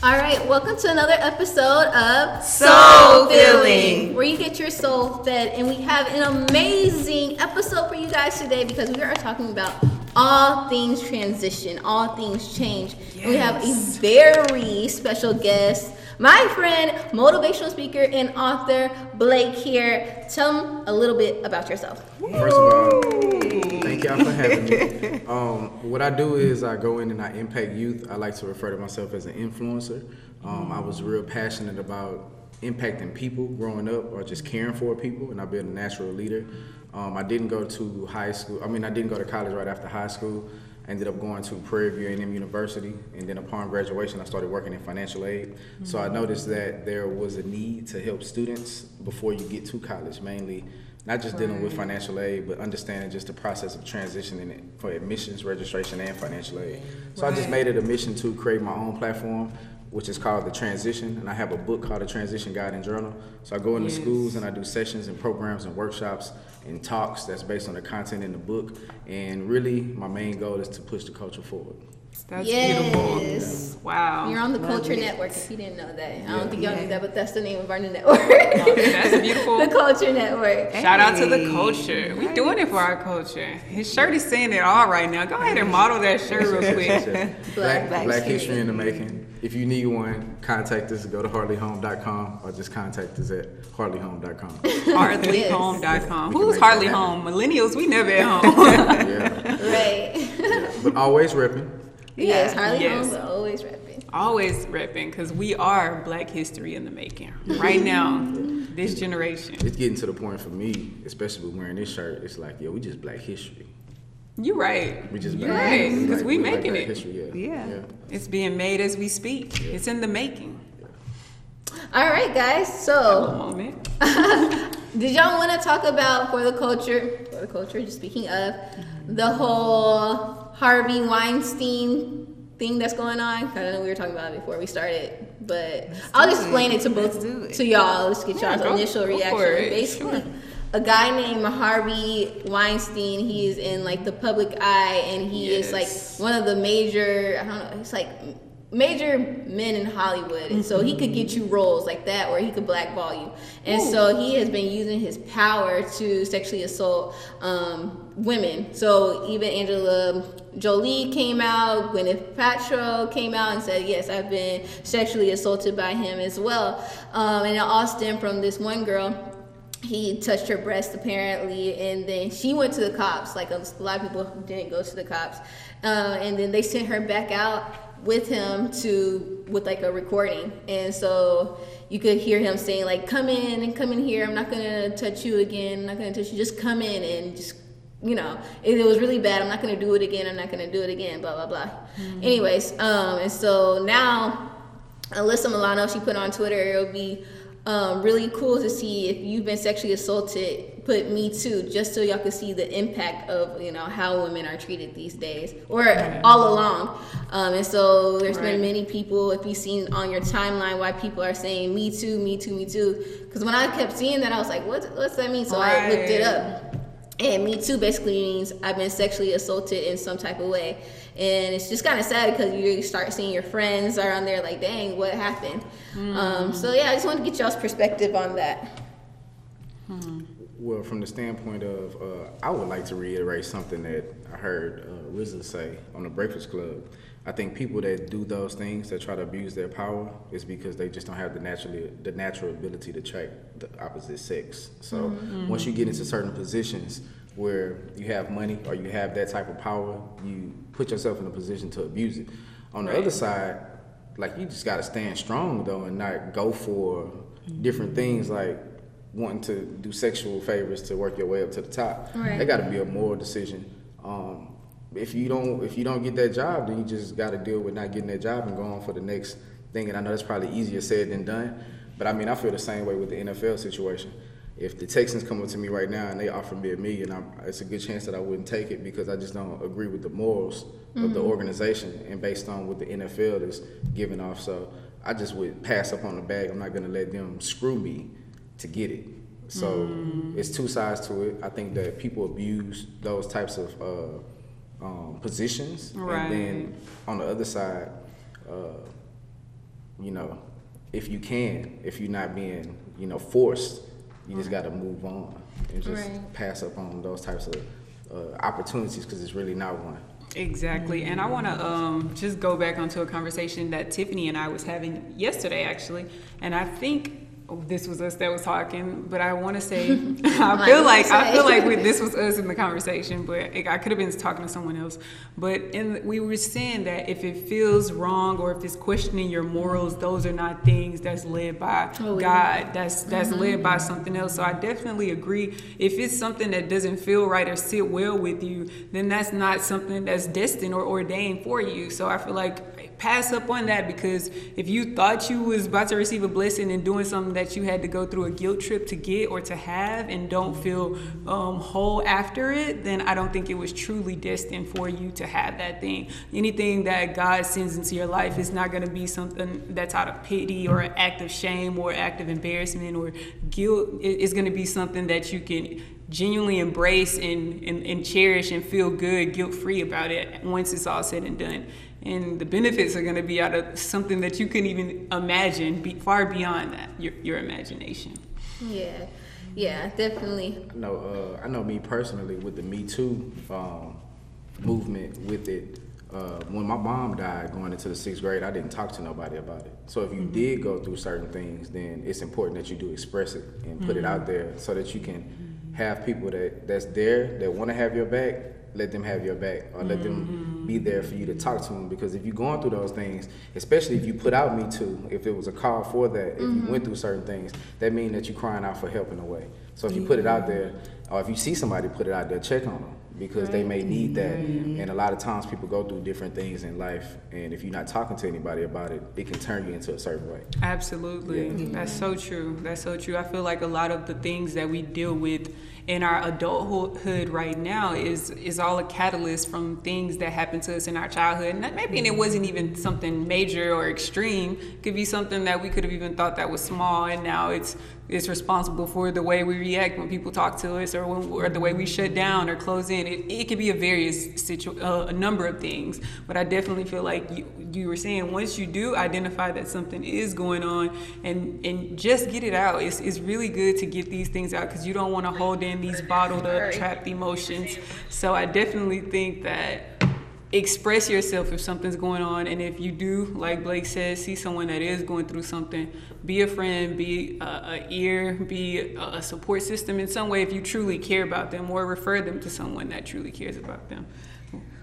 All right, welcome to another episode of Soul Filling. where you get your soul fed. And we have an amazing episode for you guys today because we are talking about all things transition, all things change. And we have a very special guest, my friend, motivational speaker, and author Blake here. Tell them a little bit about yourself. First of all, thank y'all for having me. Um, what I do is I go in and I impact youth. I like to refer to myself as an influencer. Um, I was real passionate about impacting people growing up or just caring for people, and I've been a natural leader. Um, I didn't go to high school. I mean, I didn't go to college right after high school. I ended up going to Prairie View A&M University, and then upon graduation, I started working in financial aid. So I mm-hmm. noticed that there was a need to help students before you get to college, mainly not just dealing with financial aid, but understanding just the process of transitioning it for admissions, registration, and financial aid. So I just made it a mission to create my own platform, which is called The Transition, and I have a book called The Transition Guide and Journal. So I go into Yes. schools and I do sessions and programs and workshops and talks that's based on the content in the book. And really, my main goal is to push the culture forward. That's Yes. beautiful. Wow. You're on the Love Culture it. Network if you didn't know that. I don't think y'all Yeah. knew that, but that's the name of our new network. That's beautiful. the Culture Network. Shout out to the Hey. culture. We doing it for our culture. His shirt is saying it all right now. Go ahead and model that shirt real quick. Black, Black Black, history. history in the making. If you need one, contact us. Go to harleyhome.com or just contact us at harleyhome.com. harleyhome.com. We can Who's make Hardly that Home? Millennials, we never at home. yeah, Right. yeah. But always repping. yes, Harley Yes. Home, always repping. Always repping because we are Black history in the making right now. This generation. It's getting to the point for me, especially with wearing this shirt. It's like, yo, we just Black history. You right. We just You Black right because Like, we like making it. History, yeah. Yeah. It's being made as we speak. It's in the making. All right, guys. So, moment. did y'all want to talk about for the culture? For the culture, just speaking of the whole Harvey Weinstein thing that's going on. I don't know we were talking about it before we started, but I'll just explain it to both it. to y'all. Let's get Yeah, y'all's go- initial go for reaction. it. Basically. Sure. A guy named Harvey Weinstein, he is in like the public eye, and he is like one of the major. I don't know. It's like major men in Hollywood, and so he could get you roles like that, or he could blackball you. And so he has been using his power to sexually assault um, women. So even Angela Jolie came out, Gwyneth Paltrow came out and said, "Yes, I've been sexually assaulted by him as well." Um, and it all stemmed from this one girl he touched her breast apparently and then she went to the cops. Like a lot of people didn't go to the cops. Uh, and then they sent her back out with him to with like a recording. And so you could hear him saying like come in and come in here. I'm not gonna touch you again. I'm not gonna touch you. Just come in and just you know it, it was really bad. I'm not gonna do it again. I'm not gonna do it again. Blah blah blah. Anyways um and so now Alyssa Milano, she put on Twitter, it'll be um, really cool to see if you've been sexually assaulted, put me too, just so y'all can see the impact of, you know, how women are treated these days or all along. Um, and so there's Right. been many people, if you've seen on your timeline why people are saying me too, me too, me too. Because when I kept seeing that, I was like, what, what's that mean? So I looked it up. And me too basically means I've been sexually assaulted in some type of way. And it's just kind of sad because you start seeing your friends around there like, dang, what happened? Um, so yeah, I just want to get y'all's perspective on that. Well, from the standpoint of, uh, I would like to reiterate something that I heard uh, RZA say on the Breakfast Club. I think people that do those things that try to abuse their power is because they just don't have the naturally the natural ability to check the opposite sex. So once you get into certain positions where you have money or you have that type of power, you put yourself in a position to abuse it. On the Right. other side, like you just gotta stand strong though and not go for different things like wanting to do sexual favors to work your way up to the top. Right. That got to be a moral decision. Um, if you don't if you don't get that job, then you just got to deal with not getting that job and go on for the next thing. And I know that's probably easier said than done, but I mean I feel the same way with the NFL situation. If the Texans come up to me right now and they offer me a million, I'm, it's a good chance that I wouldn't take it because I just don't agree with the morals of the organization and based on what the NFL is giving off. So I just would pass up on the bag. I'm not gonna let them screw me to get it. So it's two sides to it. I think that people abuse those types of uh, um, positions, Right. and then on the other side, uh, you know, if you can, if you're not being, you know, forced, you just got to move on and just Right. pass up on those types of uh, opportunities because it's really not one. Exactly. And I want to um, just go back onto a conversation that Tiffany and I was having yesterday, actually. And I think this was us that was talking, but I want to say, I feel like I feel like with, this was us in the conversation, but it, I could have been talking to someone else. But in, we were saying that if it feels wrong or if it's questioning your morals, those are not things that's led by Oh, yeah. God. That's that's led by something else. So I definitely agree. If it's something that doesn't feel right or sit well with you, then that's not something that's destined or ordained for you. So I feel like pass up on that because if you thought you was about to receive a blessing and doing something that you had to go through a guilt trip to get or to have and don't feel um, whole after it, then I don't think it was truly destined for you to have that thing. Anything that God sends into your life is not going to be something that's out of pity or an act of shame or act of embarrassment or guilt. It's going to be something that you can genuinely embrace and, and, and cherish and feel good, guilt free about it once it's all said and done. And the benefits are going to be out of something that you couldn't even imagine, be far beyond that, your, your imagination. Yeah, yeah, definitely. I know, uh, I know me personally with the Me Too um, movement with it. Uh, when my mom died going into the sixth grade, I didn't talk to nobody about it. So if you did go through certain things, then it's important that you do express it and put it out there so that you can have people that that's there that want to have your back. Let them have your back, or let them mm-hmm. be there for you to talk to them. Because if you're going through those things, especially if you put out Me Too, if it was a call for that, if you mm-hmm. went through certain things, that means that you're crying out for help in a way. So if you put it out there, or if you see somebody put it out there, check on them because they may need that. And a lot of times people go through different things in life, and if you're not talking to anybody about it, it can turn you into a certain way. Absolutely. That's so true. That's so true. I feel like a lot of the things that we deal with in our adulthood right now is is all a catalyst from things that happened to us in our childhood. And that maybe and it mm-hmm. wasn't even something major or extreme. It could be something that we could have even thought that was small and now it's it's responsible for the way we react when people talk to us or when, or the way we shut down or close in. It, it could be a various situ- uh, a number of things. But I definitely feel like you, you were saying once you do identify that something is going on and and just get it out. It's, it's really good to get these things out because you don't want to hold in these bottled up, trapped emotions. So I definitely think that express yourself if something's going on and if you do like blake says see someone that is going through something be a friend be a, a ear be a, a support system in some way if you truly care about them or refer them to someone that truly cares about them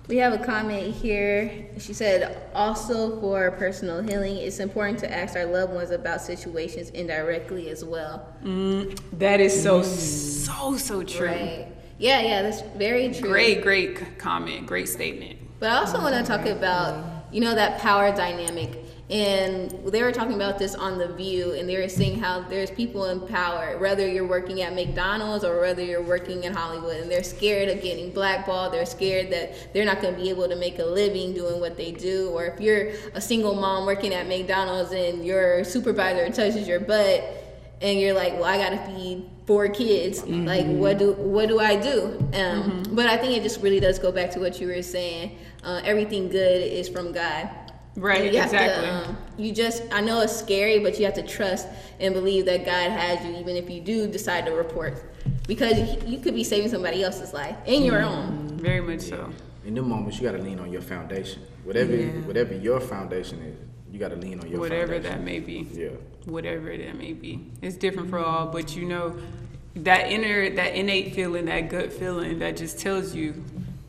We have a comment here. She said, also for personal healing, it's important to ask our loved ones about situations indirectly as well. Mm, that is so mm. so so true Right. Yeah, yeah, that's very true. great great comment great statement But I also want to talk about, you know, that power dynamic. And they were talking about this on The View, and they were saying how there's people in power, whether you're working at McDonald's or whether you're working in Hollywood, and they're scared of getting blackballed. They're scared that they're not going to be able to make a living doing what they do. Or if you're a single mom working at McDonald's and your supervisor touches your butt, and you're like, well, I gotta feed four kids. Like, what do what do I do? Um, But I think it just really does go back to what you were saying. Uh, everything good is from God. Right, you have to, exactly. um, you just, I know it's scary, but you have to trust and believe that God has you, even if you do decide to report, because you could be saving somebody else's life and your own. very much so In the moments, you got to lean on your foundation. Whatever, whatever your foundation is, you got to lean on your whatever foundation. that may be Yeah. whatever that may be. It's different for all, but you know that inner, that innate feeling, that gut feeling that just tells you.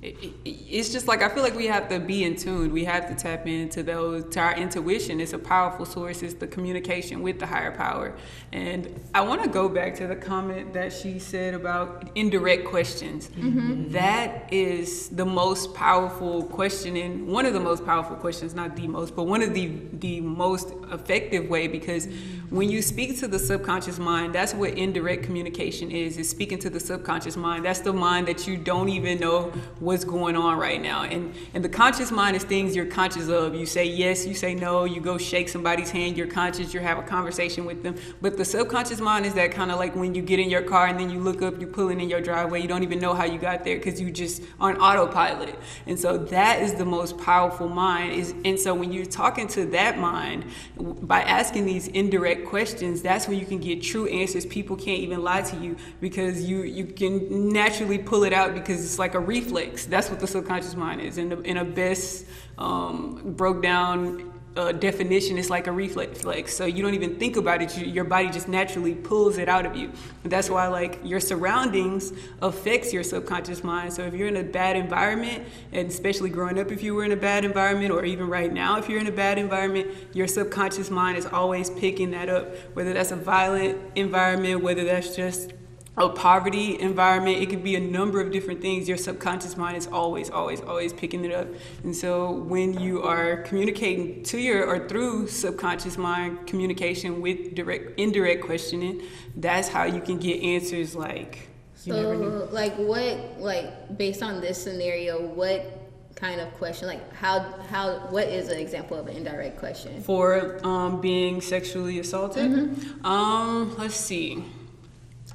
It, it, it's just like I feel like we have to be in tune. We have to tap into those to our intuition. It's a powerful source. It's the communication with the higher power. And I want to go back to the comment that she said about indirect questions. Mm-hmm. That is the most powerful questioning. One of the most powerful questions, not the most, but one of the the most effective way because when you speak to the subconscious mind, that's what indirect communication is. Is speaking to the subconscious mind. That's the mind that you don't even know was what's going on right now. And and the conscious mind is things you're conscious of. You say yes, you say no, you go shake somebody's hand, you're conscious, you have a conversation with them. But the subconscious mind is that kind of like when you get in your car and then you look up, you're pulling in your driveway, you don't even know how you got there because you just on autopilot. And so that is the most powerful mind. Is and so when you're talking to that mind, by asking these indirect questions, that's where you can get true answers. People can't even lie to you because you you can naturally pull it out because it's like a reflex. That's what the subconscious mind is. In, the, in a best um, broke down uh, definition, it's like a reflex. Like so you don't even think about it. You, your body just naturally pulls it out of you. And that's why like your surroundings affects your subconscious mind. So if you're in a bad environment, and especially growing up, if you were in a bad environment, or even right now, if you're in a bad environment, your subconscious mind is always picking that up. Whether that's a violent environment, whether that's just a poverty environment. It could be a number of different things. Your subconscious mind is always, always, always picking it up. And so when you are communicating to your or through subconscious mind communication with direct indirect questioning, that's how you can get answers like so like what like based on this scenario, what kind of question like how how what is an example of an indirect question for um, being sexually assaulted mm-hmm. um let's see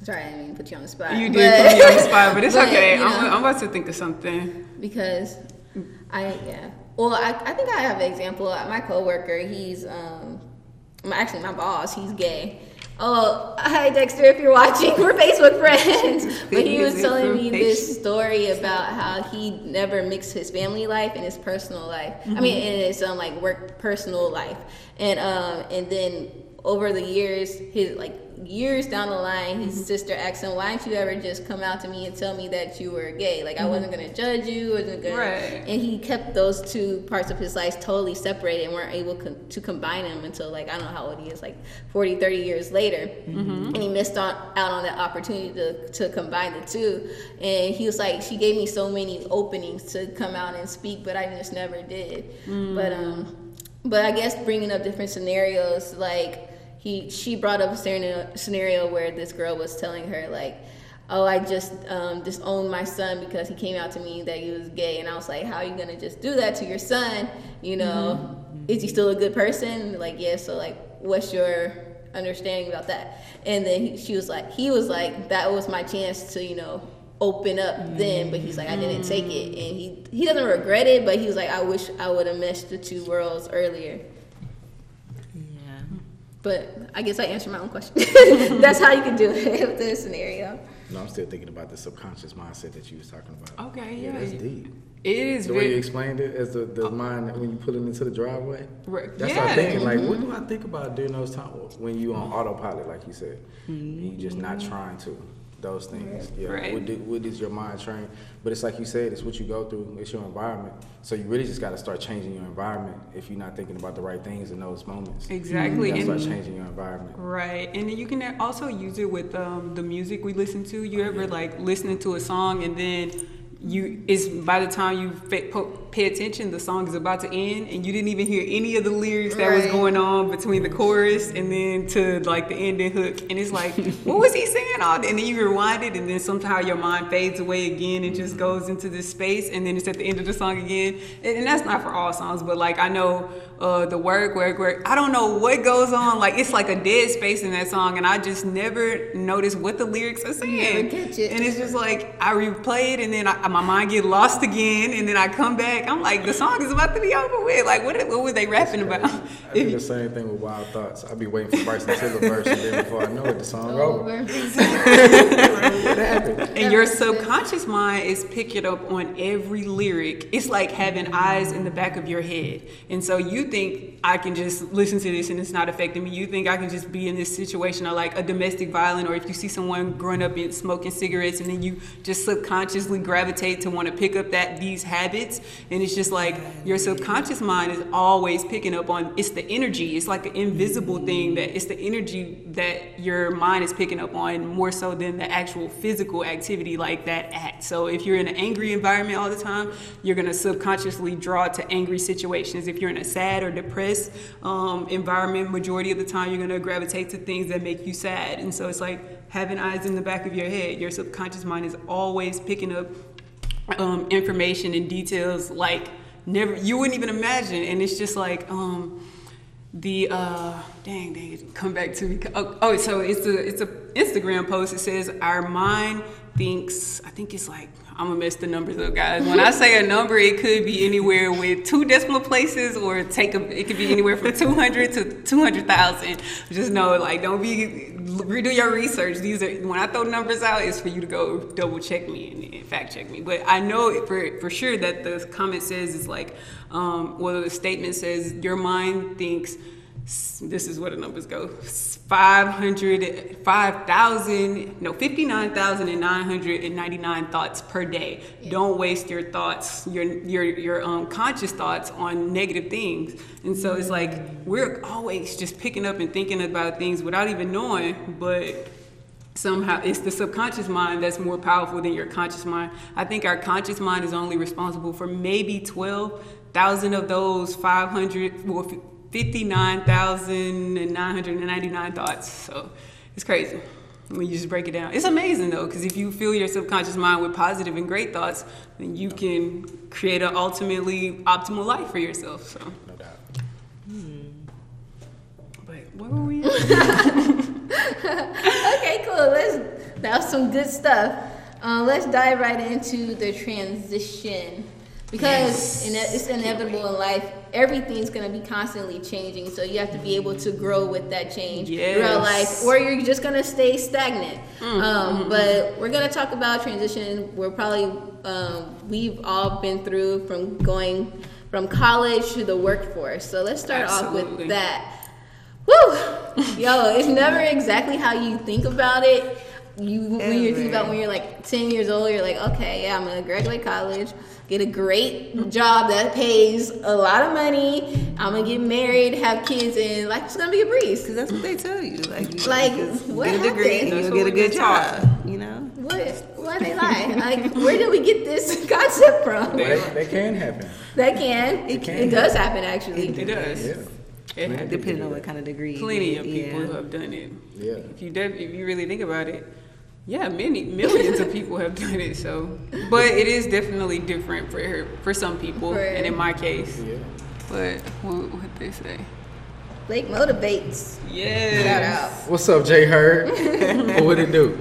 Sorry, I didn't mean put you on the spot. You did put me on the spot, but it's but, okay. You know, I'm, I'm, about to think of something. Because I, yeah. Well, I, I think I have an example. My coworker, he's, um, actually my boss, he's gay. Oh, hi Dexter, if you're watching, we're Facebook friends. but he was telling me this story about how he never mixed his family life and his personal life. Mm-hmm. I mean, mm-hmm. in his um, like work personal life, and um, and then over the years, his like years down the line, his mm-hmm. sister asked him, "Why didn't you ever just come out to me and tell me that you were gay? Like mm-hmm. I wasn't gonna judge you, wasn't gonna." Right. And he kept those two parts of his life totally separated and weren't able co- to combine them until like I don't know how old he is, like 40, 30 years later, mm-hmm. and he missed on, out on that opportunity to to combine the two. And he was like, "She gave me so many openings to come out and speak, but I just never did." Mm. But um, but I guess bringing up different scenarios like he she brought up a scenario, scenario where this girl was telling her like oh i just um, disowned my son because he came out to me that he was gay. And i was like how are you gonna just do that to your son? You know mm-hmm. is he still a good person? Like yeah so like what's your understanding about that? And then he, she was like he was like that was my chance to you know open up then but he's like i didn't take it. And he he doesn't regret it but he was like i wish i would have meshed the two worlds earlier but I guess I answered my own question. That's how you can do it with this scenario. No, I'm still thinking about the subconscious mindset that you was talking about. Okay, yeah, yeah that's deep. It is the way you explained it as the, the uh, mind when you put it into the driveway. Right. That's yeah. what I'm thinking. Like, mm-hmm. what do I think about during those times when you on autopilot, like you said, mm-hmm. you just not trying to those things. Yeah. Right. What, do, what is your mind train? But it's like you said, it's what you go through. It's your environment. So you really just got to start changing your environment if you're not thinking about the right things in those moments. Exactly. You start changing your environment. Right. And then you can also use it with um, the music we listen to. You ever like listening to a song and then you it's by the time you pay attention the song is about to end and you didn't even hear any of the lyrics that right. was going on between the chorus and then to like the ending hook and it's like what was he saying all and then you rewind it and then somehow your mind fades away again and just goes into this space and then it's at the end of the song again and that's not for all songs but like i know uh, the work, work, work. I don't know what goes on. Like it's like a dead space in that song, and I just never notice what the lyrics are saying. catch it. And it's just like I replay it, and then I, my mind get lost again, and then I come back. I'm like, the song is about to be over with. Like what? What were they rapping about? I do the same thing with Wild Thoughts. I'd be waiting for Bryson Tiller verse, and then before I know it, the song over. over. and your subconscious mind is picking up on every lyric. It's like having eyes in the back of your head, and so you think I can just listen to this and it's not affecting me. You think I can just be in this situation or like a domestic violence, or if you see someone growing up in smoking cigarettes and then you just subconsciously gravitate to want to pick up that these habits, and it's just like your subconscious mind is always picking up on it's the energy. It's like an invisible thing that it's the energy that your mind is picking up on more so than the actual physical activity like that act. So if you're in an angry environment all the time, you're gonna subconsciously draw to angry situations. If you're in a sad or depressed um, environment, majority of the time you're gonna gravitate to things that make you sad. And so it's like having eyes in the back of your head. Your subconscious mind is always picking up um, information and details like never you wouldn't even imagine, and it's just like um, the uh, dang dang come back to me. Oh, oh, so it's a it's a Instagram post. It says our mind thinks. I think it's like I'm gonna mess the numbers up, guys. When I say a number, it could be anywhere with two decimal places, or take a. It could be anywhere from 200 to 200,000. Just know, like, don't be redo your research. These are when I throw numbers out, it's for you to go double check me and, fact check me. But I know for for sure that the comment says it's like, um, well, the statement says your mind thinks this is where the numbers go. 500 5000 no 59999 thoughts per day. Yeah. don't waste your thoughts your your your um, conscious thoughts on negative things. And so it's like we're always just picking up and thinking about things without even knowing but somehow it's the subconscious mind that's more powerful than your conscious mind. I think our conscious mind is only responsible for maybe 12,000 of those 500 well, 59,999 thoughts. So it's crazy when you just break it down. It's amazing though, because if you fill your subconscious mind with positive and great thoughts, then you can create an ultimately optimal life for yourself. So. No doubt. Hmm. But where were we? okay, cool. Let's. That was some good stuff. Uh, let's dive right into the transition because yes. it's inevitable in life everything's going to be constantly changing so you have to be able to grow with that change yes. throughout life or you're just going to stay stagnant mm-hmm. um, but we're going to talk about transition we're probably um, we've all been through from going from college to the workforce so let's start Absolutely. off with that Woo! Yo, it's never exactly how you think about it. You when you think about when you're like ten years old, you're like, okay, yeah, I'm gonna graduate college get a great job that pays a lot of money. I'm gonna get married, have kids, and like it's gonna be a breeze. Because that's what they tell you. Like, you like what get a degree and you'll get a good job. You know what? Why they lie? like, where did we get this concept from? They, they can happen. That can. It, it, can it does happen actually. It, it does. Yeah. It depending on what kind of degree. Plenty of people yeah. have done it. Yeah. If you def- if you really think about it, yeah, many millions of people have done it. So, but it is definitely different for her, for some people, and in my case. Yeah. But what what they say? Blake motivates. Yeah. Shout out. What's up, Jay Hurd? what would it do?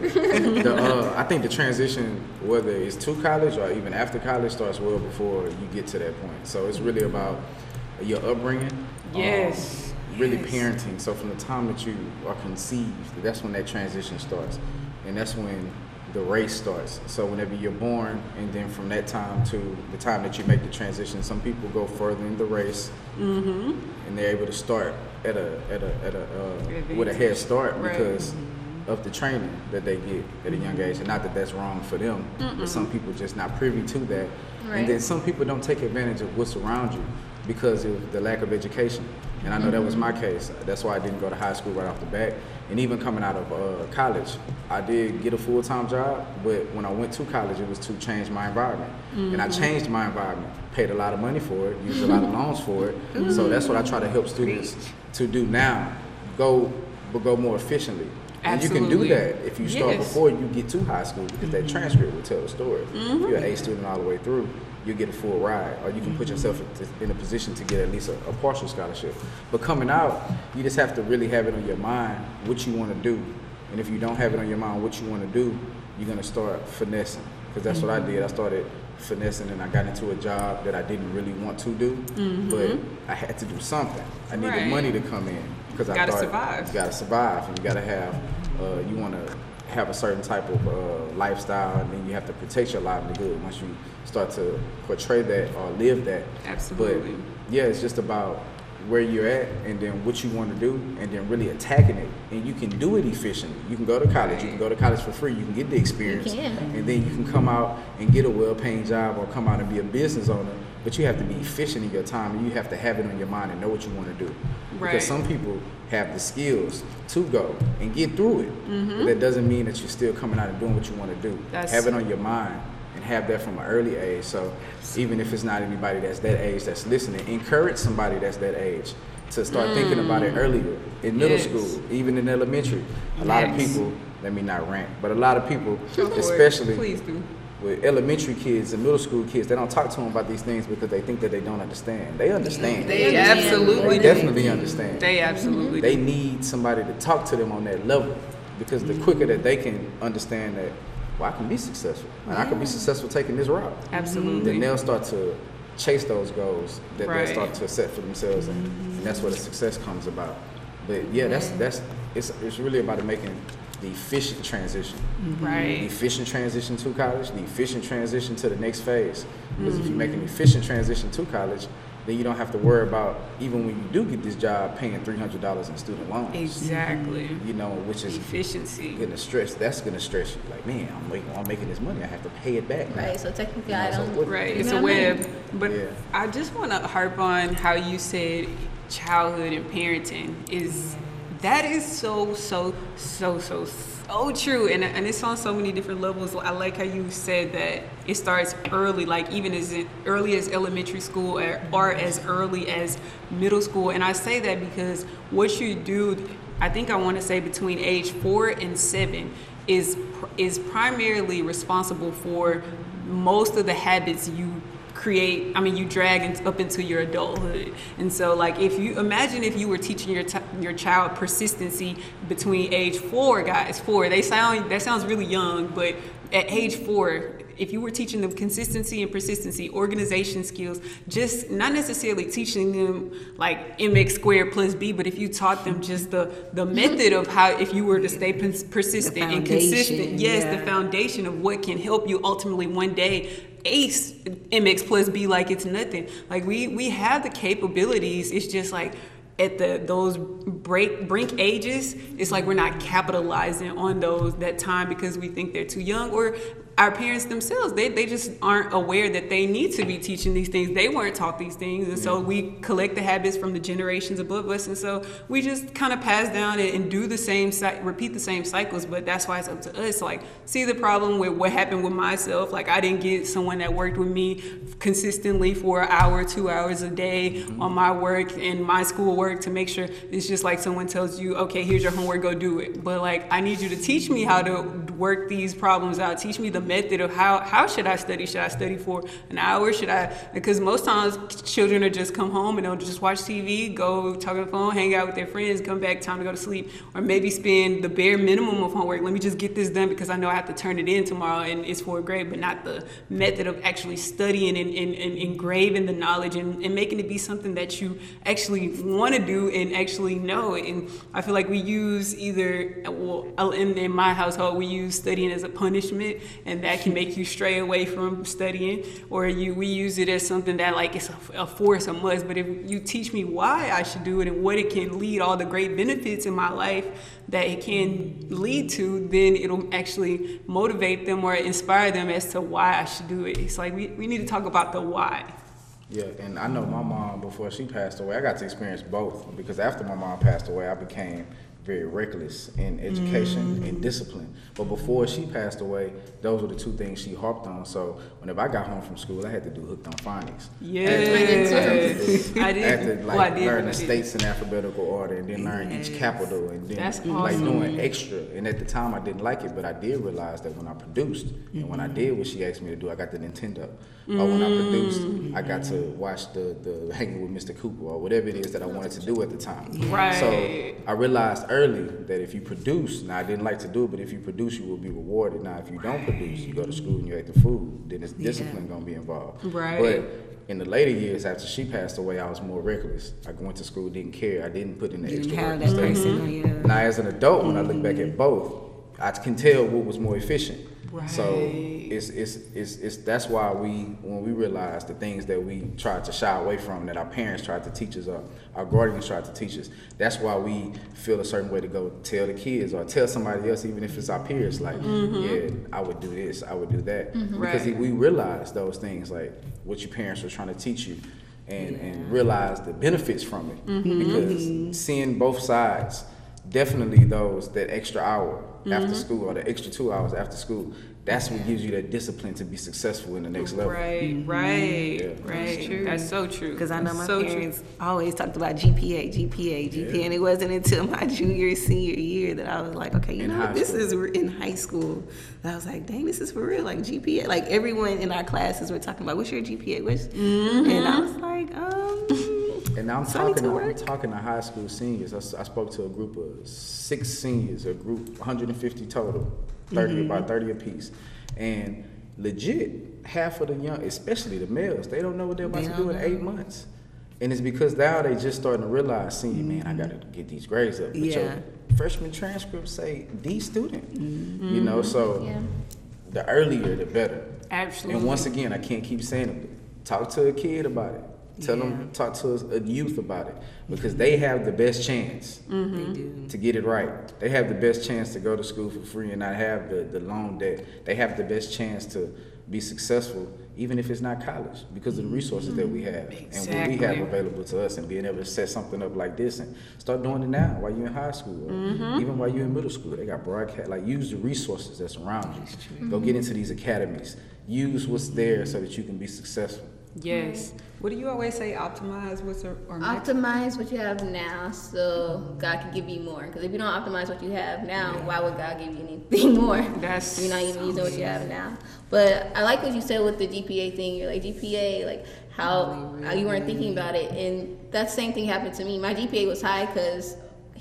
The, uh, I think the transition, whether it's to college or even after college, starts well before you get to that point. So it's really about your upbringing. Yes. Um, really yes. parenting. So from the time that you are conceived, that's when that transition starts and that's when the race starts. So whenever you're born, and then from that time to the time that you make the transition, some people go further in the race, mm-hmm. and they're able to start at a at a at a uh, with a head start right. because mm-hmm. of the training that they get at a young age. And not that that's wrong for them, Mm-mm. but some people just not privy to that. Right. And then some people don't take advantage of what's around you because of the lack of education. And I know mm-hmm. that was my case. That's why I didn't go to high school right off the bat and even coming out of uh, college, I did get a full time job. But when I went to college, it was to change my environment, mm-hmm. and I mm-hmm. changed my environment. Paid a lot of money for it, used a lot of loans for it. Mm-hmm. So that's what I try to help students to do now. Go, but go more efficiently. And you can do that if you start yes. before you get to high school because that transcript will tell the story. Mm-hmm. If you're an A student all the way through, you get a full ride, or you can put yourself in a position to get at least a, a, partial scholarship. But coming out, you just have to really have it on your mind what you want to do, and if you don't have it on your mind what you want to do, you're gonna start finessing. Because that's mm-hmm. what I did. I started finessing, and I got into a job that I didn't really want to do, mm-hmm. but I had to do something. I needed right. money to come in because I gotta thought survive. you gotta survive, and you gotta have. Uh, you want to have a certain type of uh, lifestyle, and then you have to protect your livelihood once you start to portray that or live that. Absolutely. But yeah, it's just about where you're at and then what you want to do and then really attacking it. And you can do it efficiently. You can go to college. You can go to college for free. You can get the experience. and then you can come out and get a well-paying job or come out and be a business owner but you have to be efficient in your time and you have to have it on your mind and know what you want to do right. because some people have the skills to go and get through it mm-hmm. but that doesn't mean that you're still coming out and doing what you want to do That's have it on your mind and have that from an early age. So even if it's not anybody that's that age that's listening, encourage somebody that's that age to start mm. thinking about it earlier in middle yes. school, even in elementary. A yes. lot of people, let me not rant, but a lot of people, especially Please do. With elementary kids and middle school kids, they don't talk to them about these things because they think that they don't understand. They understand. They understand absolutely They definitely understand. They absolutely They need somebody to talk to them on that level because the quicker that they can understand that, well, I can be successful and I can be successful taking this route. Absolutely. Then they'll start to chase those goals that Right. they start to set for themselves, and, and that's where the success comes about. But yeah, that's that's it's it's really about making the efficient transition. The Right. efficient transition to college, the efficient transition to the next phase. Because if you make an mm-hmm. efficient transition to college, then you don't have to worry about even when you do get this job paying three hundred dollars in student loans. Exactly. Mm-hmm. You know, which is Efficiency. gonna stress. That's gonna stress you. Like, man, I'm making, I'm making this money. I have to pay it back. now." Right. So technically, You know, I don't. what- Right, you it's know a what I mean? web. But Yeah. I just want to harp on how you said childhood and parenting is that is so so so so so true, and and it's on so many different levels. I like how you said that it starts early, like even as early as elementary school or, or as early as middle school. And I say that because what you do, I think I want to say between age four and seven is is primarily responsible for most of the habits you create i mean you drag up into your adulthood and so like if you imagine if you were teaching your t- your child persistency between age four guys four they sound that sounds really young but at age four if you were teaching them consistency and persistency organization skills just not necessarily teaching them like mx squared plus b but if you taught them just the the method of how if you were to stay pers- persistent and consistent yes yeah. the foundation of what can help you ultimately one day ace mx plus b like it's nothing. Like we we have the capabilities. It's just like at the those break brink ages it's like we're not capitalizing on those that time because we think they're too young or our parents themselves they, they just aren't aware that they need to be teaching these things. They weren't taught these things. And so we collect the habits from the generations above us. And so we just kind of pass down and, and do the same repeat the same cycles. But that's why it's up to us like see the problem with what happened with myself. Like i didn't get someone that worked with me consistently for an hour two hours a day mm-hmm. on my work and my school work to make sure it's just like someone tells you okay here's your homework go do it. But like i need you to teach me how to work these problems out. Teach me the method of how how should i study? Should i study for an hour? Should i because most times children are just come home and they'll just watch tv go talk on the phone hang out with their friends come back time to go to sleep or maybe spend the bare minimum of homework. Let me just get this done because i know i have to turn it in tomorrow and it's for a grade but not the method of actually studying and, and, and engraving the knowledge and, and making it be something that you actually want to do and actually know. And i feel like we use either well in, in my household we use studying as a punishment and that can make you stray away from studying or you we use it as something that like it's a, a force a must. But if you teach me why i should do it and what it can lead all the great benefits in my life that it can lead to then it'll actually motivate them or inspire them as to why i should do it. It's like we, we need to talk about the why. Yeah, and I know my mom before she passed away, I got to experience both. Because after my mom passed away, I became very reckless in education and discipline. But before she passed away, those were the two things she harped on. So whenever I got home from school, I had to do hooked on phonics. yes i did. I did had to like well, I did, learn the states in alphabetical order and then learn each capital and then That's like doing extra. And at the time I didn't like it, but I did realize that when I produced and when I did what she asked me to do, I got the Nintendo. Or when I produced, I got to watch the, the Hanging with Mr. Cooper or whatever it is that I wanted to do at the time. Right. So I realized early that if you produce, now I didn't like to do it, but if you produce, you will be rewarded. Now, if you don't produce, you go to school and you ate the food, then it's discipline gonna be involved. Right. But in the later years after she passed away, I was more reckless. I went to school, didn't care. I didn't put in the Didn't extra work. that and stuff. person on you. Now, as an adult, when I look back at mm-hmm. both, I can tell what was more efficient. So it's, it's it's it's that's why we when we realized the things that we tried to shy away from that our parents tried to teach us or our guardians tried to teach us. That's why we feel a certain way to go tell the kids or tell somebody else, even if it's our peers, like, mm-hmm. yeah, I would do this, I would do that, mm-hmm. because Right. we realize those things like what your parents were trying to teach you. And, and realize the benefits from it mm-hmm. because seeing both sides definitely those that extra hour after mm-hmm. school or the extra two hours after school that's what gives you that discipline to be successful in the next level. Right, mm-hmm. right, Yeah. right. true. That's so true. Because I know my That's so true. parents always talked about GPA, GPA, GPA, and it wasn't until my junior, senior year that I was like, okay, you In know, what? this school. is re- in high school. That I was like, dang, this is for real, like GPA. Like everyone in our classes were talking about, what's your GPA? What's, mm-hmm. and I was like, um, And I'm I need talking, to I'm talking to high school seniors. I spoke to a group of six seniors, a group 150 total, 30 Mm-hmm. about 30 apiece, and legit half of the young, especially the males, they don't know what they're about They to don't in know. eight months. And it's because now they just starting to realize, senior man, I gotta get these grades up. But Mm-hmm. Yeah. your freshman transcripts say D student, you know. So Yeah. the earlier, the better. Absolutely. And once again, I can't keep saying it. Talk to a kid about it. Tell them, talk to a youth about it because they have the best chance Mm-hmm. to get it right. They have the best chance to go to school for free and not have the, the loan debt. They have the best chance to be successful, even if it's not college, because of the resources that we have and what we have available to us, and being able to set something up like this and start doing it now while you're in high school, or Mm-hmm. even while you're in middle school. They got broadcast, like use the resources that's around you. Go get into these academies. Use what's there so that you can be successful. Yes. What do you always say? Optimize what's or, or Optimize what you have now so God can give you more. Because if you don't optimize what you have now, why would God give you anything more? That's You're not even using what you have now. But I like what you said with the GPA thing. You're like, GPA, like how, how you weren't thinking about it. And that same thing happened to me. My GPA was high because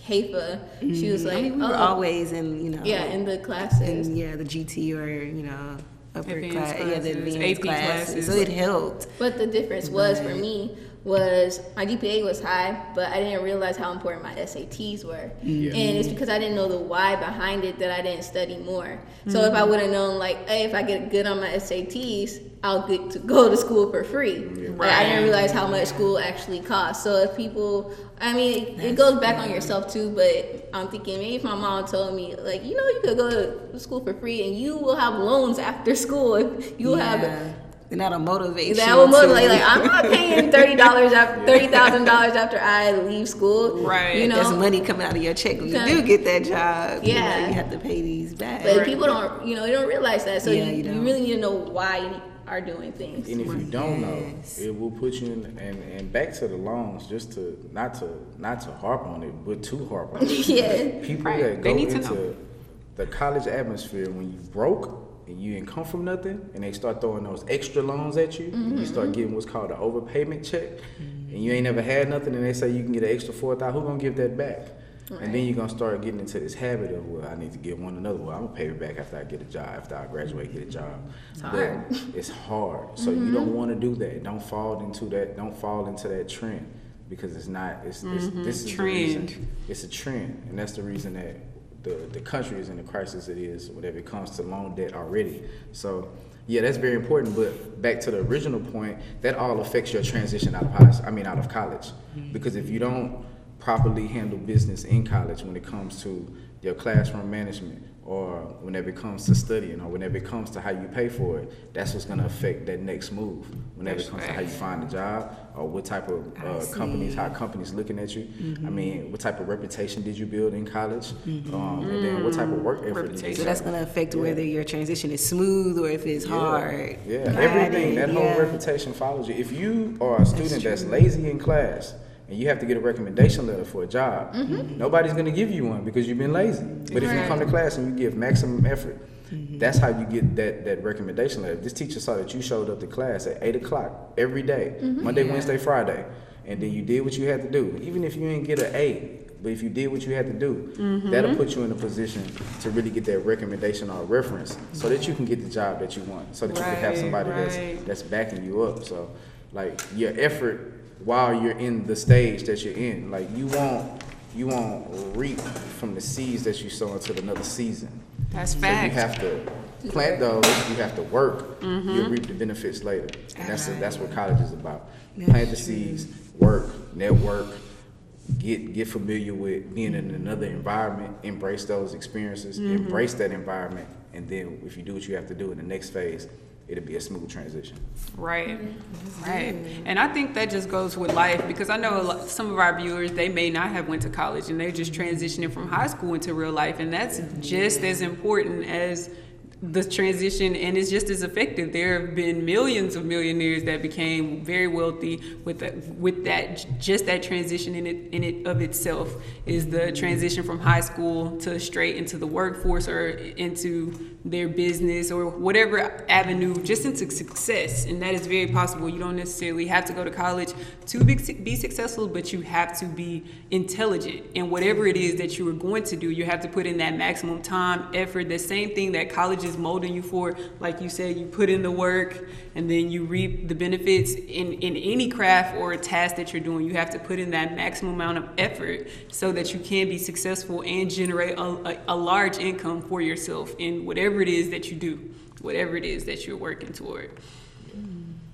Haifa, she was mm-hmm. like, I mean, we were oh, always in, you know, yeah, in the classes. in, yeah, the GT or, you know, upper Advanced class, yeah, the advanced AP classes. classes. So it helped. But the difference was for me was my GPA was high, but I didn't realize how important my SATs were. Yeah. And it's because I didn't know the why behind it that I didn't study more. So mm. if I would have known, like, hey, if I get good on my SATs, I'll get to go to school for free. Like, I didn't realize how much school actually costs. So if people, I mean, it, it goes back on yourself too. But I'm thinking maybe if my mom told me, like, you know, you could go to school for free and you will have loans after school. You will have Yeah. And that'll motivate that will motivate. Like I'm not paying thirty dollars after thirty thousand dollars after I leave school. Right. You know, There's money coming out of your check when you do get that job. You, know, Yeah. you have to pay these back. But people don't. You know, they don't realize that. So Yeah, you, you you, really need to know why you are doing things. And if you don't know, it will put you in. And, and back to the loans, just to not to not to harp on it, but to harp on it. yeah. People Right. that They go need to into know. the college atmosphere when you broke and you didn't come from nothing, and they start throwing those extra loans at you, and you start mm-hmm. getting what's called an overpayment check, and you ain't never had nothing, and they say you can get an extra four thousand. Who gonna give that back? And then you're gonna start getting into this habit of well, I need to give one another. Well, I'm gonna pay it back after I get a job, after I graduate, get a mm-hmm. job. It's hard. it's hard. So you mm-hmm. don't want to do that. Don't fall into that. Don't fall into that trend because it's not. It's, it's this mm-hmm. is the reason. It's a trend, and that's the reason that the the country is in the crisis it is whenever it comes to loan debt already. So. Yeah, that's very important. But back to the original point, that all affects your transition out of high. I mean, out of college, because if you don't properly handle business in college when it comes to your classroom management or whenever it comes to studying or whenever it comes to how you pay for it, that's what's going to affect that next move. Whenever That's it comes to how you find a job or what type of uh, companies, how companies looking at you. I mean, what type of reputation did you build in college? Um, and then what type of work effort did you Reputation. so that's going to affect whether your transition is smooth or if it's yeah. hard. Yeah, Got everything. it, That whole yeah. reputation follows you. If you are a student that's, lazy in class and you have to get a recommendation letter for a job, Mm-hmm. nobody's going to give you one because you've been lazy. But if you come to class and you give maximum effort, Mm-hmm. that's how you get that, that recommendation letter. If this teacher saw that you showed up to class at 8 o'clock every day, Mm-hmm. Monday, Wednesday, Friday, and then you did what you had to do, even if you didn't get an A, but if you did what you had to do, Mm-hmm. that'll put you in a position to really get that recommendation or reference so that you can get the job that you want, so that you can have somebody right. that's that's backing you up. So, like your effort while you're in the stage that you're in, like you won't you won't reap from the seeds that you sow into another season. That's So you have to plant those. You have to work. You'll reap the benefits later. And that's that's what college is about. Plant the seeds, work, network, get get familiar with being in another environment. Embrace those experiences. Embrace that environment, and then if you do what you have to do in the next phase, it'll be a smooth transition. Right, mm-hmm. right, and I think that just goes with life because I know a lot, some of our viewers they may not have went to college and they're just transitioning from high school into real life, and that's just as important as the transition and it's just as effective. There have been millions of millionaires that became very wealthy with that, with that just that transition in it in it of itself is the transition from high school to straight into the workforce or into their business or whatever avenue just into success and that is very possible. You don't necessarily have to go to college to be, successful, but you have to be intelligent and whatever it is that you are going to do, you have to put in that maximum time, effort, the same thing that college is molding you for. Like you said, you put in the work and then you reap the benefits in, in any craft or task that you're doing. You have to put in that maximum amount of effort so that you can be successful and generate a, a, a large income for yourself in whatever it is that you do, whatever it is that you're working toward.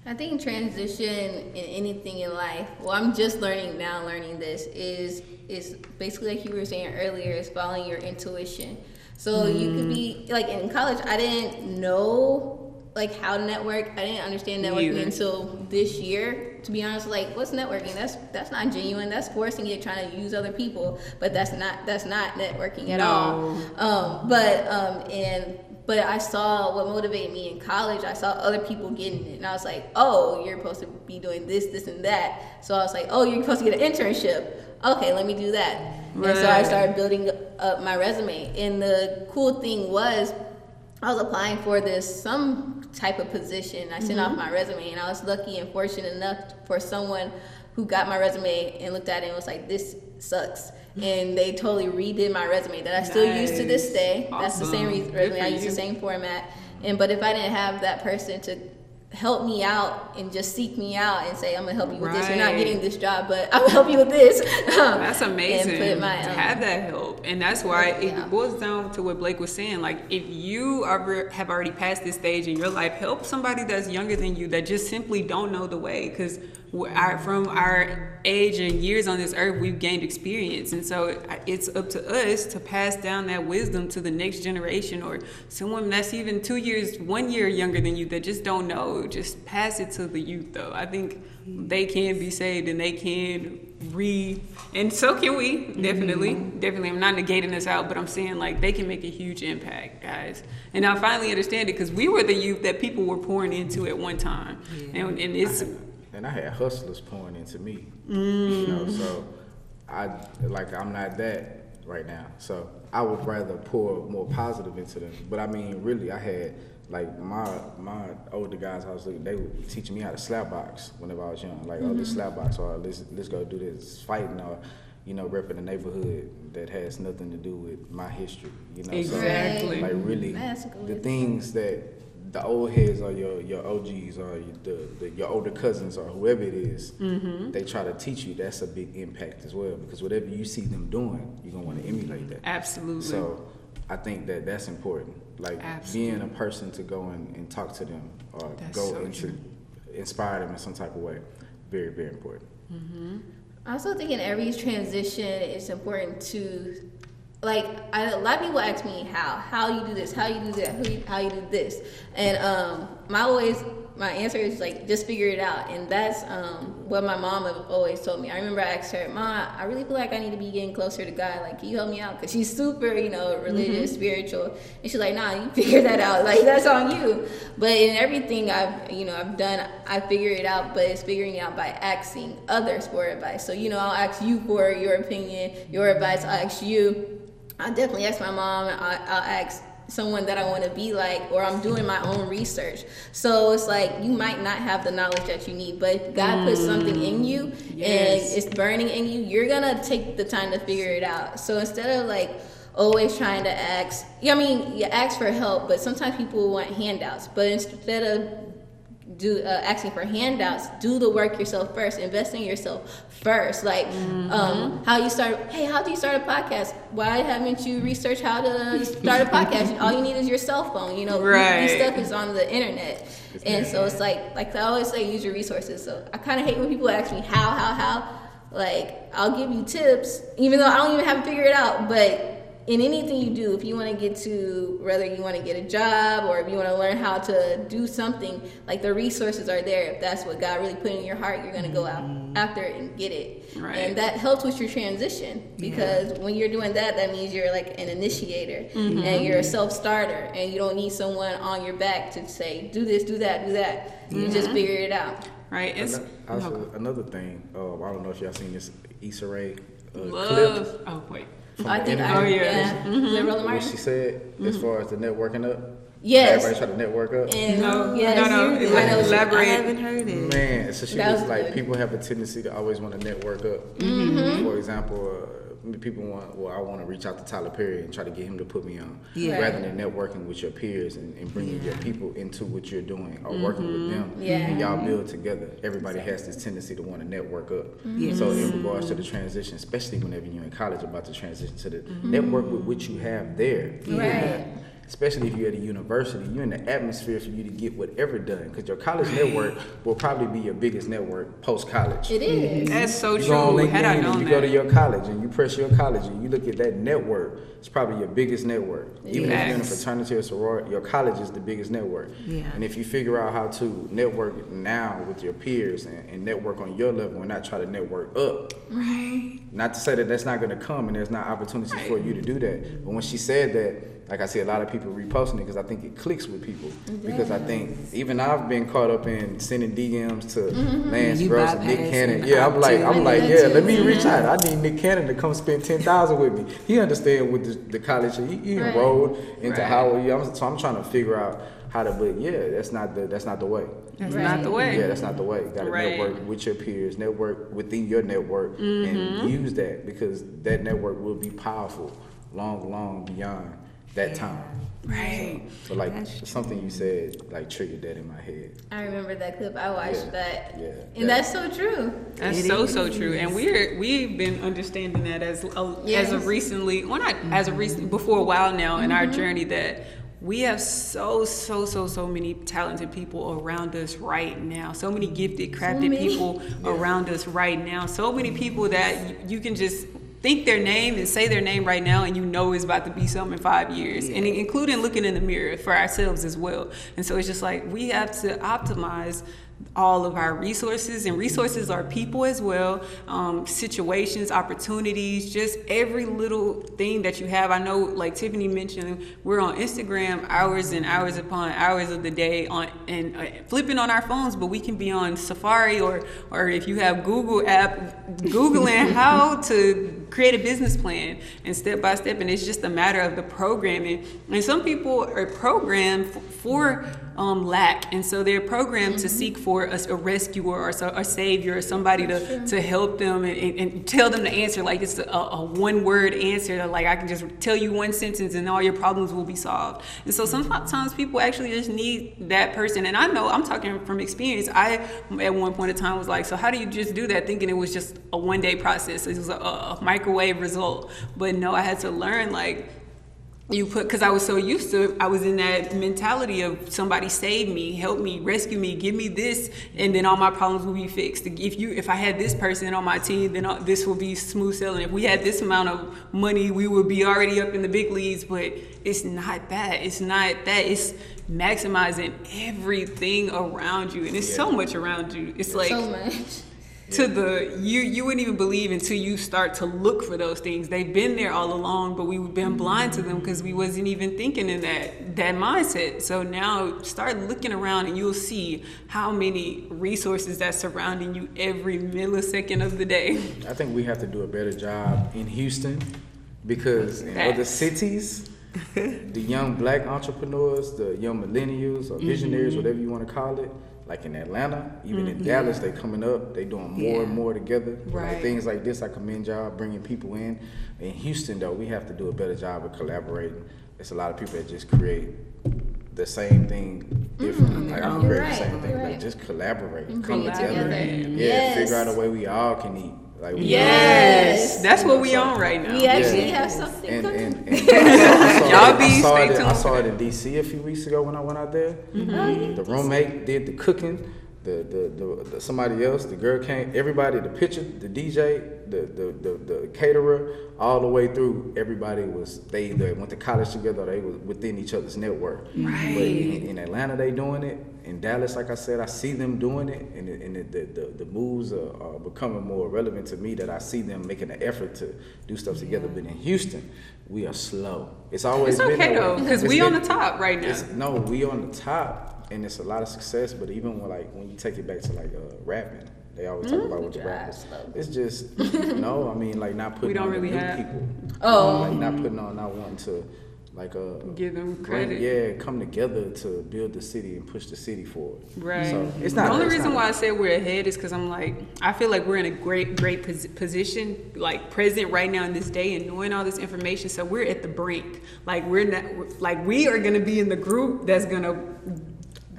I think transition in anything in life. Well, I'm just learning now. Learning this is is basically like you were saying earlier, is following your intuition. So mm. you could be like in college. I didn't know like how to network. I didn't understand networking until this year. To be honest, like what's networking? That's that's not genuine. That's forcing you trying to use other people. But that's not that's not networking at no. all. Um, but um, and but I saw what motivated me in college. I saw other people getting it, and I was like, "Oh, you're supposed to be doing this, this, and that." So I was like, "Oh, you're supposed to get an internship." Okay, let me do that. Right. And so I started building up my resume. And the cool thing was, I was applying for this some type of position. I sent mm-hmm. off my resume, and I was lucky and fortunate enough for someone who got my resume and looked at it and was like, "This sucks." and they totally redid my resume that I still nice. use to this day. Awesome. That's the same resume. I use the same format. And but if I didn't have that person to help me out and just seek me out and say, I'm gonna help you with right. this. You're not getting this job, but I'm gonna help you with this. that's amazing. My, um, to have that help. And that's why yeah. it boils down to what Blake was saying. Like if you are, have already passed this stage in your life, help somebody that's younger than you that just simply don't know the way. Because our, from our age and years on this earth, we've gained experience. And so it's up to us to pass down that wisdom to the next generation or someone that's even two years, one year younger than you that just don't know. Just pass it to the youth, though. I think they can be saved and they can re and so can we definitely mm-hmm. definitely i'm not negating this out but i'm saying like they can make a huge impact guys and i finally understand it because we were the youth that people were pouring into at one time yeah. and, and it's and I had hustlers pouring into me. Mm. You know, mm. so I like I'm not that right now. So I would rather pour more positive into them. But I mean, really, I had like my my older guys I was looking, they were teaching me how to slap box whenever I was young. Like, mm-hmm. oh, this mm-hmm. slap box, or let's let's go do this fighting, or you know, repping the neighborhood that has nothing to do with my history. You know, exactly. So, like really, the things that the old heads or your your OGs or the, the your older cousins or whoever it is, mm-hmm. they try to teach you. That's a big impact as well because whatever you see them doing, you're gonna want to emulate that. Absolutely. So I think that that's important. Like Absolutely. being a person to go and, and talk to them or that's go so into true. inspire them in some type of way. Very very important. Mm-hmm. I also think in every transition, it's important to like I, a lot of people ask me how how you do this how you do that how you, how you do this. And um my always my answer is like just figure it out. And that's um what my mom always told me. I remember i asked her mom i really feel like i need to be getting closer to god. Like can you help me out? Because she's super you know religious mm-hmm. spiritual. And she's like nah you figure that out. Like that's on you. But in everything i've you know i've done i figure it out but it's figuring it out by asking others for advice. So you know i'll ask you for your opinion your advice. I'll ask you I definitely ask my mom. I, I'll ask someone that I want to be like, or I'm doing my own research. So it's like you might not have the knowledge that you need, but if God mm. puts something in you yes. and it's burning in you, you're gonna take the time to figure it out. So instead of like always trying to ask, yeah, I mean, you ask for help, but sometimes people want handouts. But instead of do uh, asking for handouts do the work yourself first invest in yourself first. Like mm-hmm. um, how you start hey how do you start a podcast? Why haven't you researched how to start a podcast? All you need is your cell phone you know right. stuff is on the internet. And so it's like like i always say use your resources. So i kind of hate when people ask me how how how. Like i'll give you tips even though i don't even have to figure it out but in anything you do, if you want to get to whether you want to get a job or if you want to learn how to do something, like the resources are there. If that's what God really put in your heart, you're going to go out after it and get it. Right. And that helps with your transition because when you're doing that, that means you're like an initiator and you're a self starter and you don't need someone on your back to say, do this, do that, do that. You just figure it out. right? It's Ano- Also, another thing, um, I don't know if y'all seen this Issa Rae uh, clip. Oh wait. From I the think interview. I, Oh, yeah. yeah. Mm-hmm. Roland What she said as far as the networking up. Yes. Everybody try to network up. And No, yes, no, no, you- it's I know like she- elaborate. I haven't heard it. Man, so she That was was like, good. people have a tendency to always want to network up. Mm-hmm. For example, uh, people want, well, I want to reach out to Tyler Perry and try to get him to put me on, Yeah. rather than networking with your peers and, and bringing your people into what you're doing or working with them, Mm-hmm. Yeah. and y'all build together. Everybody has this tendency to want to network up. Mm-hmm. So in regards to the transition, especially whenever you're in college, about to transition to the Mm-hmm. network with what you have there. Right. Especially if you're at a university, you're in the atmosphere for you to get whatever done. Because your college network will probably be your biggest network post college. It is. Mm-hmm. That's so You go on true. LinkedIn Had I and known you that. go to your college and you press your college and you look at that network, it's probably your biggest network. Even if you're in a fraternity or sorority, your college is the biggest network. Yeah. And if you figure out how to network now with your peers and, and network on your level and not try to network up, right. not to say that that's not going to come and there's not opportunities for you to do that. But when she said that, like I see a lot of people reposting it because I think it clicks with people. Because I think even I've been caught up in sending DMs to Lance You Gross and Nick Cannon. the Yeah, I'm like, I'm like, yeah, let me reach out. I need Nick Cannon to come spend ten thousand with me. He understand with the, the college. He, he Right. enrolled into Right. Howard. Yeah, I'm, so I'm trying to figure out how to. But yeah, that's not the that's not the way. That's Right. not the way. Yeah, that's not the way. You gotta Right. network with your peers, network within your network, Mm-hmm. and use that because that network will be powerful long, long beyond that time. Right. So, like That's true. something you said, like triggered that in my head. I remember that clip. I watched Yeah. that. Yeah. And that's so true. That's It so so true, and we're we've been understanding that as a, as of recently, well not as of mm-hmm. recent, before a while now in our mm-hmm. journey that we have so so so so many talented people around us right now, so many gifted, crafted many. people around us right now, so many people that you, you can just think their name and say their name right now and you know it's about to be something in five years. And including looking in the mirror for ourselves as well. And so it's just like we have to optimize all of our resources and resources are people as well um, situations opportunities just every little thing that you have. I know like tiffany mentioned we're on instagram hours and hours upon hours of the day on and uh, flipping on our phones but we can be on safari or or if you have google app googling how to create a business plan and step by step and it's just a matter of the programming. And some people are programmed for um, lack. And so they're programmed to seek for a, a rescuer or so, a savior or somebody to, to help them and, and, and tell them the answer. Like it's a, a one word answer. Like i can just tell you one sentence and all your problems will be solved. And so sometimes people actually just need that person. And i know i'm talking from experience. I at one point in time was like so how do you just do that? Thinking it was just a one day process. It was a, a microwave result. But no i had to learn like you put because i was so used to i was in that mentality of somebody save me help me rescue me give me this and then all my problems will be fixed. If you if i had this person on my team then all- this will be smooth sailing. If we had this amount of money we would be already up in the big leagues but it's not that it's not that. It's maximizing everything around you and it's so much around you. It's like so much. To the you you wouldn't even believe until you start to look for those things. They've been there all along but we've been blind to them because we wasn't even thinking in that that mindset. So now start looking around and you'll see how many resources that's surrounding you every millisecond of the day. I think we have to do a better job in Houston because in other cities, the young black entrepreneurs, the young millennials or visionaries, Mm-hmm. whatever you want to call it, like in Atlanta, even in Dallas, they coming up. They doing more and more together. Right. Like things like this, I commend y'all bringing people in. In Houston, though, we have to do a better job of collaborating. It's a lot of people that just create the same thing differently. Like I'm creating right, the same thing, but just collaborate, come it together. together. Yeah, Yes. figure out a way we all can eat. Like we yes that's what we on right now We actually Yeah. have something and, cooking. and, and I saw, Y'all it- be I saw stay it, I saw it in DC a few weeks ago when I went out there. Oh, The roommate did the cooking. the, the, the, the somebody else, the girl came, everybody, the pitcher, the DJ, the, the, the, the caterer, all the way through, everybody was they either went to college together or they was within each other's network. Right. But in, in Atlanta, they doing it. In Dallas, like I said, I see them doing it, and, it- and it, the, the the moves are, are becoming more relevant to me. That I see them making an effort to do stuff together. But in Houston, we are slow. It's always It's been okay though, because It's we on the top right now. it's, no, we on the top, and it's a lot of success. But even when like when you take it back to like uh, rapping, they always talk about what the Drive rappers. slow. It's just no. I mean, like not putting don't on the really new have- people. Oh. like not putting on, not wanting to like uh Give them bring- yeah, come together to build the city and push the city forward. Right. So it's not the only reason why I say we're ahead is because I'm like, I feel like we're in a great, great pos- position, like present right now in this day and knowing all this information. So we're at the brink. Like we're not, like we are gonna be in the group that's gonna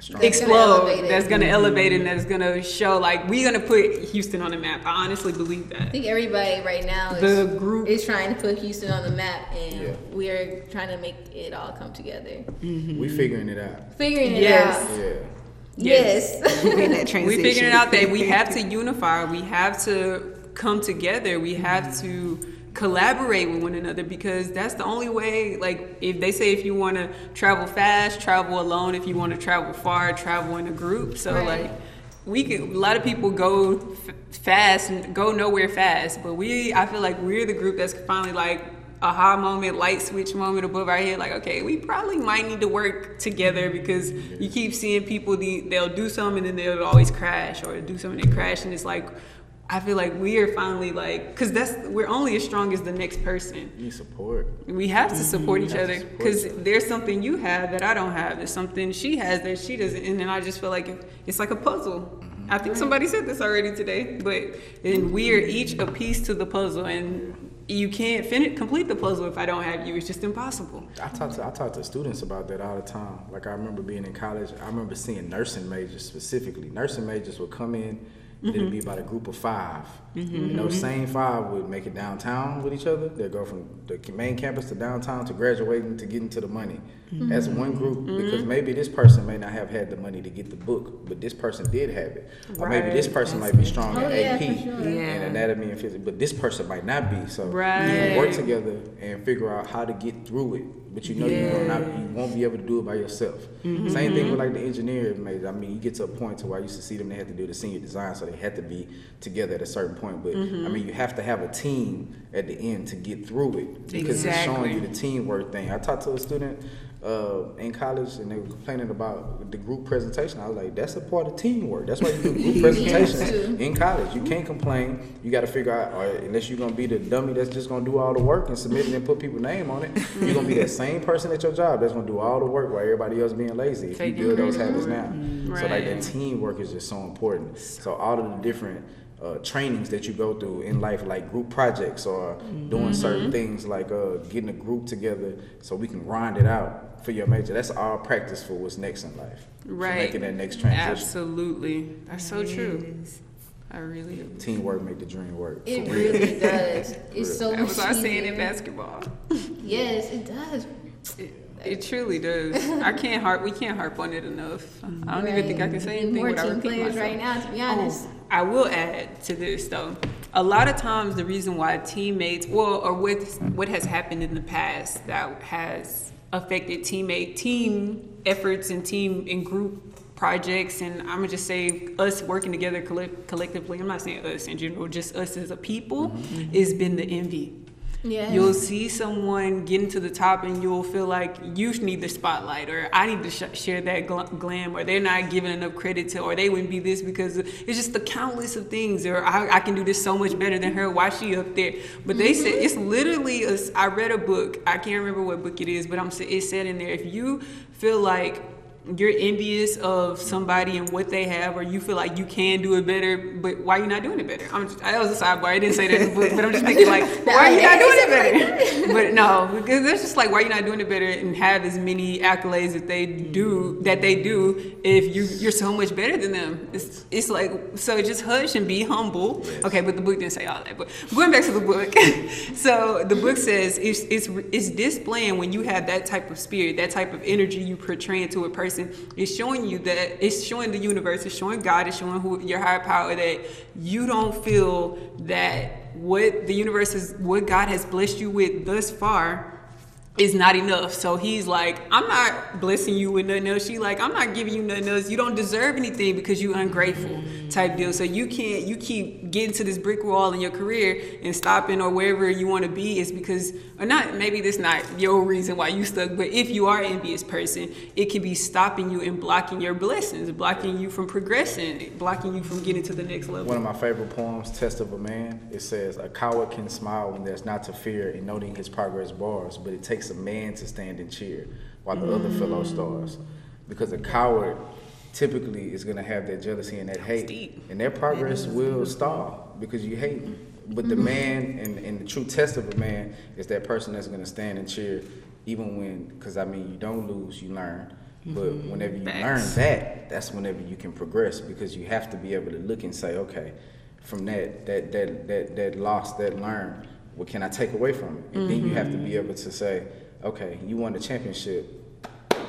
gonna explode, elevate it. that's gonna mm-hmm. elevate and that's gonna show like we're gonna put Houston on the map. I honestly believe that I think everybody right now is, The group- is trying to put Houston on the map, and Yeah. we're trying to make it all come together. Mm-hmm. we figuring it out. Figuring it Yes. out. Yeah. Yes. We in that We transition. figured out that we have to unify. We have to come together. We have to collaborate with one another because that's the only way. Like if they say if you want to travel fast, travel alone. If you want to travel far, travel in a group. So Right. like we could. A lot of people go f- fast and go nowhere fast, but we. I feel like we're the group that's finally like aha moment, light switch moment above our head. Like, okay, we probably might need to work together because you keep seeing people, the, they'll do something and then they'll always crash or do something and crash. And it's like, I feel like we are finally like, because that's, we're only as strong as the next person. You support. We have to support mm-hmm. each have to other support because each other. there's something you have that I don't have. There's something she has that she doesn't, and then I just feel like it's like a puzzle. Mm-hmm. I think somebody said this already today, but and we are each a piece to the puzzle, and you can't finish complete the puzzle if I don't have you. It's just impossible. I talk to I talk to students about that all the time. Like I remember being in college. I remember seeing nursing majors specifically. Nursing majors would come in. And it'd mm-hmm. be about a group of 5 mm-hmm. And those mm-hmm. same five would make it downtown with each other. They'd go from the main campus to downtown to graduating to getting to the money. Mm-hmm. As one group, mm-hmm. because maybe this person may not have had the money to get the book, but this person did have it. Or maybe this Right. person might be strong Oh, in yeah, AP sure. and Yeah. anatomy and physics, but this person might not be. So you can work together and figure out how to get through it. But you know you will not you won't be able to do it by yourself. Mm-hmm. Same thing with like the engineer major. I mean, you get to a point to where I used to see them they had to do the senior design, so they had to be together at a certain point. But I mean, you have to have a team at the end to get through it because it's showing you the teamwork thing. I talked to a student uh, in college and they were complaining about the group presentation. I was like, that's a part of teamwork. That's why you do group presentations too. in college. You can't complain. You got to figure out, or unless you're gonna be the dummy that's just gonna do all the work and submit it and put people's name on it, you're gonna be that same person at your job that's gonna do all the work while everybody else being lazy. If you build those habits for it. now, so like that teamwork is just so important. So all of the different uh, trainings that you go through in life, like group projects or doing certain things, like uh, getting a group together so we can grind it out for your major. That's all practice for what's next in life. For Right. making that next transition. Absolutely. That's so true. I really do. Teamwork make the dream work. It for real. really does. It's so That much was our saying in basketball. Yes, it does. It, it truly does. I can't harp. We can't harp on it enough. I don't even think I can say anything more without team repeating players myself. right now. To be oh, honest, Oh, I will add to this though. A lot of times, the reason why teammates, well, or what what has happened in the past that has affected teammate team efforts and team and group projects, and I'm gonna just say us working together colle- collectively. I'm not saying us in general, just us as a people, mm-hmm. has been the envy. Yeah. You'll see someone getting to the top and you'll feel like you need the spotlight or I need to sh- share that gl- glam or they're not giving enough credit to or they wouldn't be this because it's just the countless of things or I, I can do this so much better than her. Why she up there? But they said mm-hmm. it's literally a I read a book. I can't remember what book it is, but I'm it said in there if you feel like you're envious of somebody and what they have, or you feel like you can do it better, but why are you not doing it better? I'm just, that was a sidebar. I didn't say that in the book, but I'm just thinking like, why are you not doing it better? but no, because it's just like, why are you not doing it better and have as many accolades that they do that they do if you you're so much better than them? It's it's like so just hush and be humble. Okay, but the book didn't say all that. But going back to the book, so the book says it's it's it's displaying when you have that type of spirit, that type of energy you portray into a person person is showing you that it's showing the universe, it's showing God, it's showing who your higher power that you don't feel that what the universe is, what God has blessed you with thus far is not enough. So he's like, I'm not blessing you with nothing else. She like, I'm not giving you nothing else. You don't deserve anything because you ungrateful type deal. So you can't you keep getting to this brick wall in your career and stopping or wherever you want to be is because or not maybe that's not your reason why you stuck, but if you are an envious person, it can be stopping you and blocking your blessings, blocking you from progressing, blocking you from getting to the next level. One of my favorite poems, Test of a Man, it says, A coward can smile when there's not to fear in noting his progress bars, but it takes a man to stand and cheer while the other fellow stars. Because a coward typically is going to have that jealousy and that hate, and their progress will stall because you hate. Them. But the man and, and the true test of a man is that person that's going to stand and cheer even when, because I mean, you don't lose, you learn. But whenever you learn that, that's whenever you can progress because you have to be able to look and say, okay, from that that that that that loss, that learn, what can I take away from it? And then you have to be able to say, okay, you won the championship,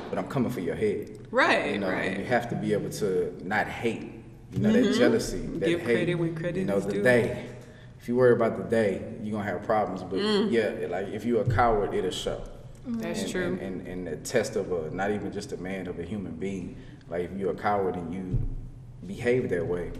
but I'm coming for your head. Right, You know, right. and you have to be able to not hate. You know, that jealousy, that Mm-hmm. Give hate. credit when credit you know, the due. day. If you worry about the day, you're gonna have problems. But Mm. yeah, like if you're a coward, it'll show. That's and, true. And, and, and the test of a not even just a man of a human being. Like if you're a coward and you behave that way,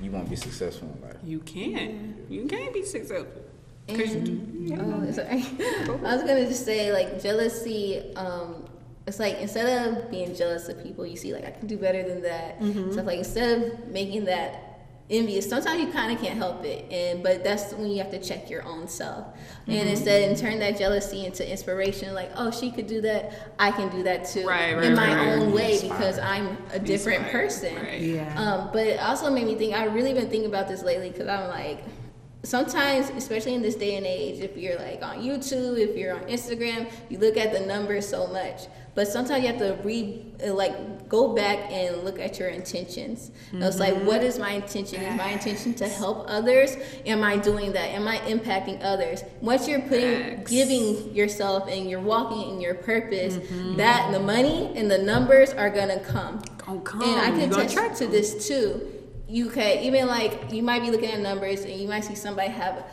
you won't be successful in life. You can. You can be successful. 'Cause And, oh, sorry. I was gonna just say like jealousy. Um, it's like instead of being jealous of people, you see like I can do better than that. So like instead of making that envious, sometimes you kind of can't help it, and but that's when you have to check your own self, and instead and turn that jealousy into inspiration. Like oh, she could do that, I can do that too, Right, right, in my right, own right. way Inspired. because I'm a different Inspired, person. right. Yeah. Um, but it also made me think. I really been thinking about this lately because I'm like, sometimes, especially in this day and age, if you're like on YouTube, if you're on Instagram, you look at the numbers so much. But sometimes you have to re uh, like go back and look at your intentions. Know, It's like, what is my intention? Is my intention to help others? Am I doing that? Am I impacting others? Once you're putting, giving yourself and you're walking in your purpose, that the money and the numbers are gonna come. Gonna come. And I can attest to this too. You could even like you might be looking at numbers and you might see somebody have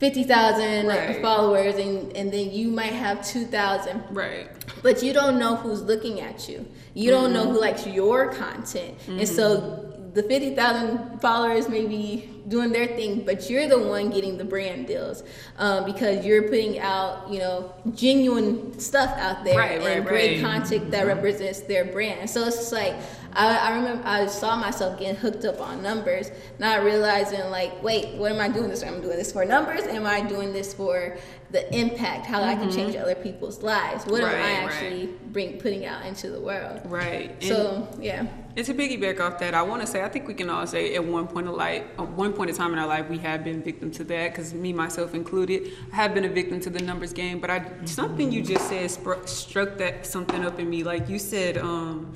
fifty thousand Right. followers and and then you might have two thousand, Right. but you don't know who's looking at you. You don't know who mm-hmm. likes your content, and so mm-hmm. the fifty thousand followers may be doing their thing, but you're the one getting the brand deals um, because you're putting out you know genuine stuff out there Right, and right, great right. content that mm-hmm. represents their brand. So it's just like I, I remember I saw myself getting hooked up on numbers, not realizing like, wait, what am I doing this? for? I'm doing this for numbers. Am I doing this for the impact? How I can change other people's lives? What am Mm-hmm. Right, I actually bring putting out into the world? Right. And- So yeah, And to piggyback off that, I want to say I think we can all say at one point of life, at one point in time in our life, we have been victim to that. Because me myself included, I have been a victim to the numbers game. But I something you just said struck that something up in me. Like you said, um,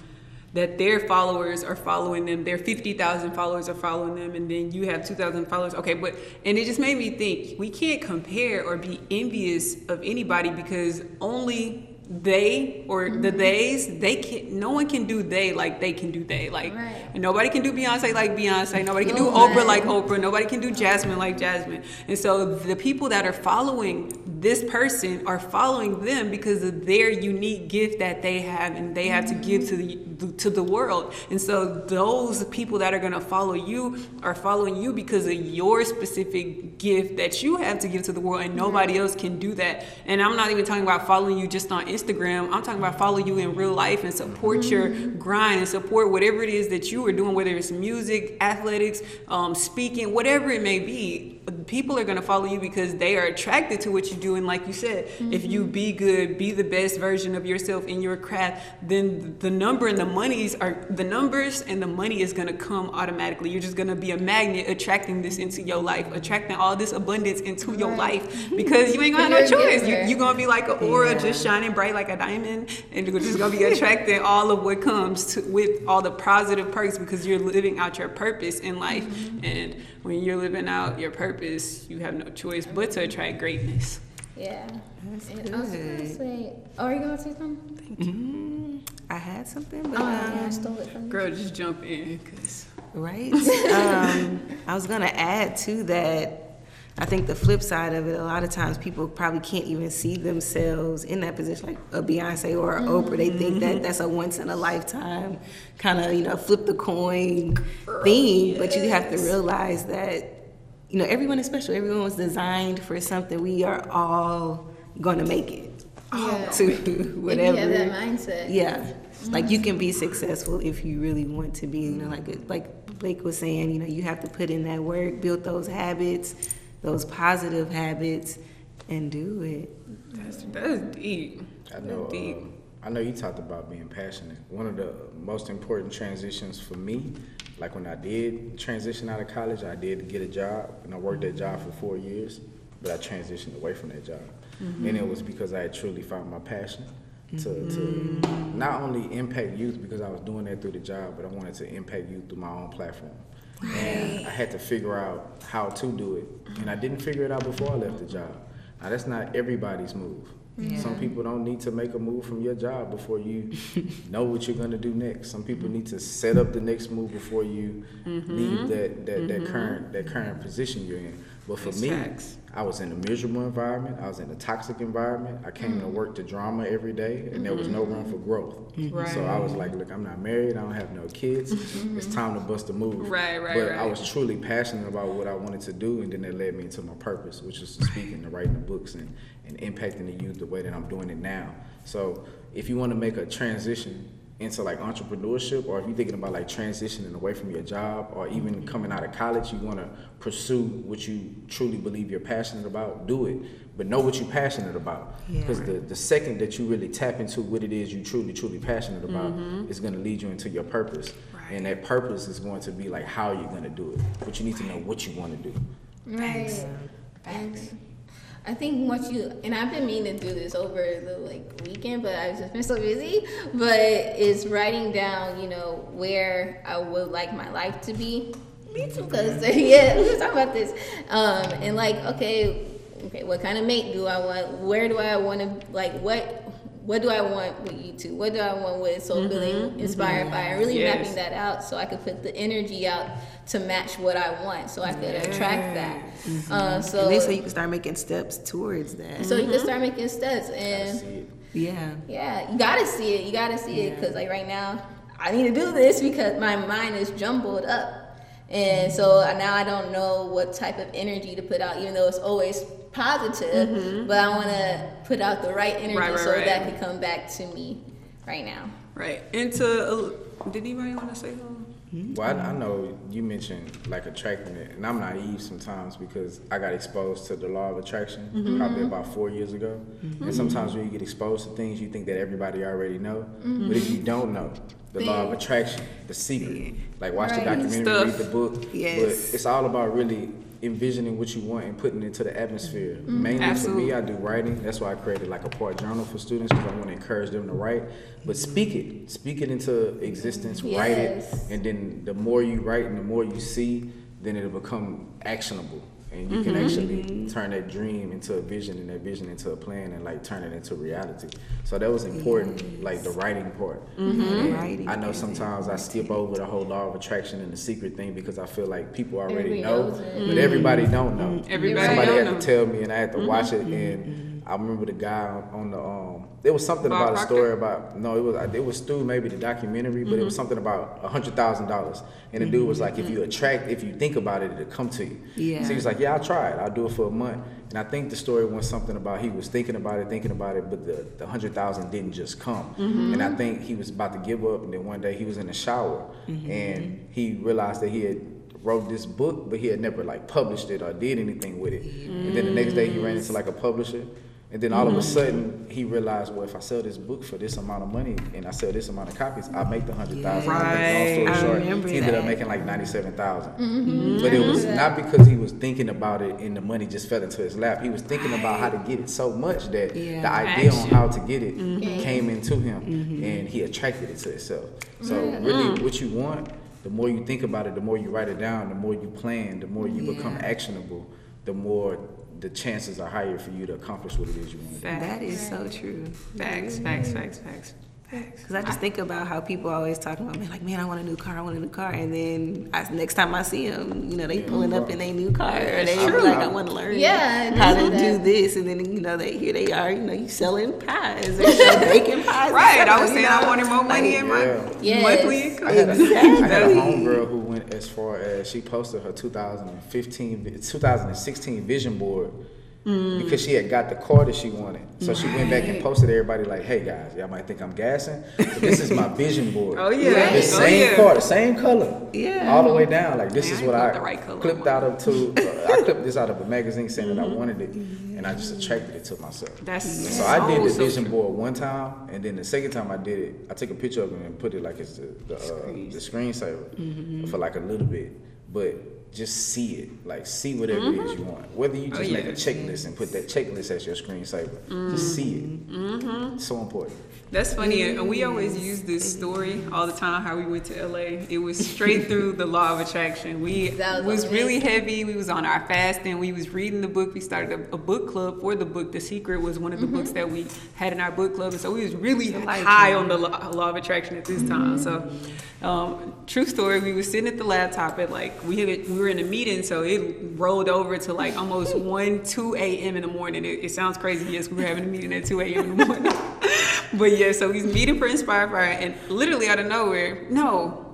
that their followers are following them. Their fifty thousand followers are following them, and then you have two thousand followers. Okay, but and it just made me think we can't compare or be envious of anybody because only they or the mm-hmm. theys they can no one can do they like they can do they like Right. nobody can do beyonce like beyonce nobody can do oprah like oprah nobody can do jasmine like jasmine and so the people that are following this person are following them because of their unique gift that they have and they have to give to the to the world. And so those people that are going to follow you are following you because of your specific gift that you have to give to the world and nobody else can do that. And i'm not even talking about following you just on instagram. I'm talking about follow you in real life and support your grind and support whatever it is that you are doing whether it's music athletics um, speaking whatever it may be people are going to follow you because they are attracted to what you do and like you said if you be good be the best version of yourself in your craft then the number and the monies are the numbers and the money is going to come automatically. You're just going to be a magnet attracting this into your life attracting all this abundance into your life because you ain't gonna have no choice. You, you're gonna be like an aura Yeah. just shining bright like a diamond and you're just gonna be attracting all of what comes to, with all the positive perks because you're living out your purpose in life. And when you're living out your purpose you have no choice but to attract greatness yeah. That's And I was gonna say, oh, are you gonna say something? I had something, but Oh, um, yeah, I stole it from you. Girl, just jump in, cause Right. um, I was gonna add to that. I think the flip side of it, a lot of times people probably can't even see themselves in that position, like a Beyonce or a Oprah. They think that mm-hmm. that's a once in a lifetime kind of, you know, flip the coin thing. But you have to realize that, you know, everyone is special. Everyone was designed for something. We are all gonna make it Yeah. to If you whatever. have that mindset. Yeah, like you mm-hmm. can be successful if you really want to be. You know, like like Blake was saying, you know, you have to put in that work, build those habits, those positive habits, and do it. that's that's deep. I know. That's deep. um, I know you talked about being passionate. One of the most important transitions for me, like when I did transition out of college, I did get a job, and I worked that job for four years, but I transitioned away from that job, and it was because I had truly found my passion. To, to not only impact youth because I was doing that through the job, but I wanted to impact youth through my own platform. And I had to figure out how to do it. And I didn't figure it out before I left the job. Now, that's not everybody's move. Some people don't need to make a move from your job before you know what you're going to do next. Some people need to set up the next move before you mm-hmm. leave that, that, that mm-hmm. current that current position you're in. But for That's me, facts. I was in a miserable environment. I was in a toxic environment. I came to mm. work to drama every day, and there was no mm-hmm. room for growth. Mm-hmm. So I was like, look, I'm not married. I don't have no kids. Mm-hmm. It's time to bust a move. Right, right, But I was truly passionate about what I wanted to do, and then that led me into my purpose, which is to speak and to writing the books and, and impacting the youth the way that I'm doing it now. So if you want to make a transition into like entrepreneurship, or if you're thinking about like transitioning away from your job, or even coming out of college, you want to pursue what you truly believe you're passionate about, do it. But know what you're passionate about, Yeah. because the, the second that you really tap into what it is you truly, truly passionate about, mm-hmm. is going to lead you into your purpose. And that purpose is going to be like how you're going to do it. But you need to know what you want to do. Right. Facts. I think once you and I've been meaning to do this over the like weekend, but I've just been so busy. But it's writing down, you know, where I would like my life to be. Me too, cause yeah, were talking about this. Um, and like, okay, okay, what kind of mate do I want? Where do I want to like what? What do I want with YouTube? What do I want with Soul mm-hmm, Building mm-hmm. Inspired by? Really Yes. mapping that out so I could put the energy out to match what I want, so I could attract that. Mm-hmm. Uh, so and then so you can start making steps towards that. so you can start making steps and yeah. yeah, you gotta see it. You gotta see it because like right now, I need to do this because my mind is jumbled up, and so now I don't know what type of energy to put out, even though it's always positive. Mm-hmm. But I want to put out the right energy Right, right, so right. that can come back to me right now. Right. Into uh, did anybody want to say something? Well, I, I know you mentioned like attracting it, and I'm naive sometimes because I got exposed to the law of attraction mm-hmm. probably about four years ago. Mm-hmm. And sometimes when you get exposed to things, you think that everybody already know, but if you don't know the law of attraction, the secret, like watch the documentary, Stuff. read the book, Yes. but it's all about really envisioning what you want and putting it into the atmosphere. Mm-hmm. Mainly Absolutely. for me, I do writing. That's why I created like a part journal for students because I want to encourage them to write. But speak it, speak it into existence. Write it, and then the more you write and the more you see, then it'll become actionable. And you can mm-hmm. actually mm-hmm. turn that dream into a vision and that vision into a plan and like turn it into reality. So that was important, like the writing part. Mm-hmm. And Writing I know is sometimes I skip over the whole law of attraction and the secret thing because I feel like people already Everybody know, knows it. but everybody don't know. Everybody Somebody don't had know. to tell me and I had to watch it and I remember the guy on, the um there was something Bob about a story about no it was it was through maybe the documentary but it was something about a hundred thousand dollars. And the dude was like if you attract if you think about it it'll come to you. Yeah. so he was like yeah I'll try it. I'll do it for a month. And I think the story was something about he was thinking about it thinking about it but the the hundred thousand didn't just come. Mm-hmm. and I think he was about to give up and then one day he was in the shower. And he realized that he had wrote this book, but he had never like published it or did anything with it. And then the next day he ran into like a publisher. And then all of a mm-hmm. sudden he realized, well, if I sell this book for this amount of money and I sell this amount of copies, I make the hundred thousand. Yeah. Right. Long story I short, remember he ended up making like ninety seven mm-hmm. But it was not because he was thinking about it and the money just fell into his lap. He was thinking about how to get it so much that Yeah. the idea on how to get it mm-hmm. came into him and he attracted it to himself. So really mm. what you want, the more you think about it, the more you write it down, the more you plan, the more you become actionable, the more the chances are higher for you to accomplish what it is you want to do. That is so true. Facts, facts, facts, facts. Because I just think about how people always talking about, man, like, man, I want a new car, I want a new car. And then I, next time I see them, you know, they pulling up in their new car. Or they true. like, I want to learn Yeah, how to say do this. And then, you know, they here they are, you know, you selling pies. Or baking pies. Right. I was saying I wanted more money in my Yeah. Yes. monthly I income. had, a, I had a homegirl who went as far as she posted her 2015, 2016 vision board Mm. because she had got the car that she wanted. So she went back and posted everybody like, "Hey guys, y'all might think I'm gassing, but this is my vision board. Oh, yeah. the Oh, same yeah. car, the same color, Yeah. all the way down. Like this Man, is what I the right clipped out of to. uh, I clipped this out of a magazine saying that I wanted it, and I just attracted it to myself. That's So I did the vision board one time, and then the second time I did it, I took a picture of it and put it like it's the the, uh, the screensaver Mm-hmm. for like a little bit, but just see it, like see whatever it is you want. Whether you Oh, just make a checklist and put that checklist as your screensaver, just see it. Mm-hmm. So important. That's funny, and we always use this story all the time. How we went to LA, it was straight through the law of attraction. We That was, was really heavy. We was on our fasting. We was reading the book. We started a, a book club for the book. The Secret was one of the books that we had in our book club, and so we was really like high on the law, law of attraction at this time. So, um, true story. We was sitting at the laptop at like we had we were in a meeting, so it rolled over to like almost one two a.m. in the morning. It, it sounds crazy. Yes, we were having a meeting at two a.m. in the morning. but yeah, so was meeting for Inspire Fire, and literally out of nowhere, no.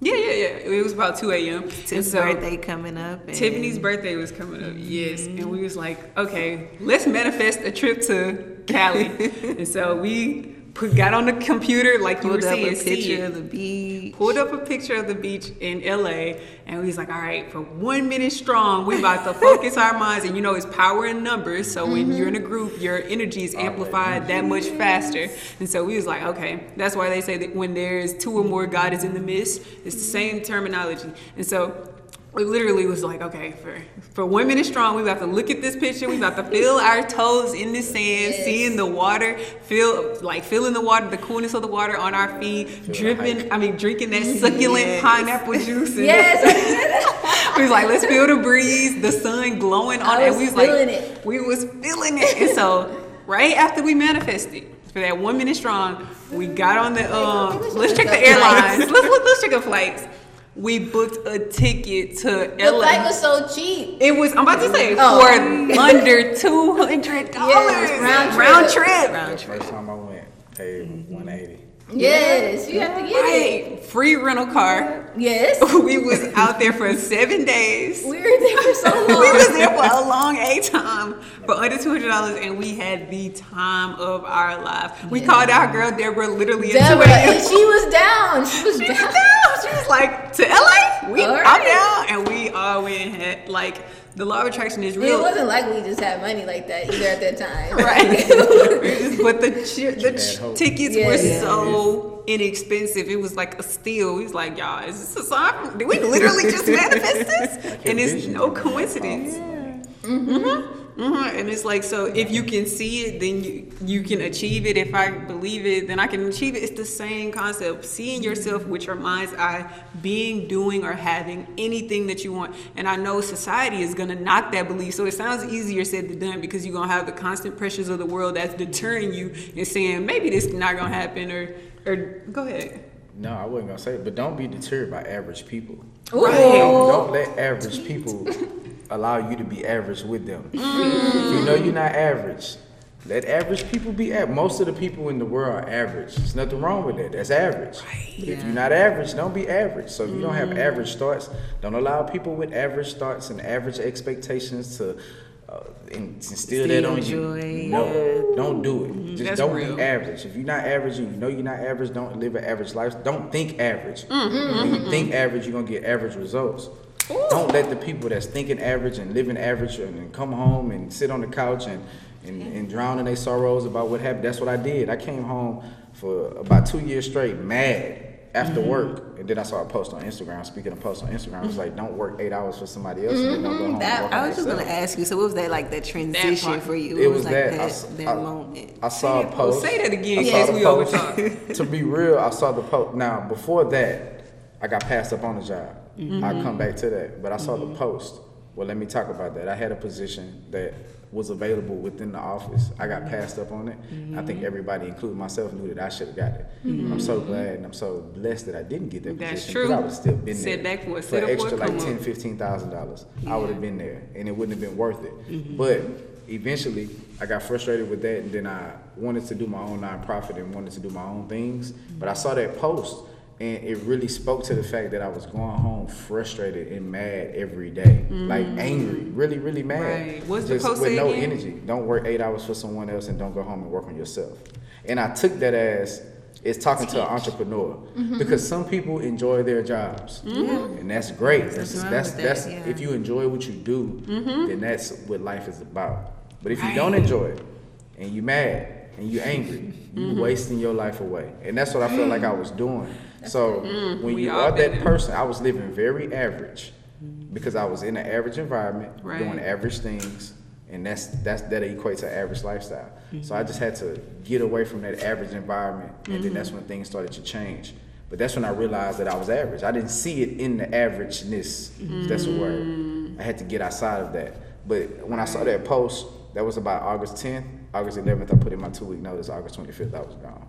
Yeah, yeah, yeah. It was about 2 a.m. Tiff's so birthday coming up. And Tiffany's birthday was coming up, yes. Mm-hmm. And we was like, okay, let's manifest a trip to Cali. and so we put, got on the computer, like you were pulled up saying, a see picture of the beach. pulled up a picture of the beach in LA and we was like, all right, for one minute strong, we about to focus our minds. And you know, it's power in numbers. So when you're in a group, your energy is amplified that much faster. And so we was like, okay, that's why they say that when there's two or more, God is in the midst. It's the same terminology. And so we literally was like, okay, for for one minute strong, we about to look at this picture. We about to feel our toes in the sand, Yes. seeing the water, feel like feeling the water, the coolness of the water on our feet, the dripping. I mean, drinking that succulent Yes. pineapple juice. And Yes. we was like, let's feel the breeze, the sun glowing on it. We was feeling like, it. we was feeling it. And so, right after we manifested. For that one minute strong, we got on the um. Let's check the airlines. Let's look. Let's check the flights. We booked a ticket to the LA. flight was so cheap. It was. I'm about to say Oh. for under two hundred dollars Yes, round trip. round trip. Round The first time I went, paid 180. Yes, you have to get it. Free rental car. Yes. We was out there for seven days. We were there for so long. we was there for a long a time for under two hundred dollars, and we had the time of our life. We called our girl Deborah literally Deborah, and she was down. She was She was down. down. She was like to LA. We All I'm right. down, and we all went and had like the law of attraction is real. It wasn't like we just had money like that either at that time. Right. but the ch- the ch- tickets Yeah. were Yeah. so inexpensive. It was like a steal. We was like, y'all, is this a sign? Did we literally just manifest this? And it's vision no is coincidence. Mm-hmm. Mm-hmm, and it's like, so if you can see it, then you, you can achieve it. If I believe it, then I can achieve it. It's the same concept. Seeing yourself with your mind's eye, being, doing, or having anything that you want. And I know society is going to knock that belief. So it sounds easier said than done because you're going to have the constant pressures of the world that's deterring you and saying, maybe this is not going to happen or, or go ahead. No, I wasn't gonna say it, but don't be deterred by average people. Ooh. Don't, don't let average people allow you to be average with them. If you know you're not average, let average people be average. Most of the people in the world are average. There's nothing wrong with that. That's average. If you're not average, don't be average. So if you don't have mm. average thoughts, don't allow people with average thoughts and average expectations to uh, instill that on joy, you. No, don't do it. Mm. Just That's don't real. be average. If you're not average and you know you're not average, don't live an average life. Don't think average. Mm-hmm. When you think average, you're gonna get average results. Don't let the people that's thinking average and living average and, and come home and sit on the couch and, and, and drown in their sorrows about what happened. That's what I did. I came home for about two years straight, mad after mm-hmm. work. And then I saw a post on Instagram. Speaking of posts on Instagram, it was like, don't work eight hours for somebody else and then don't go mm-hmm. home. That- and I was just gonna ask you. So, what was that like? That transition part. for you? It What was like that. that, I s- that I- moment. I saw a Say it- post. say that again I in saw case the we post. overtalk. to be real, I saw the post. Now, before that, I got passed up on the job. Mm-hmm. I'll come back to that. But I saw the post. Well, let me talk about that. I had a position that was available within the office. I got passed up on it. I think Mm-hmm. everybody, including myself, knew that I should have got it. I'm so glad and I'm so blessed that I didn't get that That's position. true. Because I would still been Sit there back for for sit up for extra like ten, fifteen thousand dollars. I would have been there, and it wouldn't have been worth it. Mm-hmm. But eventually, I got frustrated with that, and then I wanted to do my own nonprofit and wanted to do my own things. But I saw that post, and it really spoke to the fact that I was going home frustrated and mad every day, like angry, really, really mad. Mm-hmm. Right. What's the Just post with no again? energy. Don't work eight hours for someone else, and don't go home and work on yourself. And I took that as it's talking to an entrepreneur Mm-hmm. because some people enjoy their jobs, and that's great. That's that's, with that, that's yeah. if you enjoy what you do, Mm-hmm. then that's what life is about. But if you don't enjoy it, and you mad and you angry, you Mm-hmm. wasting your life away, and that's what I felt like I was doing. So when Mm, we you are that person, I was living very average because I was in an average environment, Right. doing average things, and that's that's that equates to average lifestyle. So I just mm-hmm. had to get away from that average environment, and then that's when things started to change. But that's when I realized that I was average. I didn't see it in the averageness. if That's a word. I had to get outside of that. But when I saw that post, that was about August 10th. August 11th, I put in my two week notice. August 25th, I was gone.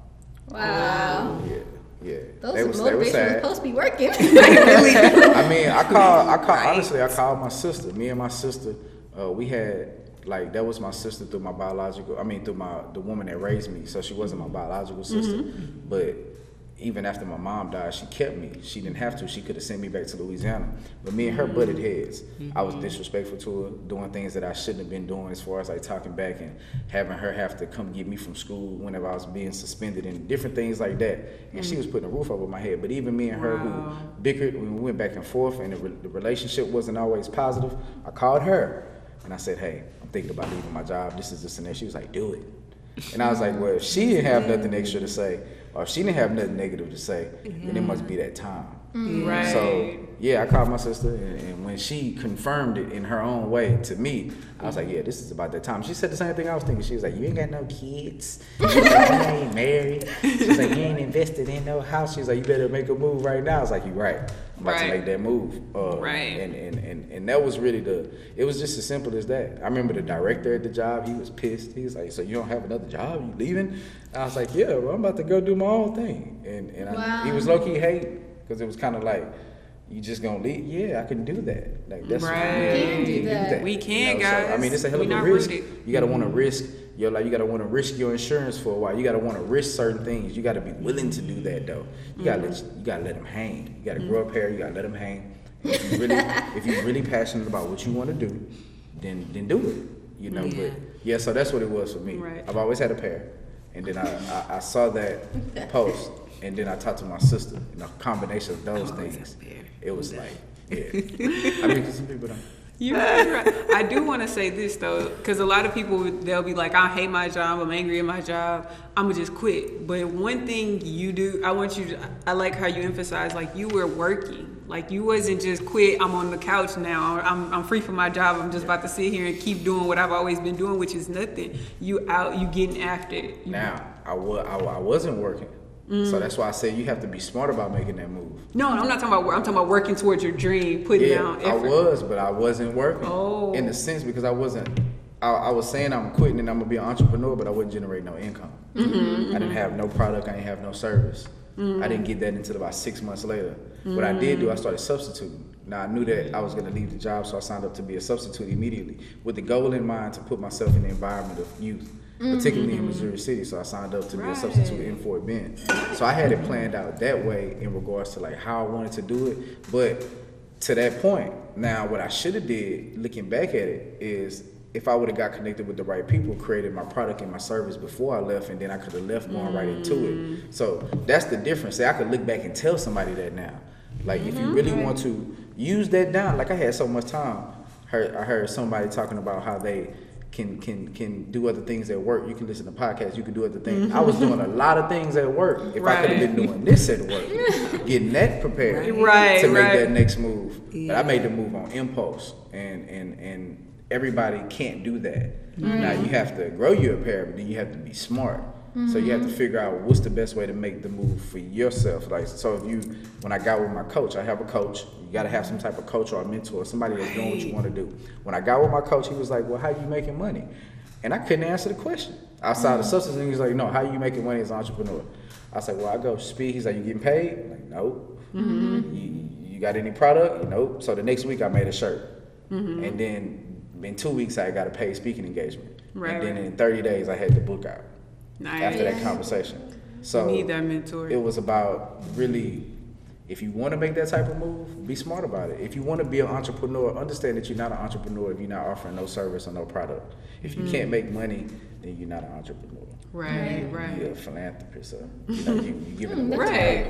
Wow. Yeah, yeah. Those They was- they was supposed to be working. I mean, I called. I called. Honestly, I called my sister. Me and my sister, uh, we had like that was my sister through my biological. I mean, through my the woman that raised me. So she wasn't my biological sister, but even after my mom died, she kept me. She didn't have to. She could have sent me back to Louisiana. But me and her butted heads. I was mm-hmm. disrespectful to her, doing things that I shouldn't have been doing, as far as like talking back and having her have to come get me from school whenever I was being suspended and different things like that. And she was mm. putting a roof over my head. But even me and her, who bickered we went back and forth, and the, re- the relationship wasn't always positive, I called her and I said, "Hey, I'm thinking about leaving my job. This is this and that." She was like, "Do it." And I was like, well, if she didn't have nothing extra to say, or if she didn't have nothing negative to say, then it must be that time. Mm-hmm. Right. So yeah, I called my sister, and, and when she confirmed it in her own way to me, I was like, yeah, this is about that time. She said the same thing I was thinking. She was like, you ain't got no kids, you ain't married. She's like, you ain't invested in no house. She's like, you better make a move right now. I was like, you right. About Right. to make that move. Uh, Right. And, and and and that was really the. It was just as simple as that. I remember the director at the job. He was pissed. He was like, so you don't have another job? You leaving? And I was like, yeah, well, I'm about to go do my own thing. And and I, he was low key hating because it was kind of like. You just gonna leave? Yeah, I can do that. Like that's Right. We can do that. We can, so, I mean, it's a hell We of a risk. rooted. You gotta want to risk your life. You gotta want to risk your insurance for a while. You gotta want to risk certain things. You gotta be willing to do that though. You gotta let you gotta let them hang. You gotta grow up here. You gotta let them hang. If you really if you're really passionate about what you want to do, then then do it. You know, but yeah. So that's what it was for me. Right. I've always had a pair, and then I, I, I saw that post, and then I talked to my sister. And a combination of those always things, a pair. it was like yeah. I mean, 'cause some people don't. You're right. I do want to say this though, because a lot of people they'll be like, "I hate my job. I'm angry at my job. I'm gonna just quit." But one thing you do, I want you. To, I like how you emphasize like you were working. Like you wasn't just quit. I'm on the couch now. I'm, I'm free from my job. I'm just about to sit here and keep doing what I've always been doing, which is nothing. You out. You getting after it. You- Now, I, wa- I, I wasn't working. Mm. So that's why I said you have to be smart about making that move. No, I'm not talking about. I'm talking about working towards your dream, putting Yeah, down I was, but I wasn't working. Oh. In the sense because I wasn't, I, I was saying I'm quitting and I'm gonna be an entrepreneur, but I wouldn't generate no income. Mm-hmm, I didn't have no product, I didn't have no service. I didn't get that until about six months later. What I did do, I started substituting. Now I knew that I was gonna leave the job, so I signed up to be a substitute immediately with the goal in mind to put myself in the environment of youth. Particularly in mm-hmm. Missouri City, so I signed up to be a substitute in Fort Bend. So I had it planned out that way in regards to like how I wanted to do it. But to that point, now what I should have did, looking back at it, is if I would have got connected with the right people, created my product and my service before I left, and then I could have left going right into it. Mm. So that's the difference. See, I could look back and tell somebody that now. Like if you mm-hmm. really want to use that down, like I had so much time. Heard I heard somebody talking about how they can can can do other things at work. You can listen to podcasts. You can do other things. Mm-hmm. I was doing a lot of things at work. If I could have been doing this at work, getting that prepared Right, to make right. that next move. But I made the move on impulse, and and and everybody can't do that. Mm-hmm. Now you have to grow your pair, but then you have to be smart. So you have to figure out what's the best way to make the move for yourself. Like so, if you when I got with my coach, I have a coach. You got to have some type of coach or a mentor, somebody that's doing what you want to do. When I got with my coach, he was like, "Well, how you making money?" And I couldn't answer the question outside of mm. substance. And he's like, "No, how you making money as an entrepreneur?" I said, "Well, I go speak." He's like, "You getting paid?" I'm like, nope. Mm-hmm. You, you got any product? Nope. So the next week I made a shirt, mm-hmm. and then in two weeks I got a paid speaking engagement, Right, and then right. in 30 days I had the book out Nice. after that conversation. So you need that mentor. It was about really, if you want to make that type of move, be smart about it. If you want to be an entrepreneur, understand that you're not an entrepreneur if you're not offering no service or no product. If you Mm-hmm. can't make money, then you're not an entrepreneur. Right, right. You're a philanthropist, so you know you, you giving away.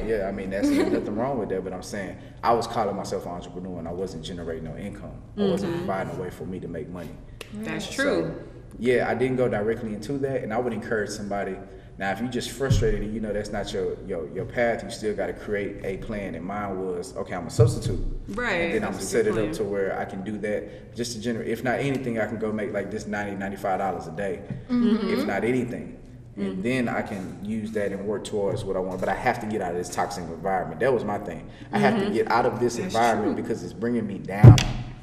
Right. Yeah, I mean that's nothing wrong with that. But I'm saying I was calling myself an entrepreneur and I wasn't generating no income. I wasn't Mm-hmm. providing a way for me to make money. That's true. Yeah, I didn't go directly into that, and I would encourage somebody. Now, if you're just frustrated and you know that's not your your, your path, you still got to create a plan. And mine was okay. I'm a substitute, Right, And then I'm gonna set it plan. up to where I can do that just to generate. If not anything, I can go make like this 90 95 dollars a day. If not anything. And then I can use that and work towards what I want. But I have to get out of this toxic environment. That was my thing. I have to get out of this environment because it's bringing me down.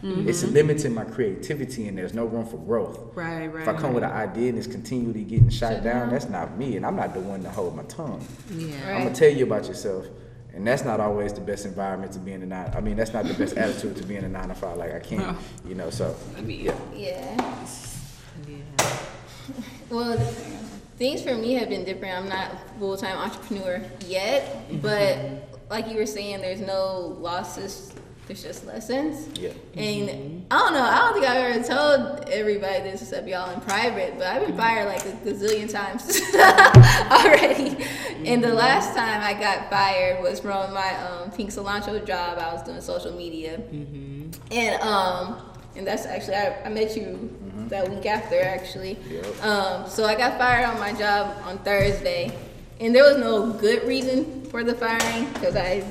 It's mm-hmm. limiting my creativity, and there's no room for growth. Right, right. If I come with an idea and it's continually getting shot down, that's not me, and I'm not the one to hold my tongue. Yeah. I'm gonna tell you about yourself, and that's not always the best environment to be in a nine. I mean, that's not the best attitude to be in a nine to five. Like I can't, No. you know. So I mean, yeah, Yeah. Yeah. Well, things for me have been different. I'm not a full time entrepreneur yet, but mm-hmm. like you were saying, there's no losses. There's just lessons. yeah. And I don't know. I don't think I've ever told everybody this except y'all in private, but I've been fired like a gazillion times already. And the last time I got fired was from my um, pink cilantro job. I was doing social media, and um, and that's actually I, I met you that week after actually. Yep. Um, so I got fired on my job on Thursday, and there was no good reason for the firing because I,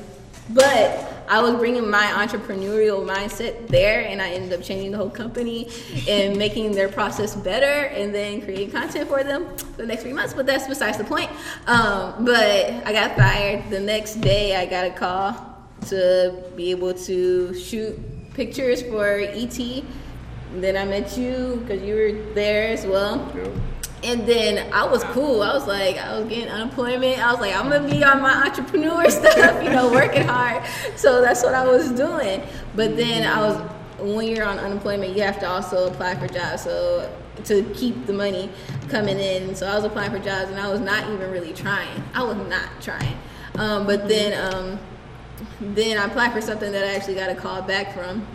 but I was bringing my entrepreneurial mindset there, and I ended up changing the whole company and making their process better, and then creating content for them for the next three months. But that's besides the point. Um, but I got fired. The next day, I got a call to be able to shoot pictures for ET. Then I met you because you were there as well. Yep. And then I was cool. I was like, I was getting unemployment. I was like, I'm gonna be on my entrepreneur stuff, you know, working hard. So that's what I was doing. But then I was, when you're on unemployment, you have to also apply for jobs. So to keep the money coming in. So I was applying for jobs, and I was not even really trying. I was not trying. Um, but then, um, then I applied for something that I actually got a call back from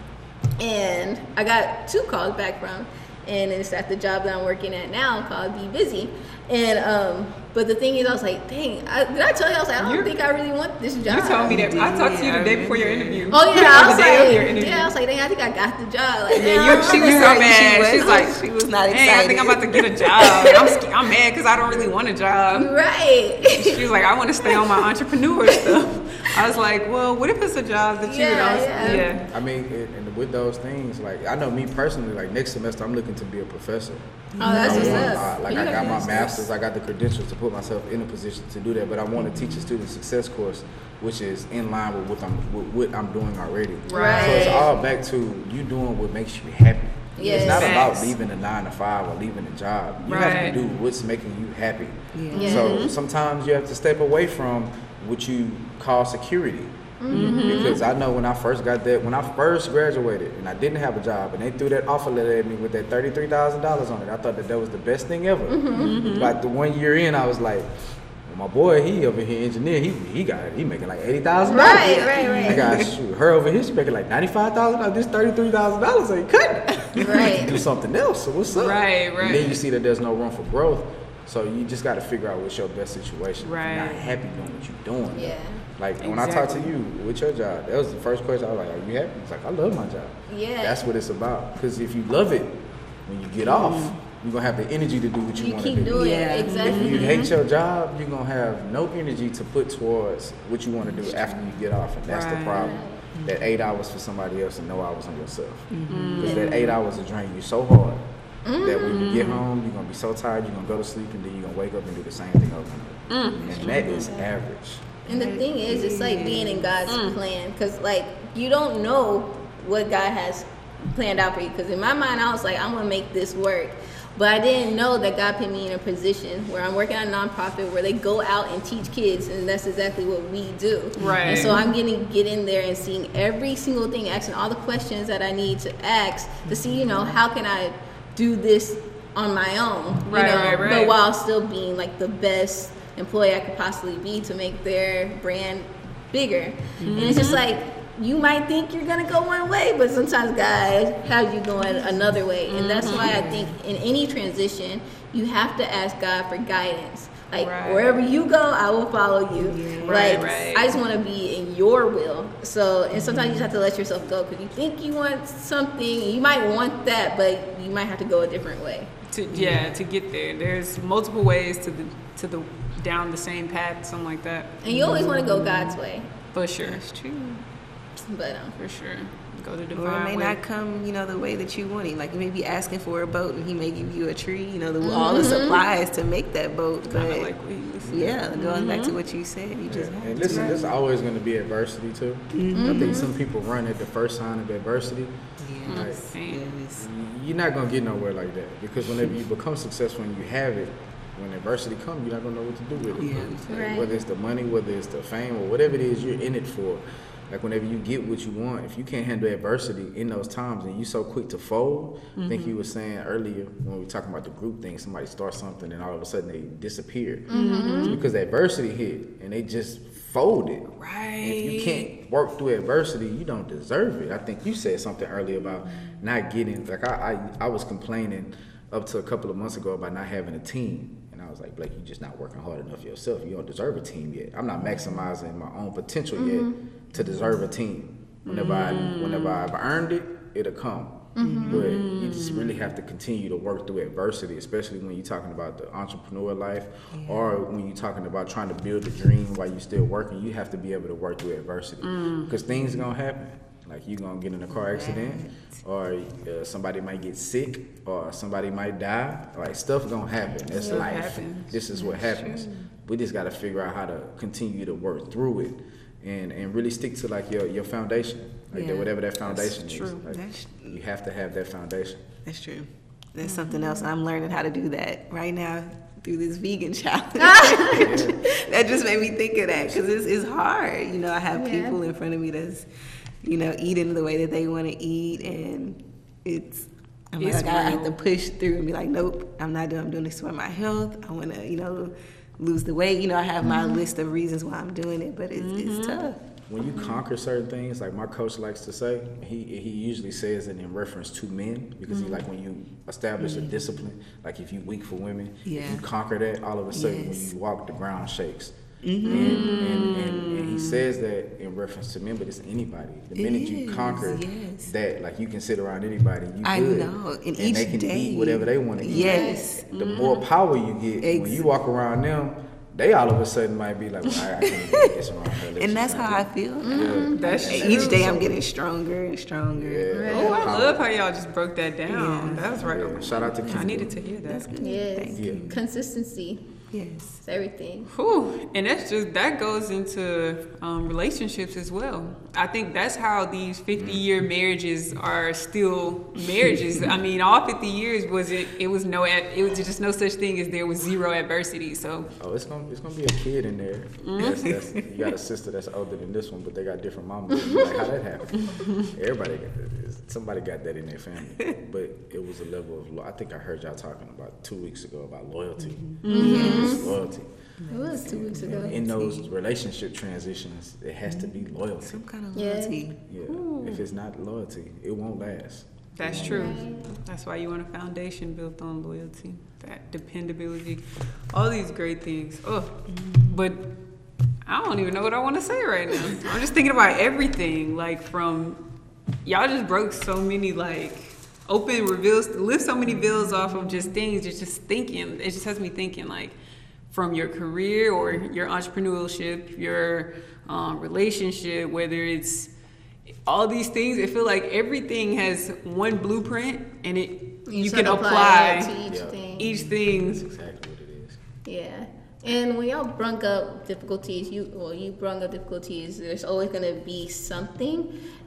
and I got two calls back from, and it's at the job that I'm working at now called Be Busy. And um, but the thing is, I was like, dang, I, did I tell you? I was like, I don't You- think I really want this job. You told me that. I talked to you the day before your interview. Oh yeah, I was day of your like, yeah, I was like, dang, I think I got the job. Like, Yeah, you, she was so Right, mad. she was- She's like, she was not Hey, I think I'm about to get a job. I'm, sc- I'm mad because I don't really want a job. right. She was like, I want to stay on my entrepreneur stuff. I was like, well, what if it's a job that you Yeah, and I yeah. yeah. I mean, it, and with those things, like I know me personally, like next semester I'm looking to be a professor. Oh, that's I what's want- up. like You I got got my this. master's, I got the credentials to put myself in a position to do that. But I want to teach a student success course, which is in line with what I'm with what I'm doing already. Right. So it's all back to you doing what makes you happy. Yes. It's not about leaving a nine to five or leaving a job. You have to do what's making you happy. Yeah. So mm-hmm. sometimes you have to step away from what you call security. Mm-hmm. Because I know when I first got that, when I first graduated and I didn't have a job, and they threw that offer letter at me with that thirty-three thousand dollars on it, I thought that that was the best thing ever. Mm-hmm. Mm-hmm. Like the one year in, I was like, well, my boy, he over here engineer, he he got he making like eighty thousand dollars. Right, right, right. I got shoot, her over here, she making like ninety-five thousand dollars. This thirty-three thousand dollars ain't cutting. it. Right. do something else. So what's up? Right, right. And then you see that there's no room for growth. So you just got to figure out what's your best situation. If you're not happy doing what you're doing. Yeah. Like when I talked to you with your job, that was the first question. I was like, "Are you happy?" It's like, "I love my job." Yeah. That's what it's about. Because if you love it, when you get off, mm-hmm. you're gonna have the energy to do what you, You want to do. doing Yeah. exactly. If you hate mm-hmm. your job, you're gonna have no energy to put towards what you want to do after you get off, and that's the Right. problem. Mm-hmm. That eight hours for somebody else and no hours on yourself. Mm-hmm. Because that eight hours will drain you so hard That when you get mm. home, you're gonna be so tired, you're gonna go to sleep, and then you're gonna wake up and do the same thing over and over. Mm. And that is average. And the thing is, it's like being in God's mm. plan, because like you don't know what God has planned out for you. Because in my mind, I was like, I'm gonna make this work, but I didn't know that God put me in a position where I'm working at a nonprofit where they go out and teach kids, and that's exactly what we do. Right. And so I'm getting to get in there and seeing every single thing, asking all the questions that I need to ask to see, you know, how can I do this on my own, you Right, know, right, right. but while still being like the best employee I could possibly be to make their brand bigger. And it's just Mm-hmm. like you might think you're gonna go one way, but sometimes God has you going another way. And that's why I Mm-hmm. think in any transition, you have to ask God for guidance. Like Right. wherever you go, I will follow you. Right, like right. I just want to be in your will. So and sometimes you just have to let yourself go because you think you want something, you might want that, but you might have to go a different way. to yeah to get there. There's multiple ways to the to the down the same path, something like that. And you always want to go God's way, For sure, That's true. but um, for sure. Go the Or it may way. not come, you know, the way that you want it. Like you may be asking for a boat, and he may give you a tree. You know, the, all the mm-hmm. supplies to make that boat. Kinda But like what you said. yeah, going back to mm-hmm. what you said, you Yeah. just have And to. listen, there's always going to be adversity too. I think mm-hmm. some people run at the first sign of adversity. Like, Yes. you're not gonna get nowhere like that because whenever you become successful and you have it, when adversity comes, you're not gonna know what to do with it. Yeah. Like, Right. Whether it's the money, whether it's the fame, or whatever it is you're in it for. Like whenever you get what you want, if you can't handle adversity in those times and you so quick to fold, I think mm-hmm. you were saying earlier when we were talking about the group thing, somebody starts something and all of a sudden they disappear. Mm-hmm. It's because adversity hit and they just folded. Right. If you can't work through adversity, you don't deserve it. I think you said something earlier about not getting like I, I I was complaining up to a couple of months ago about not having a team. And I was like, Blake, you're just not working hard enough yourself. You don't deserve a team yet. I'm not maximizing my own potential yet mm-hmm. To deserve a team. Whenever I whenever I've earned it, it'll come. But you just really have to continue to work through adversity, especially when you're talking about the entrepreneur life or when you're talking about trying to build a dream while you're still working. You have to be able to work through adversity because things are gonna happen. Like you're gonna get in a car accident, or uh, somebody might get sick, or somebody might die. Like stuff gonna happen. That's life. happens. This is what happens. We just gotta figure out how to continue to work through it, and and really stick to like your your foundation, like that, Yeah. whatever that foundation is. true. Like, That's- you have to have that foundation. That's true. That's something else. Mm-hmm. I'm learning how to do that right now through this vegan challenge. that just made me think of that because it's, it's hard. You know, I have Yeah. people in front of me that's, you know, eating the way that they want to eat, and it's. I'm It's like, I have to push through and be like, nope, I'm not doing. I'm doing this for my health. I want to, you know, lose the weight. You know, I have my mm-hmm. list of reasons why I'm doing it, but it's, it's mm-hmm. tough. When you conquer certain things, like my coach likes to say, he he usually says it in reference to men because he mm-hmm. like when you establish a discipline, like if you weak for women, if you conquer that, all of a sudden Yes. when you walk, the ground shakes. Mm-hmm. And, and, and, and he mm. says that in reference to men, but it's anybody. The It minute you conquer yes. that, like you can sit around anybody, you I good. know, and and each they can day- eat whatever they want to eat. Yes. The mm-hmm. more power you get, when you walk around them, they all of a sudden might be like, well, I, I can't get this around her. And that's how I do it. feel. Yeah. Mm-hmm. That's And true. Each day I'm getting stronger and stronger. Yeah. Oh, I love how y'all just broke that down. Yeah. That was right. Yeah, shout out to I needed to hear that. That's good. yes, Thank Yeah. you. consistency Yes. is everything. Whew. And that's just that goes into um, relationships as well. I think that's how these 50 year marriages are still marriages. I mean, all 50 years was it? It was no. ad- It was just no such thing as there was zero adversity. So Oh, it's gonna it's gonna be a kid in there. Mm-hmm. That's, that's, you got a sister that's older than this one, but they got different mamas. Like how that happened? Everybody got somebody got that in their family, but it was a level of. lo- I think I heard y'all talking about two weeks ago about loyalty. Mm-hmm. Mm-hmm. Mm-hmm. Yes, loyalty. It was two weeks ago. In those relationship transitions, it has to be loyalty. Some kind of loyalty. Yeah, if it's not loyalty, it won't last. that's true. That's why you want a foundation built on loyalty, that dependability, all these great things. Oh, but I don't even know what I want to say right now. I'm just thinking about everything, like from y'all just broke so many like open reveals, lift so many veils off of just things. It's just thinking. It just has me thinking like from your career or your entrepreneurship, your um, relationship, whether it's all these things. I feel like everything has one blueprint, and it you, just can have to apply to each Yeah. thing. each That's thing. exactly what it is. Yeah. And when y'all brung up difficulties, you well, you brung up difficulties. There's always gonna be something.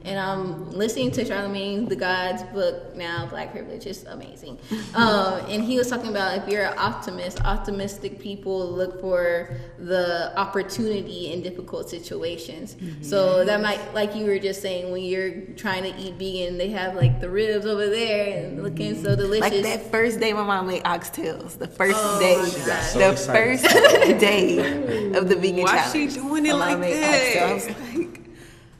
And I'm listening to Charlamagne the God's book now, Black Privilege. is amazing. Um, and he was talking about if you're an optimist, optimistic people look for the opportunity in difficult situations. So that might, like you were just saying, when you're trying to eat vegan, they have like the ribs over there and looking so delicious. Like that first day my mom made oxtails. The first Oh day. my God. got so the excited. first day of the vegan Why challenge. she doing it My mom like made that? oxtail. I was like,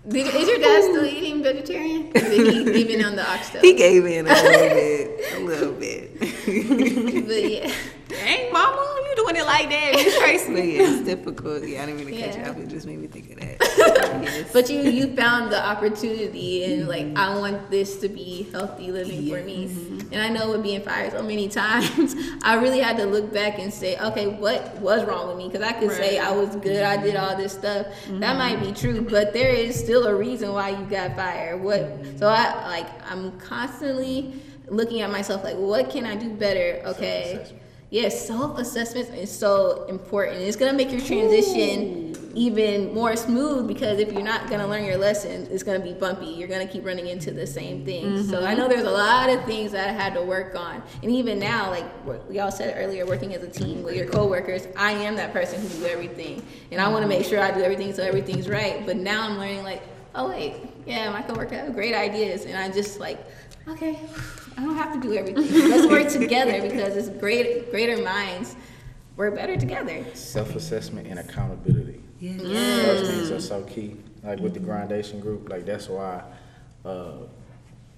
Did, is your dad still eating vegetarian? Did he give in on the oxtail? he gave in a little bit. A little bit. But yeah, Dang, mama, you doing it like that, Miss Tracy? But yeah, it's difficult. Yeah, I didn't mean to catch Yeah. up. It just made me think of that. Yes. but you you found the opportunity and like I want this to be healthy living for me. Mm-hmm. And I know with being fired so many times, I really had to look back and say, okay, what was wrong with me? Because I could say I was good, I did all this stuff. That might be true, but there is still a reason why you got fired. What? So I like I'm constantly looking at myself like, what can I do better? Okay. Self-assessment. Yes, self assessment is so important. It's gonna make your transition even more smooth because if you're not gonna learn your lesson, it's gonna be bumpy. You're gonna keep running into the same things. So I know mm-hmm. there's a lot of things that I had to work on, and even now, like what y'all said earlier, working as a team with your coworkers, I am that person who do everything, and I want to make sure I do everything so everything's right. But now I'm learning like, oh wait, yeah, my coworker have great ideas, and I just like, okay, I don't have to do everything. Let's work together because it's great, greater minds. We're better together. Self-assessment and accountability. Yeah. Those things are mm. so key. Like with the Grindation Group, like that's why uh,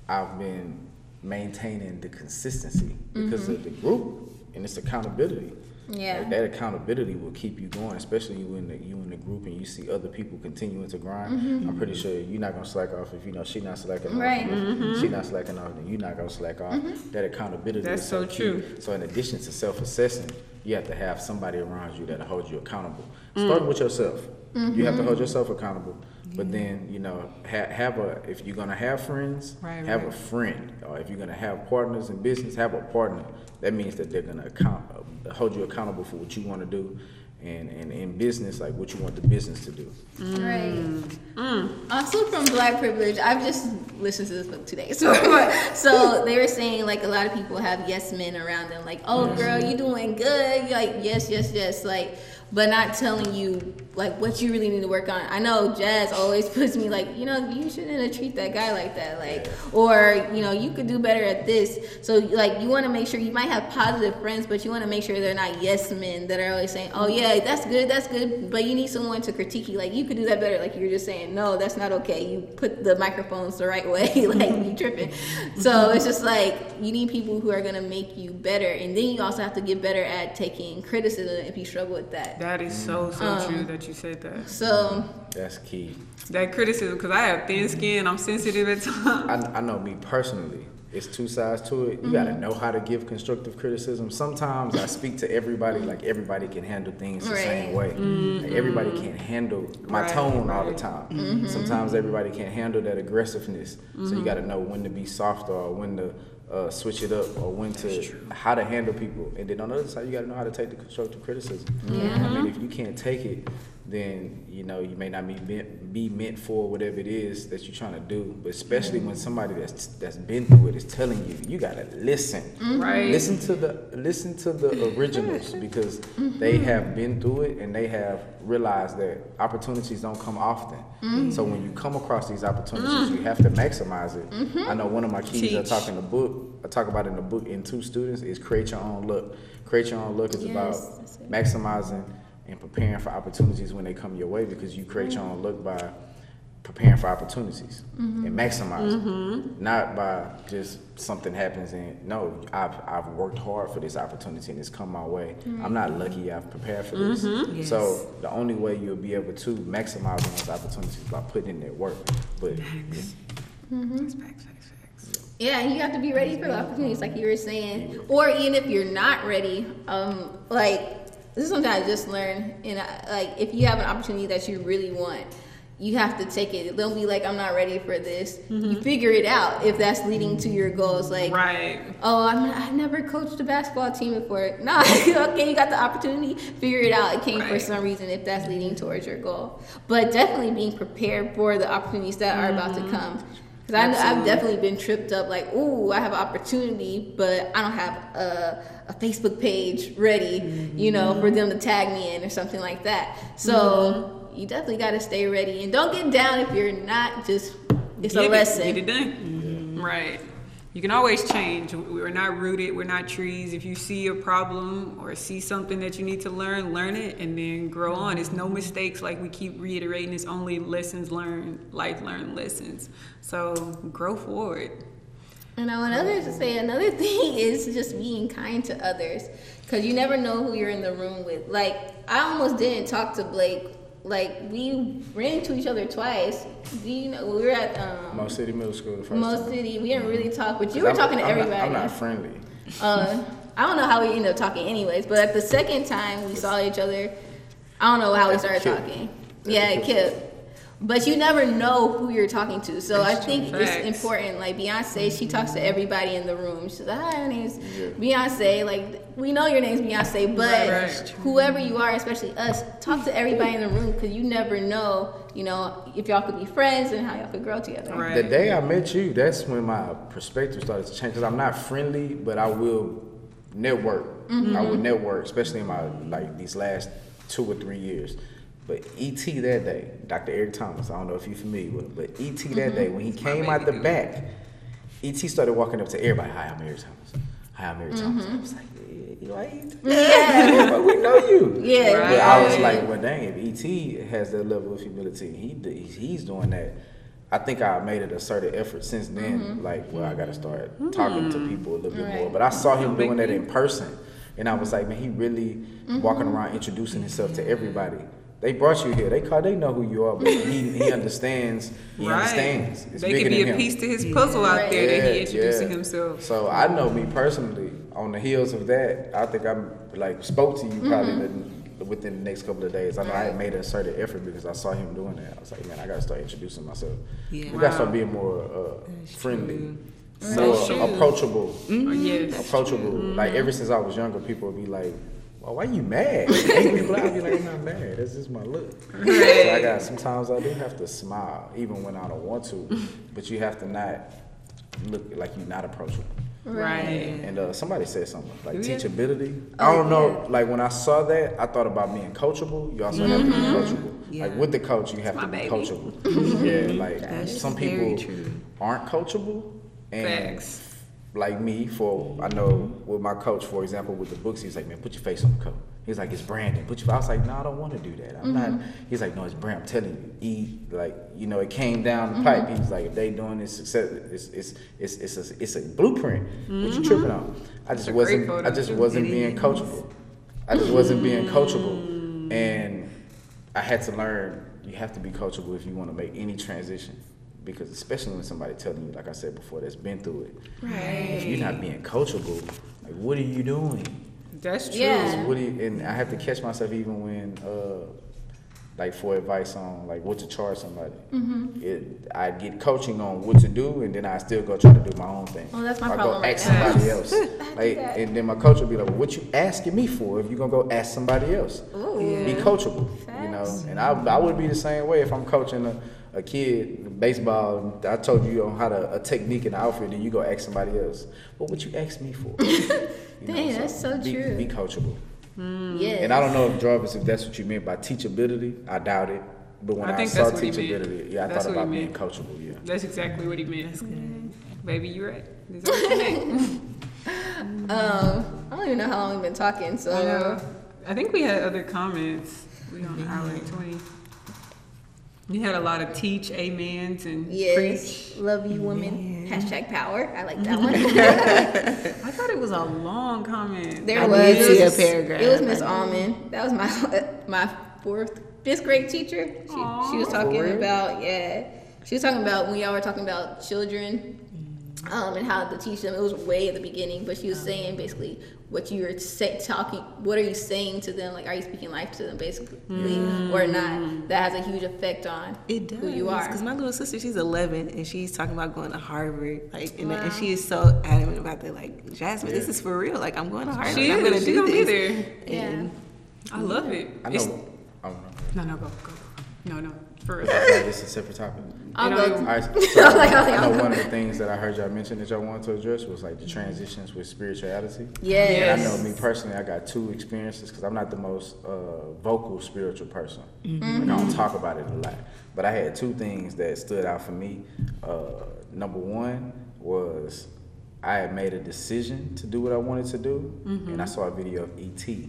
I've been maintaining the consistency because of mm-hmm. the group and its accountability. Yeah. Like, that accountability will keep you going, especially when the, you in the group and you see other people continuing to grind. Mm-hmm. I'm pretty sure you're not gonna slack off if you know she not slacking Right. off. She mm-hmm. not slacking off, then you're not gonna slack off. That accountability. That's is so key. true. So in addition to self-assessing, you have to have somebody around you that'll hold you accountable. Start with yourself. You have to hold yourself accountable. But then, you know, ha- have a if you're gonna have friends, Right, have right. a friend. Or if you're gonna have partners in business, have a partner. That means that they're gonna account, uh, hold you accountable for what you want to do, and, and in business, like what you want the business to do. Right. Mm. Also from Black Privilege, I've just listened to this book today. So, so they were saying like a lot of people have yes men around them, like, oh girl, you doing good. You're like yes, yes, yes, like, but not telling you like what you really need to work on. I know Jazz always puts me like, you know, you shouldn't treat that guy like that, like, or you know, you could do better at this. So like, you want to make sure you might have positive friends, but you want to make sure they're not yes men that are always saying, oh yeah, that's good, that's good, but you need someone to critique you, like you could do that better. Like you're just saying, no, that's not okay. You put the microphones the right way, like you tripping. So it's just like you need people who are gonna make you better, and then you also have to get better at taking criticism if you struggle with that. That is so so um, true that you said that. So That's key. That criticism, because I have thin skin, I'm sensitive at times. I, I know me personally. It's two sides to it. You gotta mm-hmm. know how to give constructive criticism. Sometimes I speak to everybody like everybody can handle things the same way. Like mm-hmm. everybody can't handle my Right, tone all the right. time. Mm-hmm. Sometimes everybody can't handle that aggressiveness. So you gotta know when to be softer or when to uh, switch it up or when to how to handle people. And then on the other side, you gotta know how to take the constructive criticism. I mean, if you can't take it, then you know you may not be meant, be meant for whatever it is that you're trying to do. But especially when somebody that's that's been through it is telling you, you gotta listen. Right. Listen to the listen to the originals because they have been through it and they have realized that opportunities don't come often. So when you come across these opportunities, you have to maximize it. I know one of my keys I talk in the book. I talk about in the book in two students is create your own look. Create your own look is Yes, about maximizing and preparing for opportunities when they come your way because you create your own look by preparing for opportunities and mm-hmm. maximizing, mm-hmm. not by just something happens and no, I've I've worked hard for this opportunity and it's come my way. Mm-hmm. I'm not lucky. I've prepared for this. Yes. So the only way you'll be able to maximize on those opportunities by putting in that work. But Facts, facts, facts, facts. Yeah, and you have to be ready for the opportunities, like you were saying. Or even if you're not ready, um, like this is something I just learned. And I, like, if you have an opportunity that you really want, you have to take it. Don't be like, I'm not ready for this. Mm-hmm. You figure it out if that's leading to your goals. Like, Right. oh, I'm, I've never coached a basketball team before. No, okay, you got the opportunity. Figure it out. It came for some reason if that's leading towards your goal. But definitely being prepared for the opportunities that are about to mm-hmm. come. Because I've definitely been tripped up like, ooh, I have an opportunity, but I don't have a, a Facebook page ready, you know, for mm-hmm. them to tag me in or something like that. So mm-hmm. you definitely got to stay ready and don't get down if you're not just, it's Get a it- lesson. Get it done. Right. You can always change. We're not rooted. We're not trees. If you see a problem or see something that you need to learn, learn it and then grow on. It's no mistakes. Like we keep reiterating. It's only lessons learned, life learned lessons. So grow forward. And I want others to say another thing is just being kind to others, because you never know who you're in the room with. Like I almost didn't talk to Blake. Like we ran into each other twice. You know we were at um, Mo City Middle School the first Most time. City. We didn't really talk, but you were I'm- talking to I'm not- everybody. I'm not friendly. Uh, I don't know how we ended up talking, anyways. But at the second time we saw each other, I don't know how we started talking. Yeah, it Kip. But you never know who you're talking to, so I think it's Facts. important. Like Beyonce, she talks to everybody in the room. She's like, "Hi, my name's Beyonce." Like we know your name's Beyonce, but Right, right. whoever you are, especially us, talk to everybody in the room because you never know, you know, if y'all could be friends and how y'all could grow together. Right. The day I met you, that's when my perspective started to change. Cause I'm not friendly, but I will network. Mm-hmm. I will network, especially in my like these last two or three years. But ET that day, Dr. Eric Thomas, I don't know if you're familiar with him, but ET Mm-hmm. that day when he came out the dude. back, ET started walking up to everybody. Hi, I'm Eric Thomas. Hi, I'm Eric Thomas. Mm-hmm. I was like, "Eh, you ain't- yeah, but we know you. Yeah, But I was like, well, dang, if ET has that level of humility, he he's doing that. I think I made it a certain effort since then. Like, well, I got to start talking to people a little bit more. Mm-hmm. But I saw him doing that in person, and I was like, man, he really Mm-hmm. walking around introducing himself to everybody. They brought you here. They call. They know who you are, but he he understands. He right. understands. It's they bigger could be than a him. piece to his puzzle out Right. there that he Yeah, introducing yeah. himself. So I know me personally. On the heels of that, I think I'm like spoke to you probably Mm-hmm. the, within the next couple of days. I know I had made a certain effort because I saw him doing that. I was like, man, I gotta start introducing myself. Yeah. We gotta start being more uh, friendly, true. more That's true. approachable. Oh, yes. Approachable. Mm-hmm. Like ever since I was younger, people would be like. Well, why you mad? Angry black, be like, I'm not mad. That's just my look. So I got sometimes I do have to smile, even when I don't want to. But you have to not look like you're not approachable. Right. And uh, somebody said something like Yeah. teachability. Oh, I don't know. Like when I saw that, I thought about being coachable. You also have to be coachable. Yeah. Like with the coach, you have to be baby. coachable. yeah, like That's some people true. aren't coachable, and Facts. Like me, for I know with my coach, for example, with the books, he's like, man, put your face on the cover. He's like, it's branding. Put your. I was like, no, I don't want to do that. I'm not. Mm-hmm. He's like, no, it's brand. I'm telling you, e like you know, it came down the pipe. Mm-hmm. He was like, if they doing this success, it's it's it's it's a, it's a blueprint. What you mm-hmm. tripping on? I just a wasn't. I just wasn't It being coachable. I just wasn't being coachable, mm. and I had to learn. You have to be coachable if you want to make any transition. Because especially when somebody telling you, like I said before, that's been through it. Right. If you're not being coachable, like what are you doing? That's true. Yeah. What do you, and I have to catch myself even when, uh, like for advice on like what to charge somebody. Mm-hmm. It, I get coaching on what to do, and then I still go try to do my own thing. Well, that's my I problem go right ask now. somebody else. like, that. and then my coach will be like, well, "What you asking me for? If you're gonna go ask somebody else, Ooh. be coachable." You know, and I, I would be the same way if I'm coaching a. A kid, baseball. I told you on how to a technique in the outfit, then you go ask somebody else. But what would you ask me for? You Dang, that's so be, true. Be coachable. Yes. And I don't know if Jarvis, if that's what you meant by teachability, I doubt it. But when I I, saw that's what he meant. teachability, yeah, I That's thought about being coachable. Yeah. That's exactly what he meant. Baby, you're right. That's you meant. Um, I don't even know how long we've been talking, so I know. I think we had other comments. We on hour and twenty. You had a lot of teach, amens, and yes, preach. love you, women. Hashtag power. I like that one. I thought it was a long comment. there I was. did It see a paragraph. it was Miss Almond. That was my my fourth, fifth grade teacher. She, she was talking real? about yeah. She was talking about when y'all were talking about children. Um, and how to teach them. It was way at the beginning, but she was saying basically what you were say, talking. What are you saying to them? Like, are you speaking life to them, basically, or not? That has a huge effect on It does. who you are. Because my little sister, she's 11, and she's talking about going to Harvard. Like, and, and she is so adamant about that. Like, Jasmine, this is for real. Like, I'm going to Harvard. She I'm is. going to do gonna be this. there. And I love it. I It's- know. I don't know. No, no, go, go, go. No, no, for real. Like, this is a separate topic. I'll You know, All To, right, so like, I was like, I I'll know one of the things that I heard y'all mention that y'all wanted to address was like the transitions with spirituality. yes. And I know me personally, I got two experiences because I'm not the most uh, vocal spiritual person. Like, I don't talk about it a lot. But I had two things that stood out for me. Uh, number one was I had made a decision to do what I wanted to do, and I saw a video of E.T.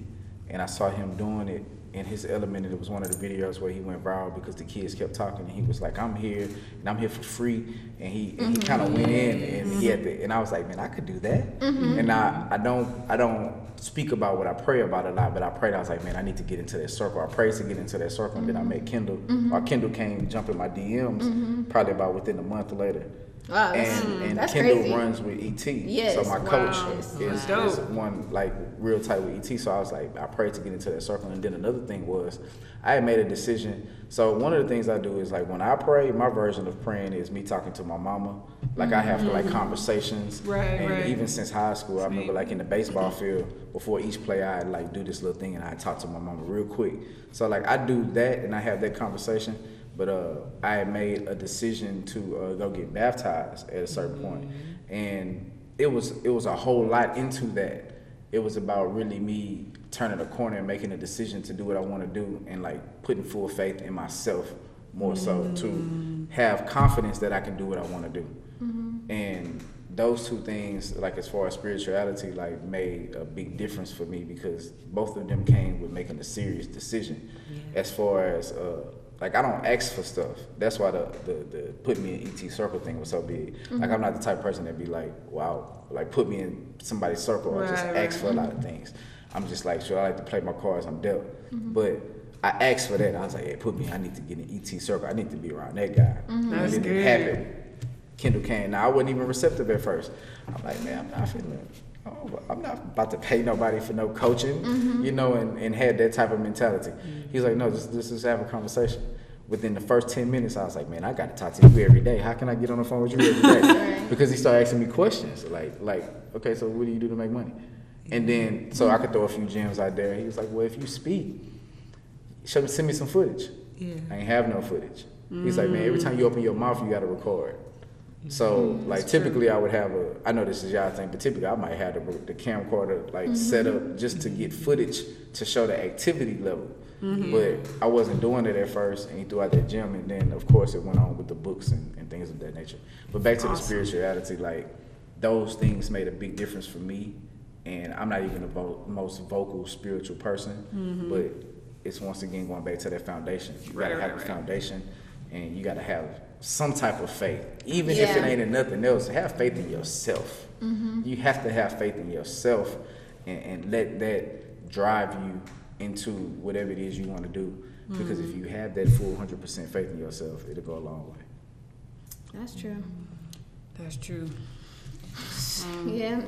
and I saw him doing it in his element. And it was one of the videos where he went viral because the kids kept talking, and he was like, "I'm here, and I'm here for free," and he and he kind of mm-hmm. went in, and mm-hmm. he had the, and I was like, "Man, I could do that." Mm-hmm. And I I don't I don't speak about what I pray about a lot, but I prayed. I was like, "Man, I need to get into that circle." I prayed to get into that circle, and then I met Kendall. Or Kendall came jumping my DMs probably about within a month later. Wow, and mm. and that's Kendall crazy. runs with ET. Yes, so my coach is, is one like real tight with ET. So I was like, I prayed to get into that circle. And then another thing was, I had made a decision. So one of the things I do is like when I pray, my version of praying is me talking to my mama. Like I have like mm-hmm. conversations. Right, and right. even since high school, I remember like in the baseball mm-hmm. field before each play, I'd like do this little thing and I talk to my mama real quick. So like I do that and I have that conversation. But uh, I had made a decision to uh, go get baptized at a certain point, and it was it was a whole lot into that. It was about really me turning a corner and making a decision to do what I want to do, and like putting full faith in myself more so to have confidence that I can do what I want to do. And those two things, like as far as spirituality, like made a big difference for me because both of them came with making a serious decision. As far as uh, like I don't ask for stuff. That's why the the, the put me in ET circle thing was so big. Like I'm mm-hmm. not the type of person that be like, wow, like put me in somebody's circle or just Right, ask right. for a lot of things. I'm just like, sure, I like to play my cards. I'm dealt, mm-hmm. but. I asked for that. I was like, "Hey, put me. I need to get in ET circle. I need to be around that guy." Mm-hmm. And That's good. it happened. Kendall came. Now I wasn't even receptive at first. I'm like, man, I'm not feeling. Oh, I'm not about to pay nobody for no coaching, you know, and, and had that type of mentality. He's like, no, just let's just have a conversation. Within the first ten minutes, I was like, man, I got to talk to you every day. How can I get on the phone with you every day? Because he started asking me questions like, like, okay, so what do you do to make money? And then so I could throw a few gems out there. He was like, well, if you speak, show me, send me some footage. Yeah. I ain't have no footage. He's like, man, every time you open your mouth, you got to record. So, mm-hmm. like, typically I would have a, I know this is y'all thing, but typically I might have the, the camcorder, like, set mm-hmm. up just to get footage to show the activity level. Mm-hmm. But I wasn't doing it at first, and he threw out that gym, and then, of course, it went on with the books and, and things of that nature. But back to the spirituality, like, those things made a big difference for me. And I'm not even the vo- most vocal spiritual person, mm-hmm. but it's once again going back to that foundation. You Right, gotta right, have a right. foundation, and you gotta have some type of faith, even if it ain't in nothing else. Have faith in yourself. Mm-hmm. You have to have faith in yourself, and, and let that drive you into whatever it is you want to do. Because if mm-hmm. you have that full hundred percent faith in yourself, it'll go a long way. That's true. That's true. Um, yeah,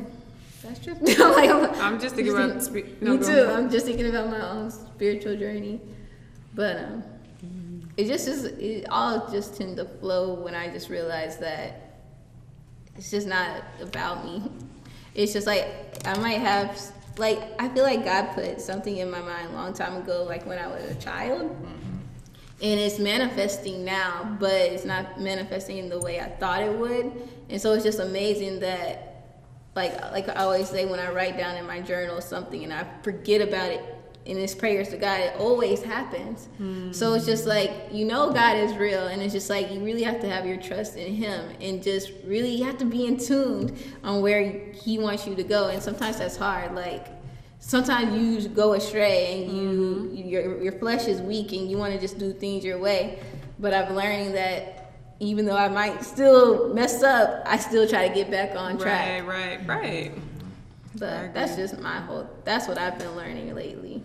that's true. like, I'm, I'm just thinking about spe- no, me too. ahead. I'm just thinking about my own spiritual journey, but um, mm-hmm. it just is. It all just tend to flow when I just realize that it's just not about me. It's just like I might have like I feel like God put something in my mind a long time ago, like when I was a child. Mm-hmm. And it's manifesting now, but it's not manifesting in the way I thought it would. And so it's just amazing that like like I always say when I write down in my journal something and I forget about it in his prayers to God, it always happens. Hmm. So it's just like you know God is real, and it's just like you really have to have your trust in Him, and just really you have to be in tuned on where He wants you to go. And sometimes that's hard. Like sometimes you go astray, and you mm-hmm. your your flesh is weak, and you want to just do things your way. But I've learning that even though I might still mess up, I still try to get back on track. Right, right, right. But that's just my whole. That's what I've been learning lately.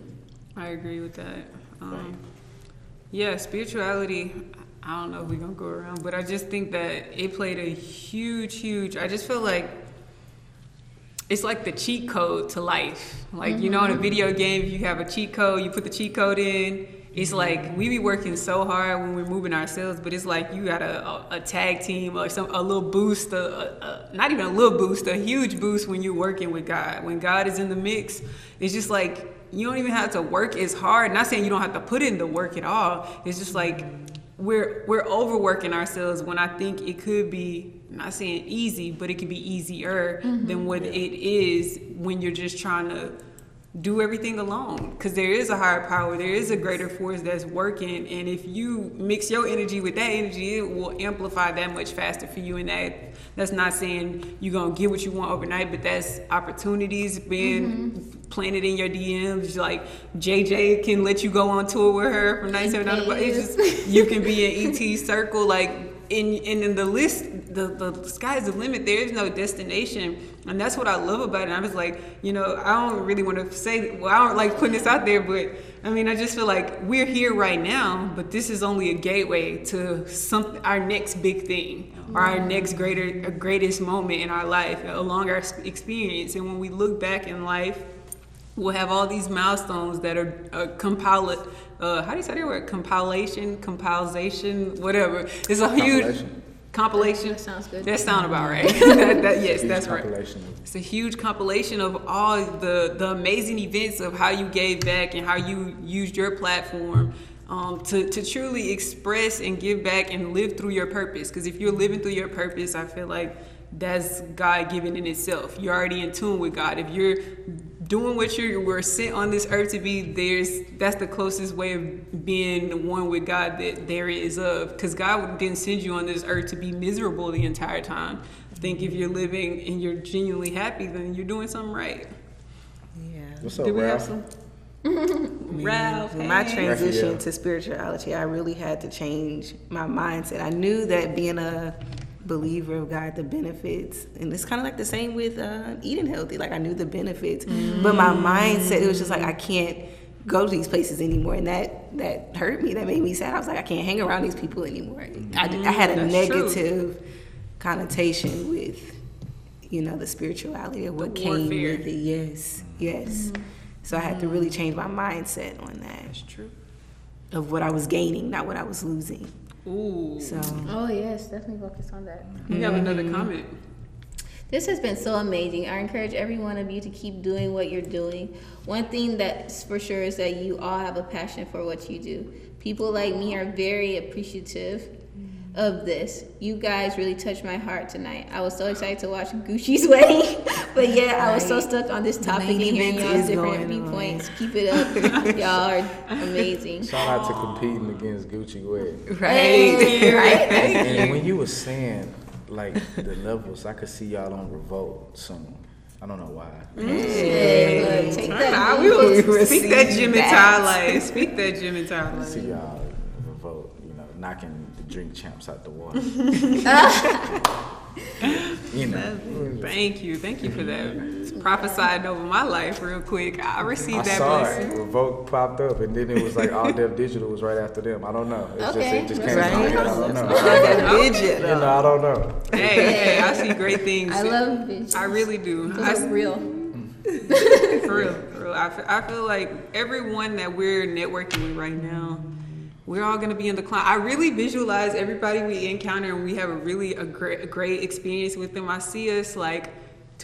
I agree with that. Um, yeah, spirituality. I don't know if we're gonna go around, but I just think that it played a huge, huge. I just feel like it's like the cheat code to life. Like you know, in a video game, if you have a cheat code, you put the cheat code in. It's like we be working so hard when we're moving ourselves, but it's like you got a, a, a tag team or some a little boost, a, a, not even a little boost, a huge boost when you're working with God. When God is in the mix, it's just like you don't even have to work as hard. Not saying you don't have to put in the work at all. It's just like we're we're overworking ourselves when I think it could be I'm not saying easy, but it could be easier mm-hmm. than what it is when you're just trying to do everything alone because there is a higher power there is a greater force that's working and if you mix your energy with that energy it will amplify that much faster for you and that that's not saying you're gonna get what you want overnight but that's opportunities being mm-hmm. planted in your DMs like JJ can let you go on tour with her from 97 but it's just you can be in ET circle like and, and in the list, the, the sky's the limit. There is no destination. And that's what I love about it. I was like, you know, I don't really want to say, well, I don't like putting this out there, but I mean, I just feel like we're here right now, but this is only a gateway to some, our next big thing or our next greater, greatest moment in our life along our experience. And when we look back in life, we'll have all these milestones that are uh, compiled. Uh, how do you say that word? Compilation, compilation, whatever. It's a huge Compilation. compilation. That sounds good. That sound about right. that, that- yes, Huge that's right. It's a huge compilation of all the the amazing events of how you gave back and how you used your platform. Um, to, to truly express and give back and live through your purpose. Because if you're living through your purpose, I feel like that's God given in itself. You're already in tune with God. If you're doing what you were sent on this earth to be, there's that's the closest way of being the one with God that there is of. Because God didn't send you on this earth to be miserable the entire time. I think if you're living and you're genuinely happy, then you're doing something right. Yeah. What's up, Do we have Ralph? some? Ralph, With my transition Raphael. to spirituality, I really had to change my mindset. I knew that being a believer of God, the benefits, and it's kind of like the same with uh, eating healthy. Like I knew the benefits, but my mindset, it was just like I can't go to these places anymore, and that that hurt me. That made me sad. I was like, I can't hang around these people anymore. I, I had a mm, That's true. negative connotation with, you know, the spirituality of what came with it. Yes, yes. Mm-hmm. So I had to really mm-hmm. change my mindset on that That's true. of what I was gaining, not what I was losing. Ooh. So Oh yes, definitely focus on that. we have mm-hmm. another comment. This has been so amazing. I encourage every one of you to keep doing what you're doing. One thing that's for sure is that you all have a passion for what you do. People like me are very appreciative of this. You guys really touched my heart tonight. I was so excited to watch Gucci's wedding, but yet I was so stuck on this topic and hearing event y'all's different viewpoints. Keep it up. y'all are amazing. Shout out to competing against Gucci Wed. Hey, right? And when you were saying like the levels, I could see y'all on Revolt soon. I don't know why. Mm-hmm. Hey, look, take that. Nah, we will speak that Jim and that. Ty life. Speak that Jim and Ty I see y'all Revolt, you know, knocking the drink champs out the water. you know. Thank you. Thank you for that. It's prophesying over my life real quick. I I received that saw blessing. it. Revolt popped up, and then it was like All Def Digital was right after them. I don't know. It's Okay. just it just came Right. to my. I don't know. Digit, You know, I don't know. Hey, hey, I see great things. I love bitches. I really do. Those I, are real. for real, for real. I feel, I feel like everyone that we're networking with right now, we're all gonna be in the cloud. I really visualize everybody we encounter and we have a really a great, great experience with them. I see us like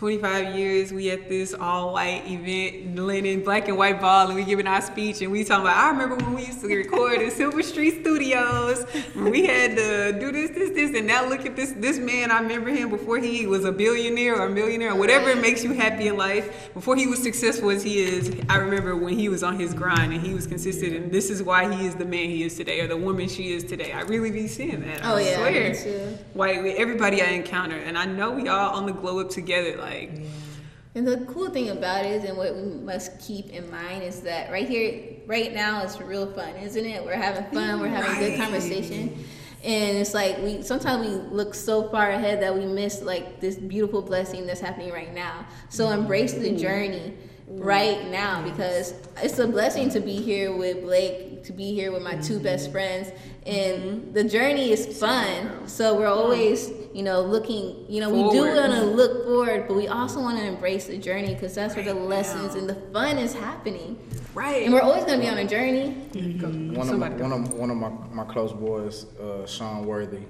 25 years, we at this all white event, linen, black and white ball, and we giving our speech, and we talking about. I remember when we used to record in Silver Street Studios, we had to do this, this, this, and now look at this. This man, I remember him before he was a billionaire or a millionaire, or whatever makes you happy in life. Before he was successful as he is, I remember when he was on his grind and he was consistent, and this is why he is the man he is today, or the woman she is today. I really be seeing that. I Oh, yeah, swear. too. Like everybody I encounter, and I know we all on the glow up together. Like, And the cool thing about it is, and what we must keep in mind is that right here, right now, it's real fun, isn't it? We're having fun, we're having good conversation, and it's like we sometimes we look so far ahead that we miss like this beautiful blessing that's happening right now. So mm-hmm. embrace the journey right now because it's a blessing to be here with Blake, to be here with my two best friends, and the journey is fun. So we're always, you know, looking. You know, we do want to look forward, but we also want to embrace the journey because that's where the lessons and the fun is happening. Right. And we're always gonna be on a journey. One of, my, one of one of my, my close boys, uh, Sean Worthy,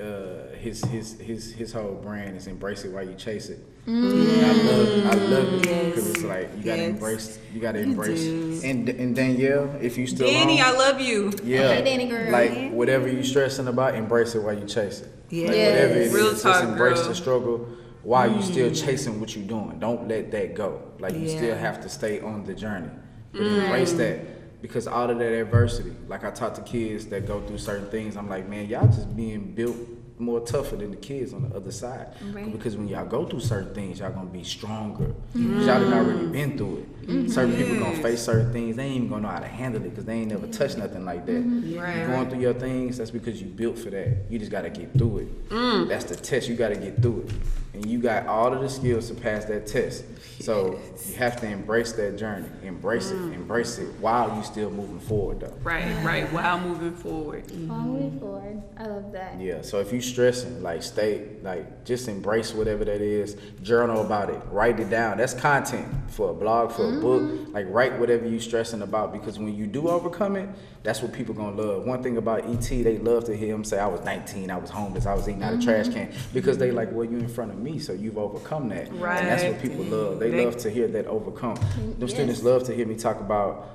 uh, his his his his whole brand is embrace it while you chase it. Mm. And I love I love it because it's like you gotta Yes. embrace you gotta embrace. do. And and Danielle, if you still Danny, on, I love you. yeah, Hey, Danny girl. like whatever you stressing about, embrace it while you chase it. Yeah. Yeah. Whatever it is, Real just talk, embrace girl. the struggle while you still mm. chasing what you're doing. Don't let that go. Like you Yeah. still have to stay on the journey. But mm. embrace that because all of that adversity. Like I talk to kids that go through certain things. I'm like, man, y'all just being built more tougher than the kids on the other side. Right. Because when y'all go through certain things, y'all gonna be stronger. 'Cause Y'all done already been through it. Mm-hmm. Certain people gonna face certain things. They ain't even gonna know how to handle it because they ain't never touched nothing like that. Mm-hmm. Right, You going through your things, that's because you built for that. You just gotta get through it. Mm. That's the test. You gotta get through it. And you got all of the skills to pass that test. So you have to embrace that journey. Embrace it. Mm. Embrace it while you're still moving forward though. Right, right. While moving forward. While moving forward, I love that. Yeah, so if you stressing, like stay, like just embrace whatever that is. Journal about it. Write it down. That's content for a blog, for a mm-hmm. book. Like write whatever you stressing about because when you do overcome it, that's what people gonna love. One thing about ET, they love to hear him say, "I was 19, I was homeless, I was eating out of mm-hmm. trash can," because they like, "Well, you in front of me, so you've overcome that." And that's what people love. They, They- love to hear that overcome. Them Yes. students love to hear me talk about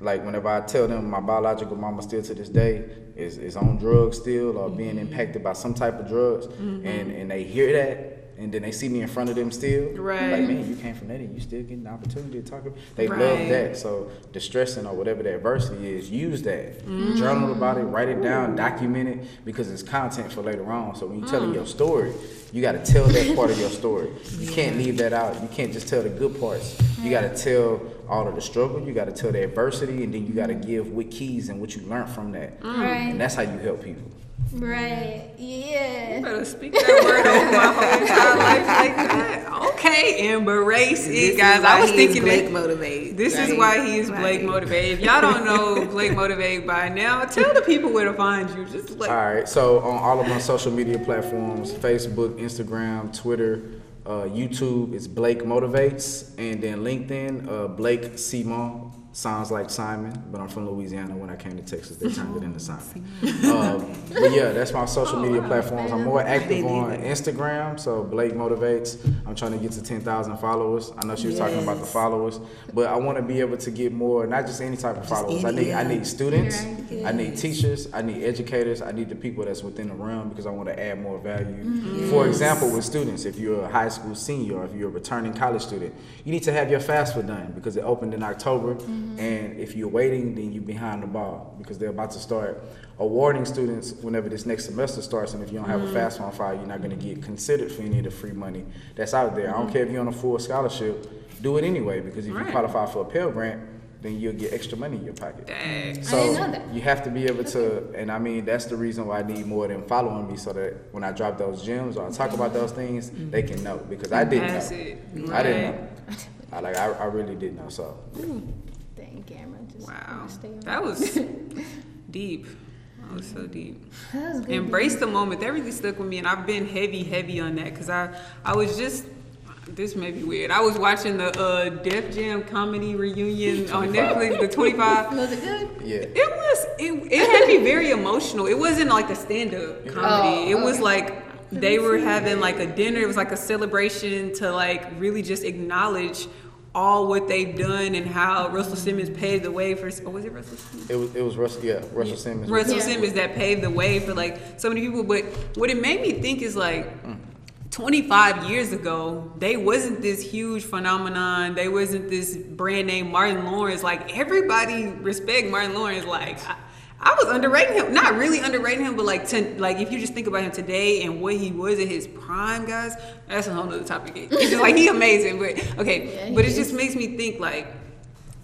like whenever I tell them my biological mama still to this day is, is on drugs still or mm-hmm. being impacted by some type of drugs mm-hmm. and, and they hear that and then they see me in front of them still. Right. Like, man, you came from that and you still getting the opportunity to talk. about They love that. So distressing or whatever the adversity is, use that. Mm. Journal about it, write it down, document it because it's content for later on. So when you're telling mm. your story, you got to tell that part of your story. You can't leave that out. You can't just tell the good parts. You got to mm. tell all of the struggle. You got to tell the adversity, and then you got to give what keys and what you learned from that. Right. And that's how you help people. Right. Yeah. You better speak that word over my whole entire life like that. Okay, embrace This it, is guys. I was thinking Blake that. motivate. This is why he is Blake Right. Motivate. If y'all don't know Blake Motivate by now, tell the people where to find you. Just like All right. So on all of my social media platforms, Facebook, Instagram, Twitter, uh, YouTube, it's Blake Motivates, and then LinkedIn, uh, Blake Simon. Sounds like Simon, but I'm from Louisiana. When I came to Texas, they turned it into Simon. um, but yeah, that's my social media platforms. I'm more active on Instagram, so Blake Motivates. I'm trying to get to 10,000 followers. I know she was talking about the followers, but I want to be able to get more, not just any type of followers. I any, need, I need students. Right. I need teachers, I need educators, I need the people that's within the realm because I want to add more value. Mm-hmm. For example, with students, if you're a high school senior or if you're a returning college student, you need to have your FAFSA done because it opened in October. Mm-hmm. And if you're waiting, then you're behind the ball because they're about to start awarding students whenever this next semester starts. And if you don't have a mm-hmm. FAFSA on file, you're not going to get considered for any of the free money that's out there. I don't mm-hmm. care if you're on a full scholarship, do it anyway because if you Right. qualify for a Pell Grant, then you'll get extra money in your pocket. Dang. So I didn't know that. you have to be able to, and I mean that's the reason why I need more than following me, so that when I drop those gems or I talk about those things, they can know because I didn't Pass know. it. I didn't know. I like I, I really didn't know. So Dang camera. Just Wow. wanna stay on. That was deep. That was so deep. That was good. Embrace the moment. That really stuck with me, and I've been heavy, heavy on that because I, I was just. This may be weird. I was watching the uh, Def Jam comedy reunion on Netflix, the 25. Was it good? yeah, It was. It, it had me very emotional. It wasn't like a stand-up comedy. Oh, it was like they were having like a dinner. It was like a celebration to like really just acknowledge all what they've done and how Russell Simmons paved the way for. Oh, was it Russell Simmons? it was it was Russell. Yeah, Russell Simmons. Russell Yeah. Simmons that paved the way for like so many people. But what it made me think is like. Mm. 25 years ago, they wasn't this huge phenomenon. They wasn't this brand name Martin Lawrence. Like everybody respect Martin Lawrence. Like I, I was underrating him, not really underrating him, but like to, like if you just think about him today and what he was at his prime, guys, that's a whole nother topic. It's just like he amazing, but okay. Yeah, but it is. just makes me think like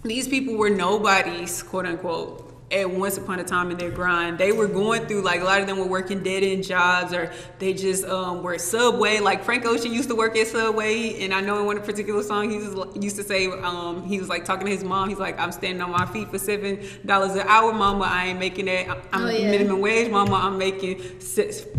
these people were nobodies, quote unquote, at once upon a time in their grind. They were going through like a lot of them were working dead end jobs or they just um, were Subway. Like Frank Ocean used to work at Subway, and I know in one particular song he was, used to say um, he was like talking to his mom. He's like, "I'm standing on my feet for seven dollars an hour, mama. I ain't making that. I'm Oh, yeah. minimum wage, mama. I'm making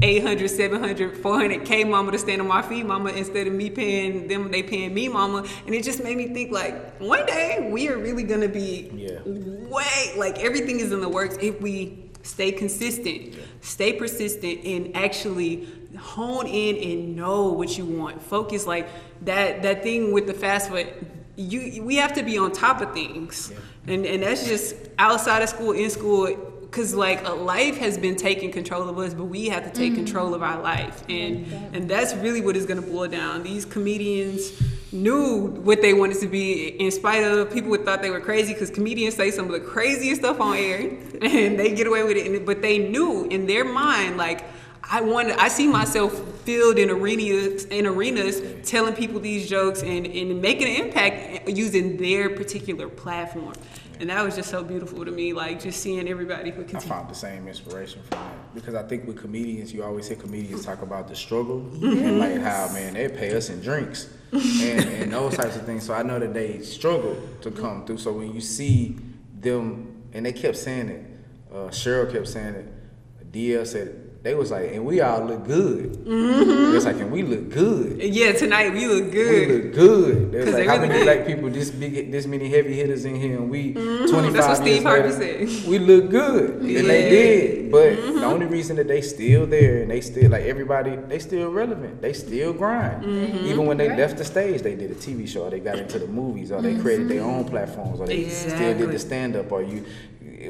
800, 700, 400 k, mama, to stand on my feet, mama. Instead of me paying them, they paying me, mama. And it just made me think like one day we are really gonna be Yeah. way like everything is in the works if we stay consistent, stay persistent, and actually hone in and know what you want. Focus like that that thing with the fast food. You we have to be on top of things, and and that's just outside of school, in school. Cause like a life has been taking control of us, but we have to take mm-hmm. control of our life, and and that's really what is gonna boil down. These comedians knew what they wanted to be in spite of people who thought they were crazy because comedians say some of the craziest stuff on air and they get away with it and- but they knew in their mind like i wanted i see myself filled in arenas in arenas telling people these jokes and, and making an impact uh, using their particular platform. And that was just so beautiful to me like just seeing everybody who I found the same inspiration from because I think with comedians, you always hear comedians talk about the struggle and like how man they pay us in drinks and, and those types of things. So I know that they struggle to come through. So when you see them, and they kept saying it, uh, Cheryl kept saying it, DL said it. They was like, and we all look good. It's like, and we look good. yeah tonight we look good. We look good. There's like how really many did. black people, this big, this many heavy hitters in here, and we That's 25 what Steve Harvey said. we look good, and they Yeah. Mm-hmm. did. But the only reason that they still there and they still like everybody, they still relevant. They still grind. Mm-hmm. Even when they left the stage, they did a TV show, or they got into the movies, or they created their own platforms, or they still did the stand up, or you.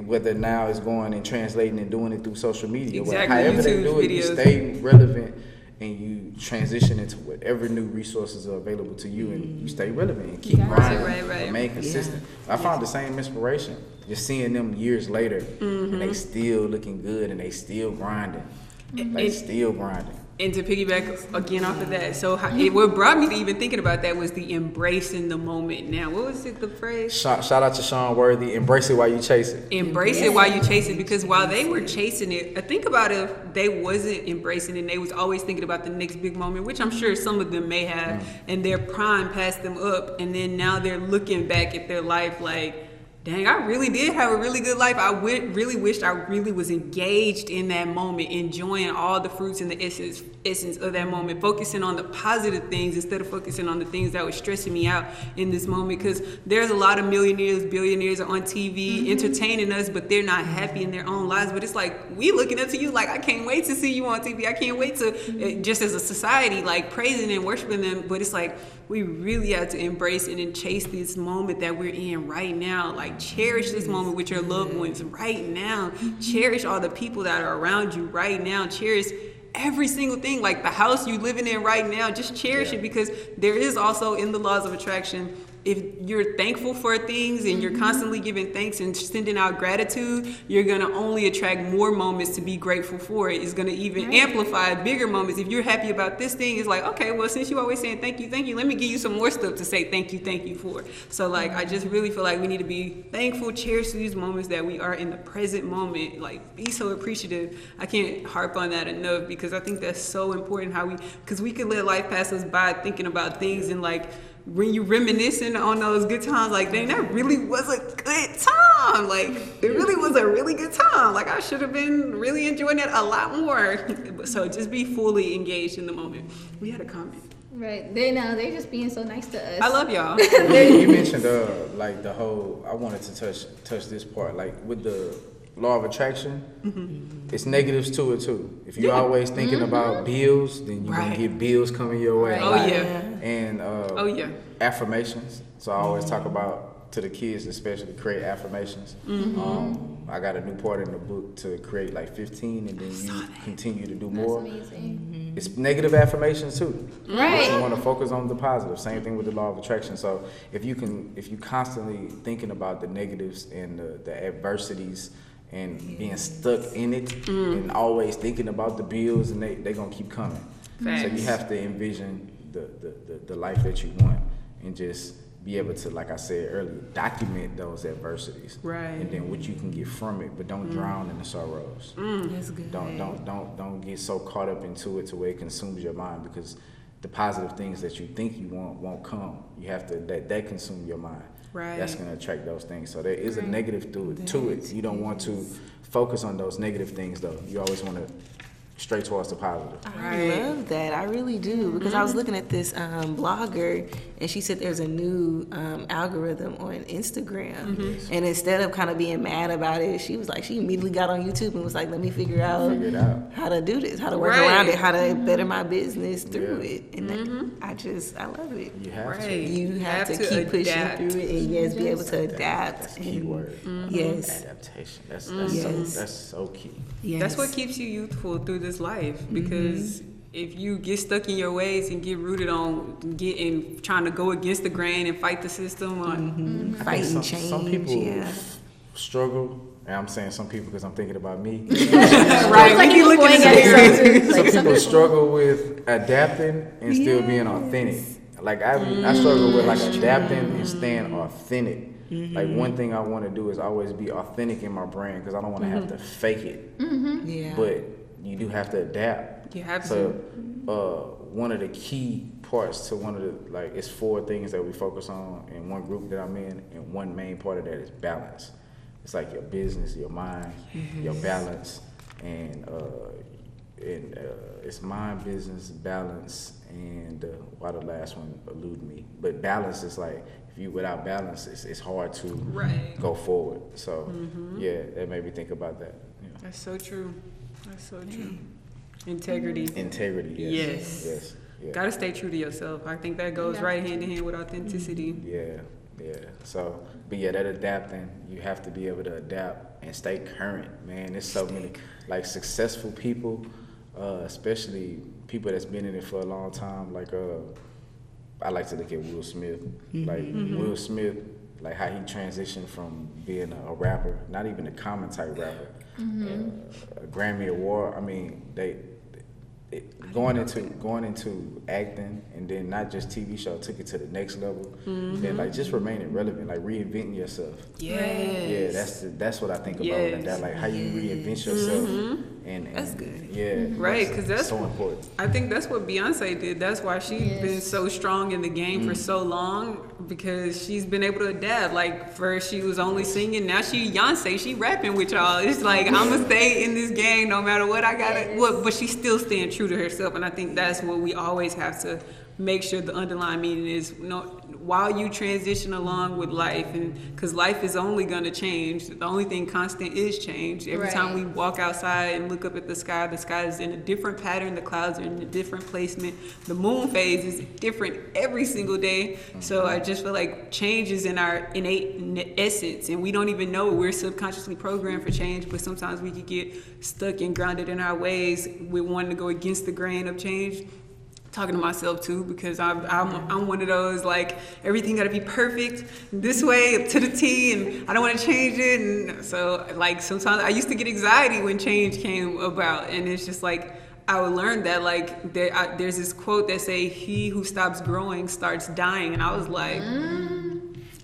Whether now it's going and translating and doing it through social media, Exactly, however they do it, you stay relevant and you transition into whatever new resources are available to you and you stay relevant and keep grinding, right, right. remain consistent. I found the same inspiration just seeing them years later and Mm-hmm. they still looking good and they still grinding, they still grinding. And to piggyback again off of that, so how, it, what brought me to even thinking about that was the embracing the moment. Now, what was it? The phrase? Shout, shout out to Sean Worthy. Embrace it while you chase it. Embrace it while you chase it, because while they were chasing it, I think about if they wasn't embracing it, and they was always thinking about the next big moment, which I'm sure some of them may have, mm. and their prime passed them up, and then now they're looking back at their life like. Dang, I really did have a really good life. I really wished I really was engaged in that moment, enjoying all the fruits and the essence, essence of that moment, focusing on the positive things instead of focusing on the things that were stressing me out in this moment. Because there's a lot of millionaires, billionaires are on TV entertaining us, but they're not happy in their own lives. But it's like we looking up to you, like I can't wait to see you on TV. I can't wait to, eh, just as a society, like praising and worshiping them. But it's like we really have to embrace it and chase this moment that we're in right now. Like cherish this moment with your loved ones right now. Cherish all the people that are around you right now. Cherish every single thing, like the house you're living in right now. Just cherish it because there is also in the laws of attraction. If you're thankful for things and you're mm-hmm. constantly giving thanks and sending out gratitude, you're gonna only attract more moments to be grateful for. It. It's gonna even amplify bigger moments. If you're happy about this thing, it's like, okay, well, since you always saying thank you, thank you, let me give you some more stuff to say thank you, thank you for. So like, I just really feel like we need to be thankful, cherish these moments that we are in the present moment. Like, be so appreciative. I can't harp on that enough because I think that's so important. How we, because we can let life pass us by thinking about things and like when you reminiscing on those good times, like, dang, that really was a good time. Like, it really was a really good time. Like, I should have been really enjoying it a lot more. so just be fully engaged in the moment. We had a comment. Right. They know they're just being so nice to us. I love y'all. you mentioned uh like the whole I wanted to touch touch this part like with the law of attraction it's negatives to it too if you're always thinking about bills then you're Right. gonna get bills coming your way Right. a Oh, lot. yeah. and uh Oh, yeah. affirmations so I always talk about to the kids especially create affirmations um I got a new part in the book to create like 15 and then you continue to do That's more amazing. it's negative affirmations too. Right. But you want to focus on the positive. Same thing with the law of attraction. So if you can, if you constantly thinking about the negatives and the, the adversities and being stuck in it and mm. always thinking about the bills and they they gonna keep coming. So you have to envision the, the, the, the life that you want and just be able to, like I said earlier, document those adversities, Right. And then what you can get from it, but don't mm. drown in the sorrows. Mm. That's good. Don't don't don't don't get so caught up into it to where it consumes your mind because the positive things that you think you want won't come. You have to let that consume your mind. Right. That's gonna attract those things. So there is a negative to it. To it, you don't want to focus on those negative things though. You always want to straight towards the positive. I Right. love that. I really do because I was mm-hmm. looking at this um, blogger and she said there's a new um, algorithm on Instagram, mm-hmm. and instead of kind of being mad about it, she was like she immediately got on YouTube and was like, "Let me figure out, Figure out. how to do this, how to work Right. around it, how to mm-hmm. better my business through Yeah. it." And that, I just I love it. You have Right. to. You have, Have to, to keep pushing through it and yes, be able to adapt. That's key and- word. Yes. Adaptation. That's that's Yes. so that's so key. Yes. That's what keeps you youthful through this life mm-hmm. because if you get stuck in your ways and get rooted on getting trying to go against the grain and fight the system on I think fighting some, change. Some people yeah. struggle, and I'm saying some people because I'm thinking about me. right like we he be was looking at at himself some some people people. struggle with adapting and still being authentic. Like I, I mm. struggle with like adapting and staying authentic. Like one thing I want to do is always be authentic in my brand because I don't want to have to fake it. Yeah. But you do have to adapt. You have so, uh, one of the key parts to one of the like it's four things that we focus on in one group that I'm in, and one main part of that is balance. It's like your business, your mind, your balance, and uh, and uh, it's mind, business, balance, and uh, why the last one elude me. But balance is like if you without balance, it's, it's hard to Right. go forward. So yeah, that made me think about that. know. That's so true. That's so true. Integrity. Integrity. Yes. Yes. Yes. Yeah. Gotta stay true to yourself. I think that goes Yeah. right hand in hand with authenticity. Yeah. Yeah. So, but yeah, that adapting, you have to be able to adapt and stay current, man. There's so many like successful people, uh, especially people that's been in it for a long time. Like, uh, I like to look at Will Smith. Like Will Smith, like how he transitioned from being a, a rapper, not even a common type rapper, Mm-hmm. uh, a Grammy award. I mean, they. It, going into going into acting and then not just TV show took it to the next level. Mm-hmm. Then like just remaining relevant, like reinventing yourself. Yes. Yeah, that's the, that's what I think about Yes. that. Like how you reinvent yourself. Mm-hmm. And, and That's good. Yeah, right. Because that's- so important. I think that's what Beyonce did. That's why she's Yes. been so strong in the game for mm. so long because she's been able to adapt. Like first she was only singing, now she Beyonce, she rapping with y'all. It's like I'm gonna stay in this game no matter what I gotta. Yes. What, but she's still staying true to herself, and I think that's what we always have to make sure the underlying meaning is. You know, while you transition along with life, and because life is only gonna change. The only thing constant is change. Every time we walk outside and look up at the sky, the sky is in a different pattern, the clouds are in a different placement, the moon phase is different every single day. So I mm-hmm. just feel like change is in our innate essence, and we don't even know we're subconsciously programmed for change, but sometimes we could get stuck and grounded in our ways we wanting to go against the grain of change talking to myself too because I'm, I'm, I'm one of those like everything got to be perfect this way to the T and I don't want to change it and so like sometimes I used to get anxiety when change came about and it's just like I would learn that like there, I, there's this quote that say he who stops growing starts dying and I was like mm.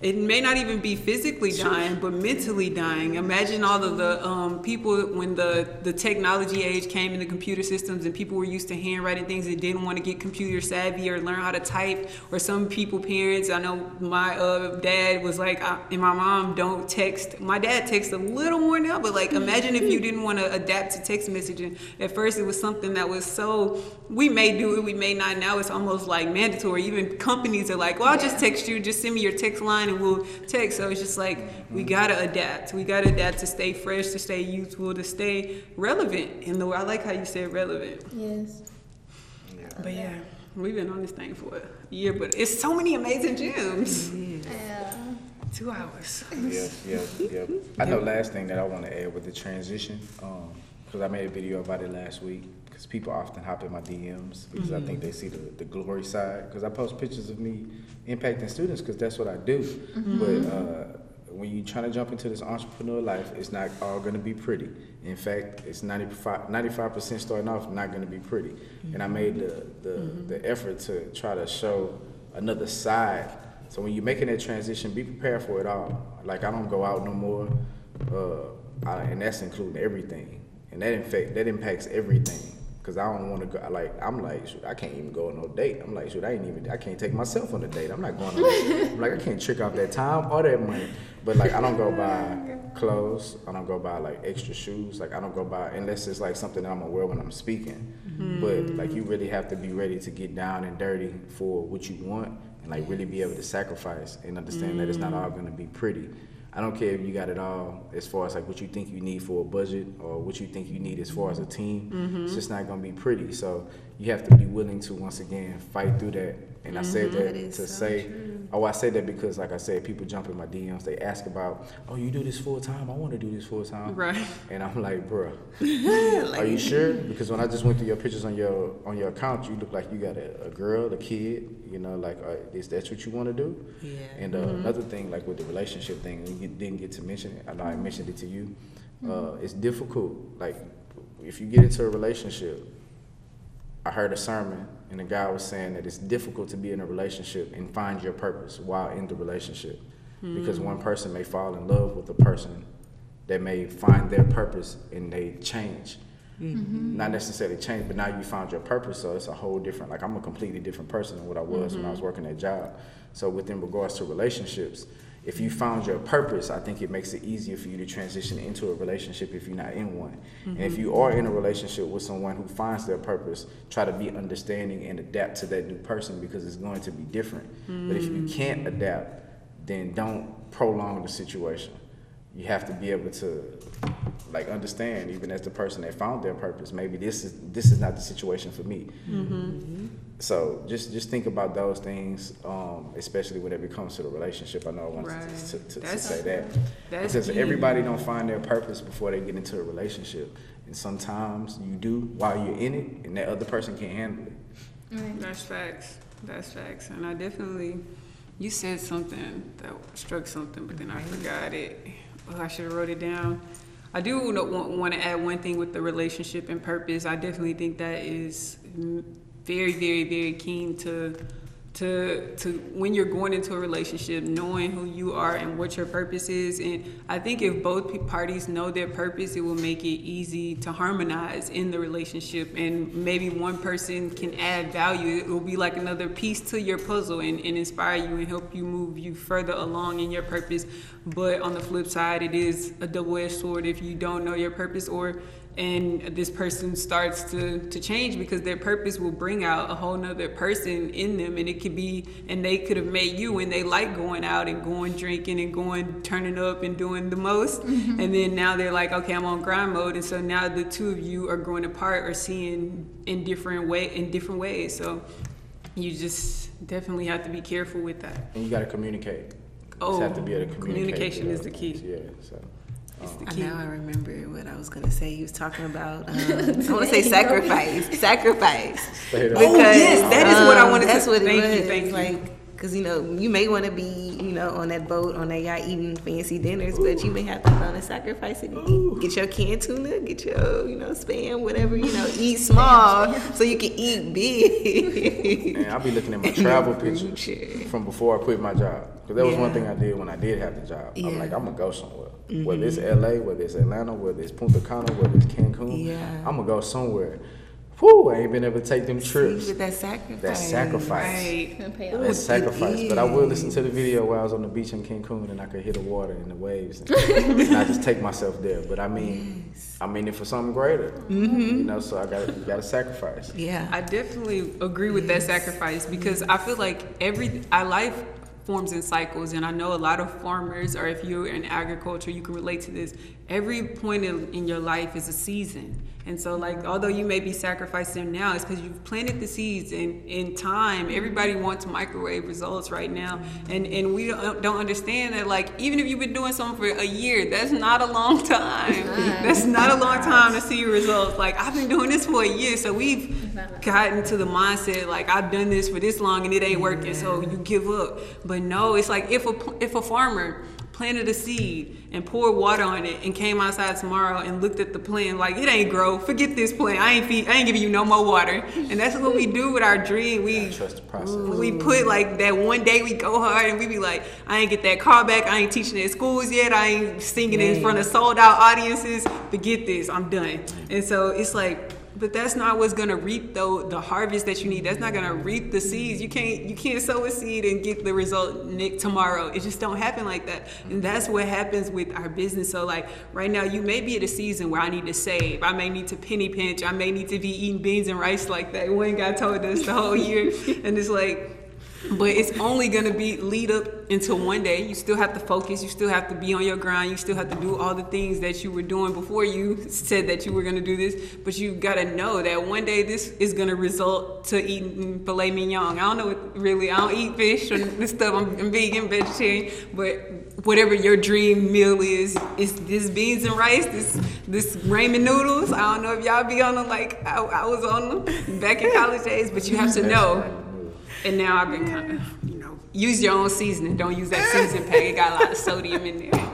It may not even be physically dying, but mentally dying. Imagine all of the um, people when the, the technology age came in the computer systems and people were used to handwriting things and didn't want to get computer savvy or learn how to type. Or some people, parents, I know my uh, dad was like, I, and my mom don't text. My dad texts a little more now, but like imagine if you didn't want to adapt to text messaging. At first, it was something that was so, we may do it, we may not. Now it's almost like mandatory. Even companies are like, well, I'll just text you, just send me your text line and we'll text. So it's just like we gotta adapt. We gotta adapt to stay fresh, to stay youthful, to stay relevant. In the I like how you said relevant. Yes. But yeah, we've been on this thing for a year, but it's so many amazing gems. Yeah. Two hours. Yeah, yeah, yeah. I know last thing that I want to add with the transition, um, because I made a video about it last week. Because people often hop in my DMs because I think they see the, the glory side. Because I post pictures of me impacting students because that's what I do. But uh, when you're trying to jump into this entrepreneur life, it's not all going to be pretty. In fact, it's 95 percent starting off not going to be pretty. And I made the the, the effort to try to show another side So when you're making that transition, be prepared for it all. Like I don't go out no more, uh, I, and that's including everything, and that in fact that impacts everything. Cause I don't want to go. Like I'm like, shoot, I can't even go on no date. I'm like, shoot, I ain't even. I can't take myself on a date. I'm not going. On I'm like, I can't trick off that time or that money. But like, I don't go buy clothes. I don't go buy like extra shoes. Like I don't go buy unless it's like something that I'm aware when I'm speaking. Mm-hmm. But like, you really have to be ready to get down and dirty for what you want, and like really be able to sacrifice and understand that it's not mm. all going to be pretty. I don't care if you got it all as far as like what you think you need for a budget or what you think you need as far as a team. It's mm-hmm. just not gonna be pretty. So you have to be willing to once again fight through that. And I said that, That to so say, oh, I say that because like I said, people jump in my DMs. They ask about, oh, you do this full time? I want to do this full time. Right. And I'm like, bruh, are you sure? Because when I just went through your pictures on your on your account, you look like you got a, a girl, a kid. You know, like uh, is that what you want to do? Yeah. And uh, another thing, like with the relationship thing, we get- didn't get to mention it. I know I mentioned it to you. Uh, it's difficult. Like if you get into a relationship, I heard a sermon and the guy was saying that it's difficult to be in a relationship and find your purpose while in the relationship. Because hmm. one person may fall in love with a person that may find their purpose and they change. Mm-hmm. Not necessarily change, but now you found your purpose, so it's a whole different. Like I'm a completely different person than what I was when I mm-hmm. was working that job. So within regards to relationships, if you found your purpose, I think it makes it easier for you to transition into a relationship if you're not in one. And if mm-hmm. you are in a relationship with someone who finds their purpose, try to be understanding and adapt to that new person because it's going to be different. But if you mm. can't adapt, then don't prolong the situation. You have to be able to like understand, even as the person that found their purpose, maybe this is this is not the situation for me. So just just think about those things, um, especially when it comes to the relationship. I know I wanted Right. to, to, to, say that that's because key. everybody don't find their purpose before they get into a relationship, and sometimes you do while you're in it, and that other person can't handle it. That's facts. That's facts. And I definitely, you said something that struck something, but then I forgot it. Oh, I should have wrote it down. I do want to add one thing with the relationship and purpose. I definitely think that is very, very, very keen to to to when you're going into a relationship, knowing who you are and what your purpose is. And I think if both parties know their purpose, it will make it easy to harmonize in the relationship. And maybe one person can add value. It will be like another piece to your puzzle and, and inspire you and help you move you further along in your purpose. But on the flip side, it is a double-edged sword if you don't know your purpose or and this person starts to, to change because their purpose will bring out a whole nother person in them and it could be and they could have made you and they like going out and going drinking and going turning up and doing the most mm-hmm. and then now they're like okay i'm on grind mode and so now the two of you are growing apart or seeing in different way in different ways so you just definitely have to be careful with that And you got to communicate. You Oh, just have to be able to oh, communicate. communication with is the key. Yeah. So. It's the I key now I remember what I was gonna say. He was talking about. Um, I want to say sacrifice, sacrifice. Say that. Oh, yes, that is what I um, wanted to- That's what it thank was. you, thank you. like, cause you know you may want to be you know on that boat on that yacht eating fancy dinners, but you may have to learn to sacrifice it. eat. Get your canned tuna, get your you know spam, whatever you know. Eat small so you can eat big. And I'll be looking at my travel pictures from before I quit my job. Because that was one thing I did when I did have the job. I'm Mm-hmm. like, I'm gonna go somewhere. Whether it's LA, whether it's Atlanta, whether it's Punta Cana, whether it's Cancun, Yeah. I'm gonna go somewhere. Whew, I ain't been able to take them See, trips. with that sacrifice. That sacrifice. right Gonna pay Ooh, off. That sacrifice. But I will listen to the video where I was on the beach in Cancun and I could hear the water and the waves. And, and I just take myself there. But I mean, I mean it for something greater. Mm-hmm. You know, so I got got to sacrifice. Yeah. I definitely agree with that sacrifice because I feel like every our life forms in cycles, and I know a lot of farmers, or if you're in agriculture, you can relate to this. Every point in, in your life is a season. And so, like, although you may be sacrificing now, it's because you've planted the seeds. And in time, everybody wants microwave results right now, and and we don't, don't understand that. Like, even if you've been doing something for a year, that's not a long time. That's not a long time to see results. Like, I've been doing this for a year, so we've gotten to the mindset like I've done this for this long and it ain't working, so you give up. But no, it's like if a if a farmer planted a seed and poured water on it and came outside tomorrow and looked at the plant like it ain't grow. Forget this plant. I ain't feed, I ain't giving you no more water. And that's what we do with our dream. We Trust the process. we put like that one day we go hard and we be like, I ain't get that car back. I ain't teaching at schools yet. I ain't singing in front of sold out audiences. Forget this. I'm done. And so it's like but that's not what's gonna reap the the harvest that you need. That's not gonna reap the seeds. You can't you can't sow a seed and get the result Nick tomorrow. It just don't happen like that. And that's what happens with our business. So like right now, you may be at a season where I need to save. I may need to penny pinch. I may need to be eating beans and rice like that. Wayne God told us the whole year, and it's like but it's only gonna be lead up until one day. You still have to focus. You still have to be on your grind. You still have to do all the things that you were doing before you said that you were gonna do this. But you gotta know that one day this is gonna result to eating filet mignon. I don't know what really. I don't eat fish or this stuff. I'm, I'm vegan, vegetarian. But whatever your dream meal is, is this beans and rice, this this ramen noodles. I don't know if y'all be on them like I, I was on them back in college days. But you have to know. And now I've been kind of, you know, use your own seasoning. Don't use that season pack. It got a lot of sodium in there.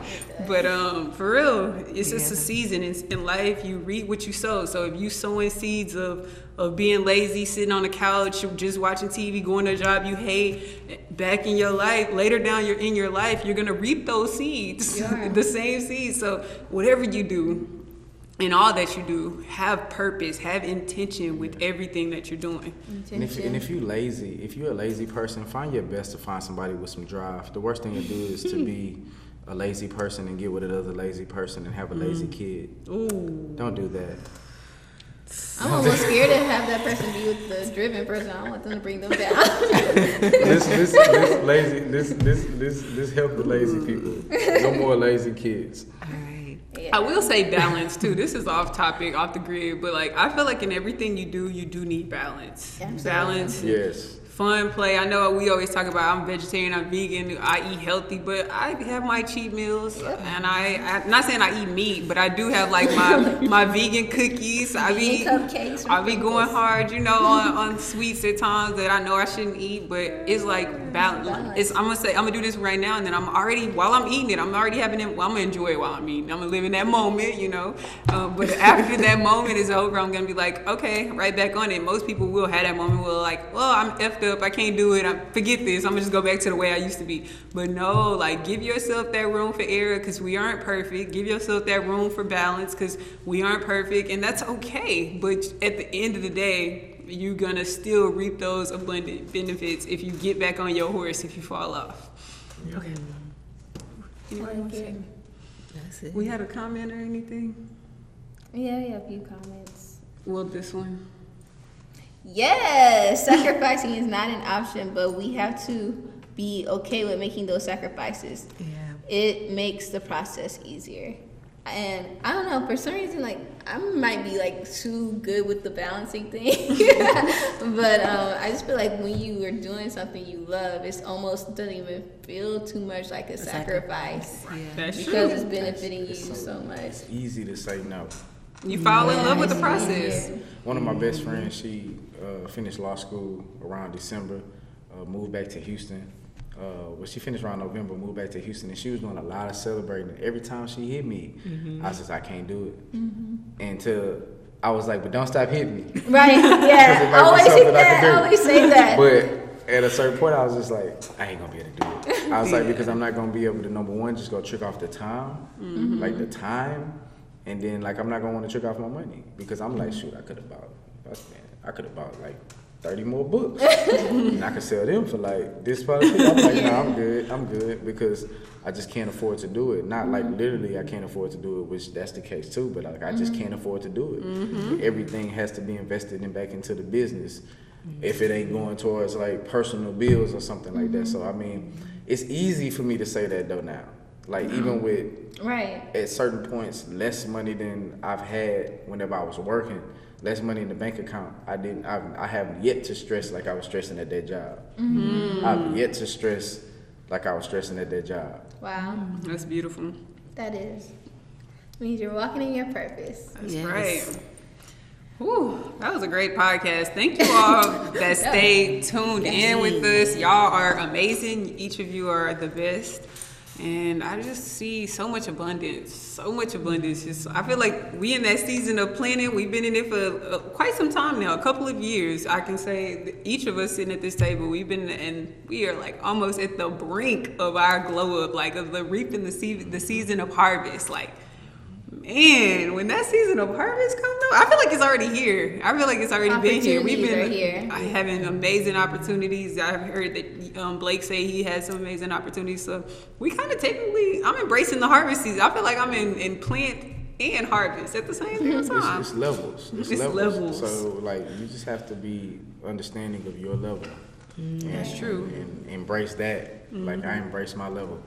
But um, for real, it's just a season in, in life. You reap what you sow. So if you sowing seeds of of being lazy, sitting on the couch, just watching TV, going to a job you hate, back in your life, later down you're in your life, you're gonna reap those seeds, the same seeds. So whatever you do, in all that you do, have purpose, have intention with everything that you're doing. And if, and if you lazy, if you're a lazy person, find your best to find somebody with some drive. The worst thing to do is to be a lazy person and get with another lazy person and have a lazy mm. kid. Ooh. Don't do that. I'm almost scared to have that person be with the driven person. I don't want them to bring them down. This this this lazy this this this this help the lazy people. No more lazy kids. All right. I will say balance too. This is off topic, off the grid, but like I feel like in everything you do, you do need balance. Absolutely. Balance, Yes. Fun, play. I know we always talk about I'm vegetarian, I'm vegan, I eat healthy, but I have my cheat meals, and I, I'm not saying I eat meat, but I do have like my my vegan cookies. I be cupcakes I be going hard, you know, on, on sweets at times that I know I shouldn't eat, but it's like balance. It's I'm gonna say I'm gonna do this right now, and then I'm already while I'm eating it, I'm already having it. Well, I'm gonna enjoy it while I'm eating. I'm gonna live in that moment, you know. Um, but after that moment is over, I'm gonna be like, okay, right back on it. Most people will have that moment where like, well, I'm effed up, I can't do it. I forget this. I'm gonna just go back to the way I used to be. But no, like give yourself that room for error because we aren't perfect. Give yourself that room for balance because we aren't perfect, and that's okay. But at the end of the day, you're gonna still reap those abundant benefits if you get back on your horse if you fall off. Okay. Anybody want to say? That's it. We had a comment or anything? yeah, yeah, a few comments. Well, this one. Yes, sacrificing is not an option, but we have to be okay with making those sacrifices. Yeah. It makes the process easier. And I don't know, for some reason, like I might be like too good with the balancing thing, but um, I just feel like when you are doing something you love, it's almost doesn't even feel too much like a, sacrifice Yeah. That's because true. it's benefiting you so much. It's easy to say no. You fall in love with the Yes. process. One of my best friends, she uh, finished law school around December, uh, moved back to Houston. Uh, well, she finished around November, moved back to Houston, and she was doing a lot of celebrating. Every time she hit me, I was just, I can't do it. Until I was like, but don't stop hitting me. Right? Yeah. always say I that. Always say that. But at a certain point, I was just like, I ain't gonna be able to do it. I was like, because I'm not gonna be able to number one, just go trick off the time, like the time, and then like I'm not gonna want to trick off my money because I'm like, shoot, I could have bought, I could have bought like 30 more books, and I could sell them for like this price. I'm like, no, I'm good, I'm good because I just can't afford to do it. Not like literally, I can't afford to do it, which that's the case too. But like, I just can't afford to do it. Mm-hmm. Everything has to be invested in back into the business if it ain't going towards like personal bills or something like that. So mm-hmm. I mean, it's easy for me to say that though now. Like even mm-hmm. with right. at certain points less money than I've had whenever I was working, less money in the bank account. I didn't. I, I haven't yet to stress like I was stressing at that job. Mm-hmm. I've yet to stress like I was stressing at that job. Wow. Mm-hmm. That's beautiful. That is. Means you're walking in your purpose. That's Yes. right. Whew, that was a great podcast. Thank you all that stayed tuned in with us. Y'all are amazing. Each of you are the best. And I just see so much abundance, so much abundance. Just I feel like we in that season of planning. We've been in it for uh, quite some time now, a couple of years. I can say each of us sitting at this table, we've been and we are like almost at the brink of our glow up, like of the reaping the se- the season of harvest, like man, when that season of harvest comes up, I feel like it's already here. I feel like it's already been here. We've been Opportunities are here. having amazing opportunities. I've heard that um, Blake say he had some amazing opportunities. So we kind of technically, I'm embracing the harvest season. I feel like I'm in, in plant and harvest at the same damn It's, time. it's levels. It's, It's levels. levels. So like you just have to be understanding of your level. And, That's true. Mm-hmm. And embrace that. Like I embrace my level.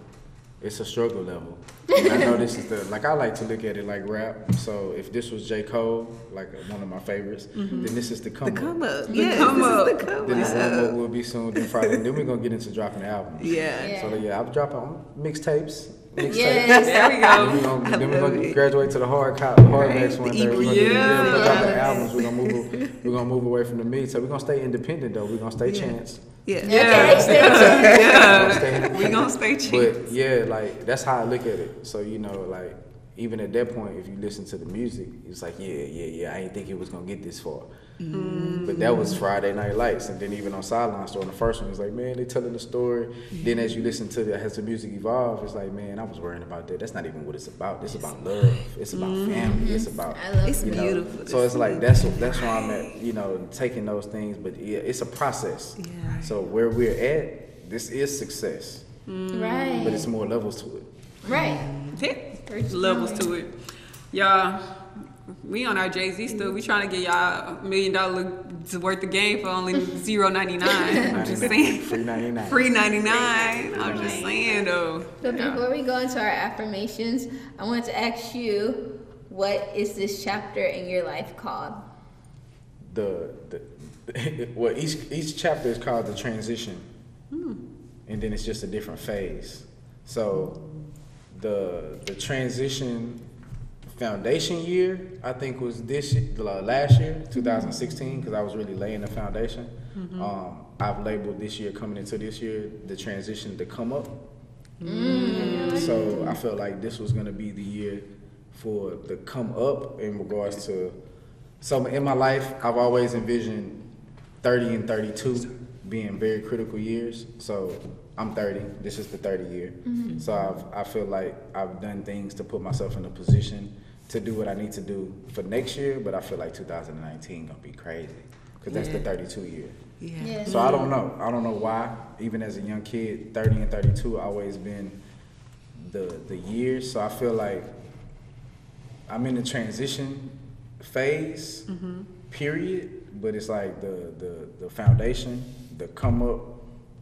It's a struggle level. And I know this is the like I like to look at it like rap. So if this was J. Cole, like uh, one of my favorites, then this is the come up. The come up. up. Yes, come this up. is the come up. Then the up. come up will be soon. Then Friday. then we're gonna get into dropping albums. Yeah. Yeah. So yeah, I'm dropping mixtapes. Mixtapes. Yes. There we Then we go. gonna, I then we love gonna it. graduate to the hard cop, hard Right, next one the day. We're gonna, EP. yeah. we're gonna drop the albums. We're gonna move. We're gonna move away from the meat. So we're gonna stay independent though. We're gonna stay Yeah. chance. Yeah. Yeah. Okay. We're Yeah. gonna stay independent. We gonna stay cheap. But yeah, like that's how I look at it. So you know, like even at that point, if you listen to the music, it's like yeah, yeah, yeah. I didn't think it was gonna get this far. Mm. But that was Friday Night Lights, and then even on Sideline Story, on the first one, it's like man, they telling the story. Then as you listen to it, as the music evolves, it's like man, I was worrying about that. That's not even what it's about. It's about love. It's about mm-hmm. family. It's about I love It's you know, beautiful. So it's like that's that's where I'm at. You know, taking those things, but yeah, it's a process. Yeah. So where we're at, this is success, mm. Right. but it's more levels to it. right. Hit levels to it. Y'all, we on our Jay Z stuff. We trying to get y'all a million dollars worth of game for only zero ninety nine. I'm just saying. Free 99. Free ninety nine. I'm just saying though. But Yeah. before we go into our affirmations, I wanted to ask you, what is this chapter in your life called? The, the well, each each chapter is called the transition, hmm. and then it's just a different phase. So the the transition foundation year I think was this the last year 2016 because I was really laying the foundation. Mm-hmm. Um, I've labeled this year coming into this year the transition to come up. Mm. Mm. So I felt like this was gonna be the year for the come up in regards to. So in my life, I've always envisioned 30 and 32 being very critical years. So I'm 30. This is the 30 year. Mm-hmm. So I've, I feel like I've done things to put myself in a position to do what I need to do for next year. But I feel like 2019 gonna be crazy because that's the 32 year. Yeah. Yeah. So I don't know. I don't know why. Even as a young kid, 30 and 32 always been the the years. So I feel like I'm in the transition phase, mm-hmm. period. But it's like the the the foundation, the come up,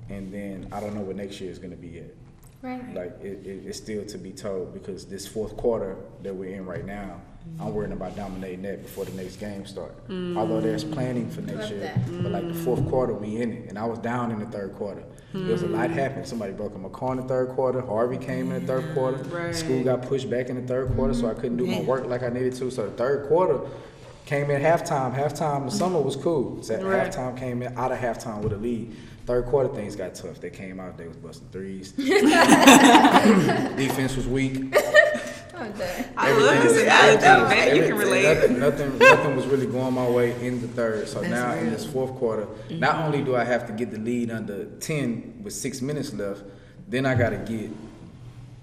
and then I don't know what next year is gonna be yet. Right. Like it, it, it's still to be told because this fourth quarter that we're in right now, I'm worrying about dominating that before the next game start. Mm. Although there's planning for next Love year, that. but like the fourth quarter, we in it, and I was down in the third quarter. There was a lot mm. happened. Somebody broke my car in the third quarter. Harvey came in the third mm. quarter. Right. School got pushed back in the third quarter, so I couldn't do my work like I needed to. So the third quarter came in halftime. Halftime, the summer was cool. So Right. halftime came in out of halftime with a lead. Third quarter things got tough. They came out, they was busting threes. Defense was weak. I'm. I love this analogy, man. You can relate. Nothing, nothing, nothing was really going my way in the third. So That's now in this fourth quarter, mm-hmm. not only do I have to get the lead under ten with six minutes left, then I gotta get,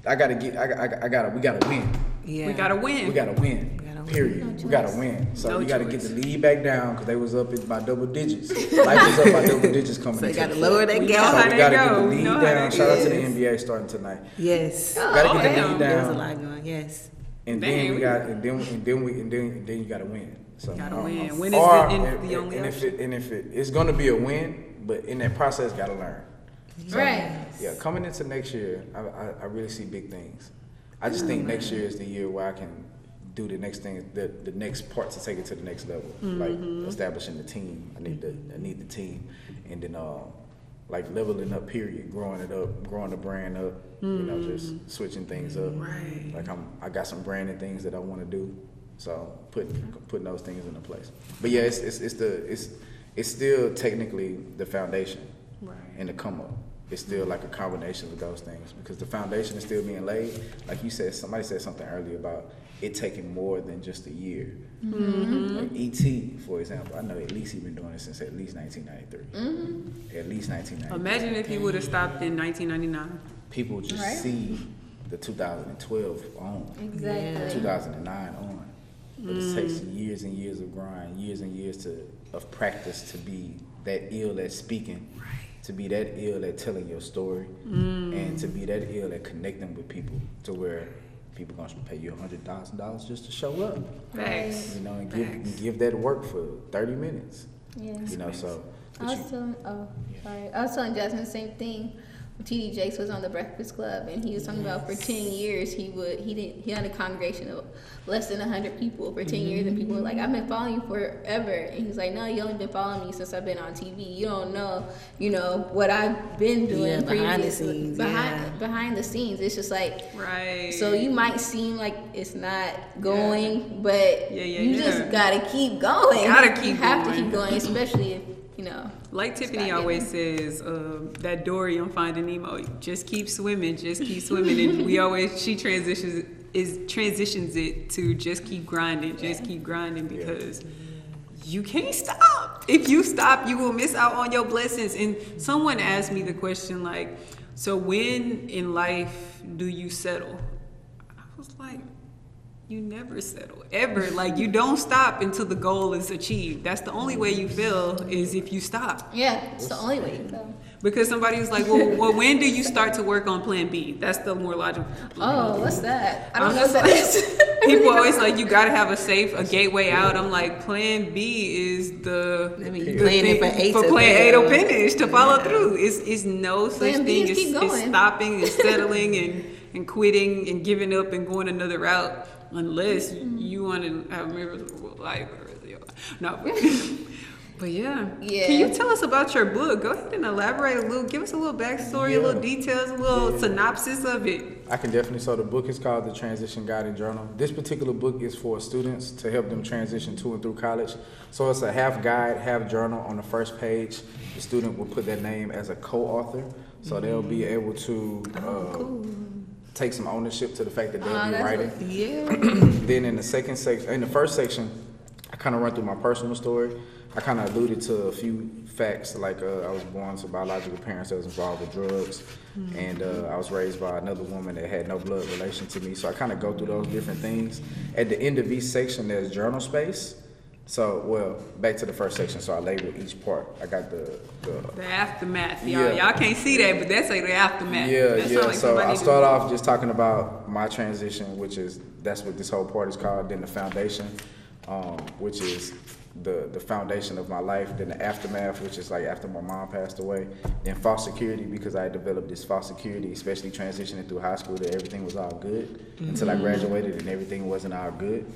I gotta get, I, I, I gotta, we gotta win. Yeah. We gotta win. We gotta win. Gotta win. Period. No we gotta win. So No we gotta choice. get the lead back down because they was up by double digits. Life was up by double digits coming. So you gotta lower that We gap. So they we gotta get the lead know down. they Shout out to the. NBA starting tonight. Yes. Gotta Oh, get the damn. lead There's a down. lot going. Yes. And Dang, then we we- got, and then, and then we, and then, and then you gotta win. So Gotta uh, win. uh, Win is or- the- in- and, the only and if it, and if it, it's gonna be a win, but in that process, gotta learn. Right. Yeah, coming into next year, I, I, I really see big things. I just think next year is the year where I can do the next thing, the, the next part to take it to the next level, like establishing the team. I need the I need the team, and then uh, like leveling up. Period, growing it up, growing the brand up. You know, just switching things up. Right. Like I'm, I got some branding things that I want to do, so putting putting those things into place. But yeah, it's it's, it's the it's it's still technically the foundation. Right. and the come up. It's still like a combination of those things because the foundation is still being laid. Like you said, somebody said something earlier about it taking more than just a year. Mm-hmm. Like ET, for example, I know at least he's been doing it since at least 1993. Mm-hmm. At least 1993. Imagine if he would have stopped in 1999. People just Right. see the 2012 on. Exactly. 2009 on. But it takes mm. years and years of grind, years and years to of practice to be that ill at speaking, to be that ill at telling your story, mm. and to be that ill at connecting with people to where people gonna pay you hundred thousand dollars just to show up, Facts. you know, and give and give that work for thirty minutes, Yeah. you know. So, I was you- telling, oh, sorry. I was telling Jasmine the same thing. TD Jakes was on the Breakfast Club, and he was talking about for ten years he would he didn't he had a congregation of less than hundred people for 10 years, and people were like, "I've been following you forever," and he's like, "No, you only been following me since I've been on TV. You don't know, you know what I've been doing Yeah, behind the scenes, behind yeah. behind the scenes. It's just like Right. so you might seem like it's not going, but Yeah, yeah, you just gotta keep going. Gotta keep you have to keep going, especially if you know. Like Tiffany always says, uh, that Dory on Finding Nemo, just keep swimming, just keep swimming, and we always she transitions is transitions it to just keep grinding, just keep grinding because you can't stop. If you stop, you will miss out on your blessings. And someone asked me the question like, so when in life do you settle? I was like, you never settle ever. Like you don't stop until the goal is achieved. That's the only way you fail is if you stop. Yeah, it's the only way you. Because somebody was like, well, well, when do you start to work on Plan B? That's the more logical. Oh, what's that? I don't I'm know that is. People always like, you gotta have a safe, a gateway out. I'm like, Plan B is the I mean, the you planning for thing- A for Plan A to finish to follow through. It's it's no such Plan thing as, as stopping and settling and and quitting and giving up and going another route unless you want to have a miserable life. No. But, but yeah. Yeah. Can you tell us about your book? Go ahead and elaborate a little. Give us a little backstory, a little details, a little Yeah. synopsis of it. I can definitely. So the book is called The Transition Guide and Journal. This particular book is for students to help them transition to and through college. So it's a half guide, half journal. On the first page, the student will put their name as a co-author, so they'll be able to uh, take some ownership to the fact that they'll Ah, be writing. what- Yeah. then in the second section, in the first section, I kind of run through my personal story. I kind of alluded to a few facts, like uh, I was born to biological parents that was involved with drugs, and uh, I was raised by another woman that had no blood relation to me. So I kind of go through those different things. At the end of each section, there's journal space. So, well, back to the first section. So I labeled each part. I got the, the The aftermath, y'all. Yeah. Y'all can't see that, but that's like the aftermath. Yeah, That sound yeah. like so I'll start off just talking about my transition, which is that's what this whole part is called. Then the foundation, um, which is the the foundation of my life. Then the aftermath, which is like after my mom passed away. Then false security because I developed this false security, especially transitioning through high school, that everything was all good until I graduated and everything wasn't all good.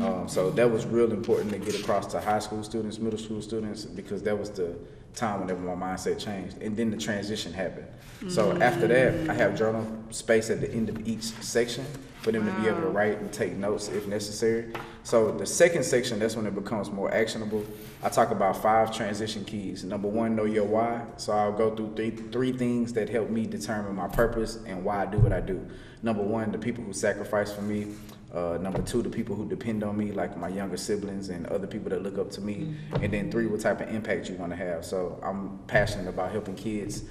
Um, so that was real important to get across to high school students, middle school students, because that was the time whenever my mindset changed. And then the transition happened. So after that, I have journal space at the end of each section for them to be able to write and take notes if necessary. So the second section, that's when it becomes more actionable. I talk about five transition keys. Number one, know your why. So I'll go through three three things that help me determine my purpose and why I do what I do. Number one, the people who sacrifice for me. Uh, number two, the people who depend on me, like my younger siblings and other people that look up to me. And then three, what type of impact you want to have. So I'm passionate about helping kids,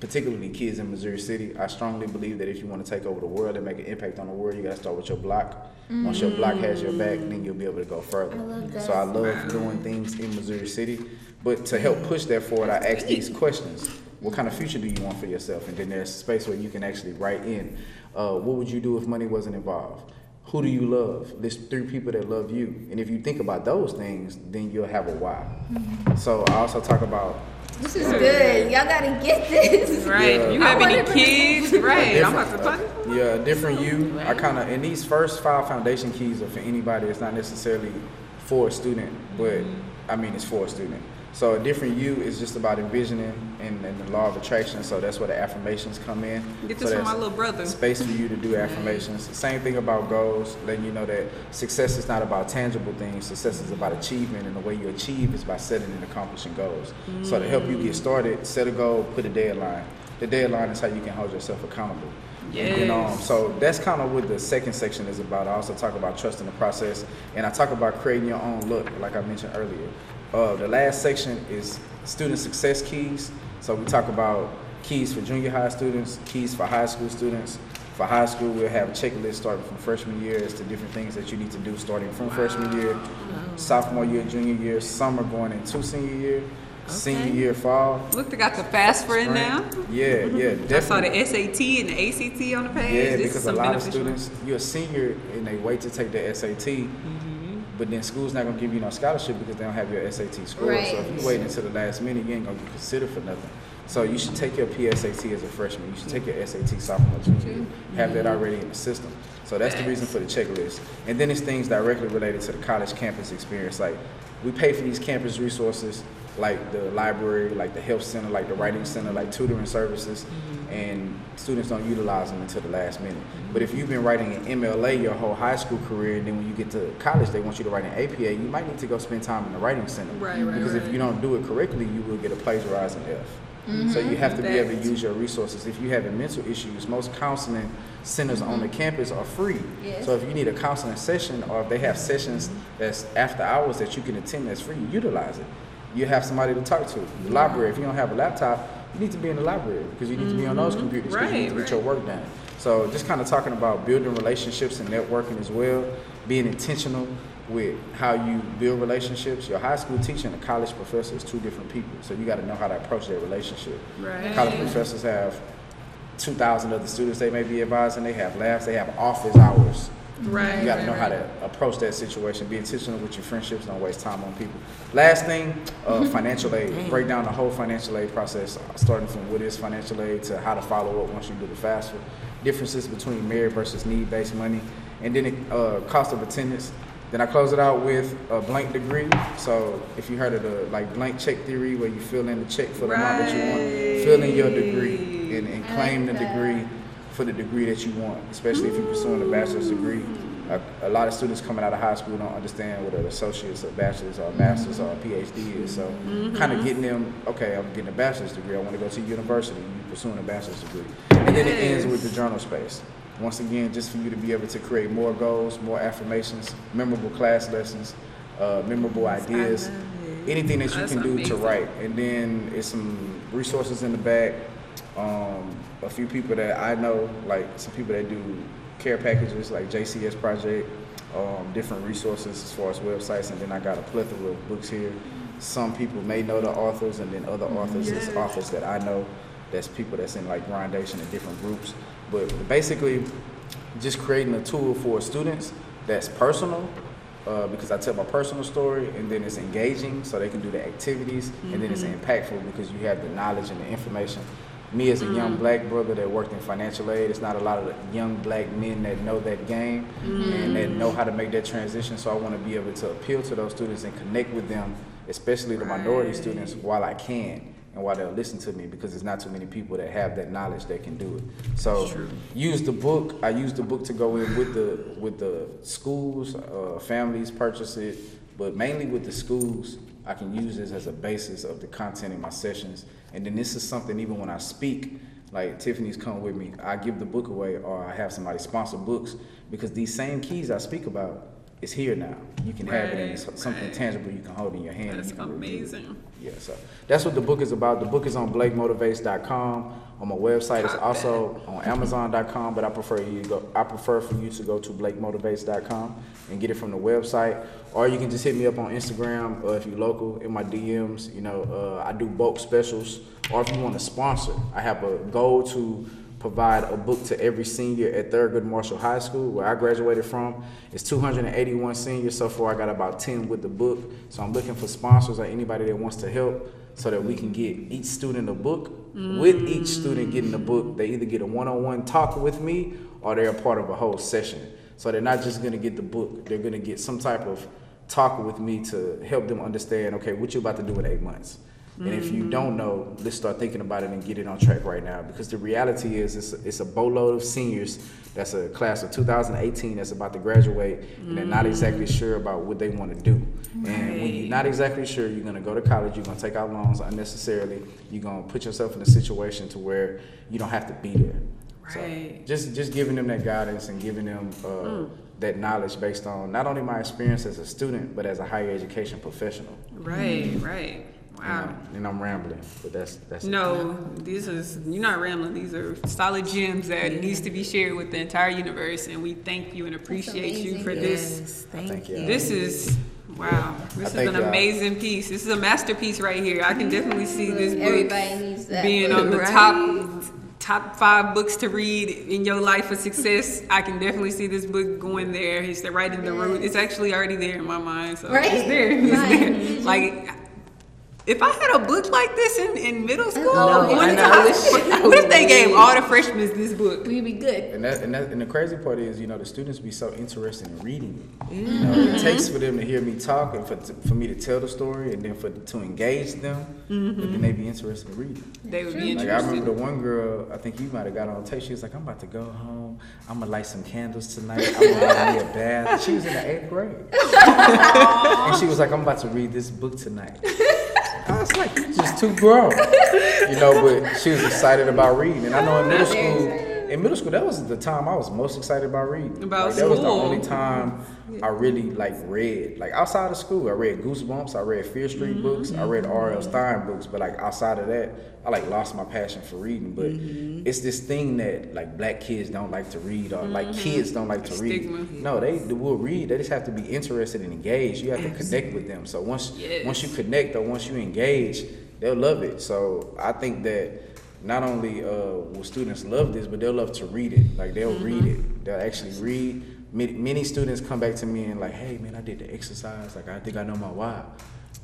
particularly kids in Missouri City. I strongly believe that if you want to take over the world and make an impact on the world, you got to start with your block. Once your block has your back, then you'll be able to go further. I. So I love doing things in Missouri City. But to help push that forward, I ask these questions. What kind of future do you want for yourself? And then there's space where you can actually write in. Uh, what would you do if money wasn't involved? Who do you love? There's three people that love you. And if you think about those things, then you'll have a why. Mm-hmm. So I also talk about This is good. Y'all gotta get this. Right. Yeah. You have I any wanna- kids? Right. I'm different- about to talk. Yeah, a different you. I kind of, and these first five foundation keys are for anybody. It's not necessarily for a student, but I mean, it's for a student. So a different you is just about envisioning and, and the law of attraction. So that's where the affirmations come in. Get so this from my little brother. Space for you to do affirmations. Same thing about goals, letting you know that success is not about tangible things. Success is about achievement, and the way you achieve is by setting and accomplishing goals. So to help you get started, set a goal, put a deadline. The deadline is how you can hold yourself accountable. And then, um, so that's kind of what the second section is about. I also talk about trusting the process, and I talk about creating your own look, like I mentioned earlier. Uh, the last section is student success keys. So we talk about keys for junior high students, keys for high school students. For high school, we'll have a checklist starting from freshman year as to different things that you need to do starting from freshman year, sophomore year, junior year, summer going into senior year, senior year, fall. Look, they got the fast friend now. Yeah, yeah, definitely. I saw the SAT and the ACT on the page. Yeah, This is because a some lot of beneficial- students, you're a senior and they wait to take the SAT, Mm-hmm. But then school's not gonna give you no scholarship because they don't have your SAT score. So if Right. you wait until the last minute, you ain't gonna get considered for nothing. So you should take your PSAT as a freshman. You should take your SAT sophomore, junior year. Have that mm-hmm. already in the system. So that's the reason for the checklist. And then it's things directly related to the college campus experience. Like we pay for these campus resources, like the library, like the health center, like the writing center, like tutoring services, mm-hmm. and students don't utilize them until the last minute. But if you've been writing an MLA your whole high school career, and then when you get to college, they want you to write an APA, you might need to go spend time in the writing center. Right, right, Because if you don't do it correctly, you will get a plagiarizing F. Mm-hmm. So you have to be able to use your resources. If you have a mental issues, most counseling centers on the mm-hmm. campus are free. Yes. So if you need a counseling session, or if they have sessions that's after hours that you can attend that's free, utilize it. You have somebody to talk to. The library. If you don't have a laptop, you need to be in the library because you need to be on those mm-hmm. computers because you need to Right, get your work done. So just kind of talking about building relationships and networking as well, being intentional with how you build relationships. Your high school teacher and a college professor is two different people, so you got to know how to approach that relationship. Right. College professors have 2,000 other students they may be advising. They have labs. They have office hours. Right. You got to right, know how to approach that situation. Be intentional with your friendships. Don't waste time on people. Last thing, uh, financial aid. Break down the whole financial aid process, starting from what is financial aid to how to follow up once you do the FAFSA. Differences between merit versus need-based money, and then uh, cost of attendance. Then I close it out with a blank degree. So if you heard of the like blank check theory, where you fill in the check for the amount that you want, fill in your degree and, and claim the that. degree for the degree that you want, especially if you're pursuing a bachelor's degree. A, a lot of students coming out of high school don't understand what an associate's, a bachelor's, or a master's, or a PhD is. So, kind of getting them, okay, I'm getting a bachelor's degree. I want to go to university. You're pursuing a bachelor's degree, and then it ends with the journal space. Once again, just for you to be able to create more goals, more affirmations, memorable class lessons, uh, memorable ideas, anything that you That's can do to write. And then it's some resources in the back. Um, a few people that I know, like some people that do care packages, like JCS Project, um, different resources as far as websites, and then I got a plethora of books here. Some people may know the authors, and then other authors is authors that I know. That's people that's in like grindation and different groups. But basically, just creating a tool for students that's personal uh, because I tell my personal story and then it's engaging so they can do the activities and then it's impactful because you have the knowledge and the information. Me as a young black brother that worked in financial aid, it's not a lot of young black men that know that game and that know how to make that transition. So I want to be able to appeal to those students and connect with them, especially the minority students, while I can and while they'll listen to me because there's not too many people that have that knowledge that can do it. So use the book. I use the book to go in with the with the schools, uh, families purchase it, but mainly with the schools. I can use this as a basis of the content in my sessions, and then this is something even when I speak. Like Tiffany's come with me, I give the book away, or I have somebody sponsor books because these same keys I speak about is here now. You can have it, and it's something right. tangible you can hold in your hand. That's you review amazing. Yeah, so that's what the book is about. The book is on BlakeMotivates.com. On my website, it's also on Amazon.com. But I prefer you go. I prefer for you to go to BlakeMotivates.com and get it from the website, or you can just hit me up on Instagram, or if you're local, in my DMs. You know, uh, I do bulk specials, or if you want to sponsor, I have a goal to provide a book to every senior at Thurgood Marshall High School, where I graduated from. It's 281 seniors so far. I got about 10 with the book. So I'm looking for sponsors or anybody that wants to help so that we can get each student a book. With each student getting a book, they either get a one-on-one talk with me or they're a part of a whole session. So they're not just gonna get the book, they're gonna get some type of talk with me to help them understand. Okay, what you about to do in eight months. And if you don't know, let's start thinking about it and get it on track right now. Because the reality is, it's a, it's a boatload of seniors. That's a class of 2018 that's about to graduate, and they're not exactly sure about what they want to do. And when you're not exactly sure, you're gonna go to college. You're gonna take out loans unnecessarily. You're gonna put yourself in a situation to where you don't have to be there. So Right. just just giving them that guidance and giving them uh, that knowledge based on not only my experience as a student, but as a higher education professional. Right, right. Wow. And, and I'm rambling, but that's that's it. No, these is you're not rambling. These are solid gems that needs to be shared with the entire universe, and we thank you and appreciate you amazing. for this. Yes, thank, Thank you. you. This is wow. This is thank an y'all. amazing piece. This is a masterpiece right here. I can definitely see this book Everybody needs that being book. on the Right. top top five books to read in your life for success. I can definitely see this book going there. It's right in the root. It's actually already there in my mind. So Right? it's there. It's Right. there. Like if I had a book like this in, in middle school, know, what, I if know. I- I what- what if they gave all the freshmen this book? We'd be good. And that, and that and the crazy part is, you know, the students be so interested in reading it. You know, it takes for them to hear me talk and for, for me to tell the story, and then for to engage them, but then mm-hmm. they be interested in reading. They would be Like I remember the one girl, I think you might have got on tape. She was like, "I'm about to go home. I'm gonna light some candles tonight. I'm gonna have me a bath." She was in the eighth grade, and she was like, "I'm about to read this book tonight." I was like, "You just too grown," you know. But she was excited about reading, and I know in middle school, in middle school, that was the time I was most excited about reading. About like, that was the only time I really like read. Like outside of school, I read Goosebumps, I read Fear Street Mm-hmm. books, I read R.L. Stine books. But like outside of that, I like lost my passion for reading. But Mm-hmm. it's this thing that like black kids don't like to read, or like kids don't like to read. Mm-hmm. No, they, they will read. They just have to be interested and engaged. You have to connect with them. So once Yes. once you connect or once you engage, they'll love it. So I think that not only uh, will students love this, but they'll love to read it. Like they'll read it. They'll actually read. Many, many students come back to me and like, hey man, I did the exercise. Like I think I know my why.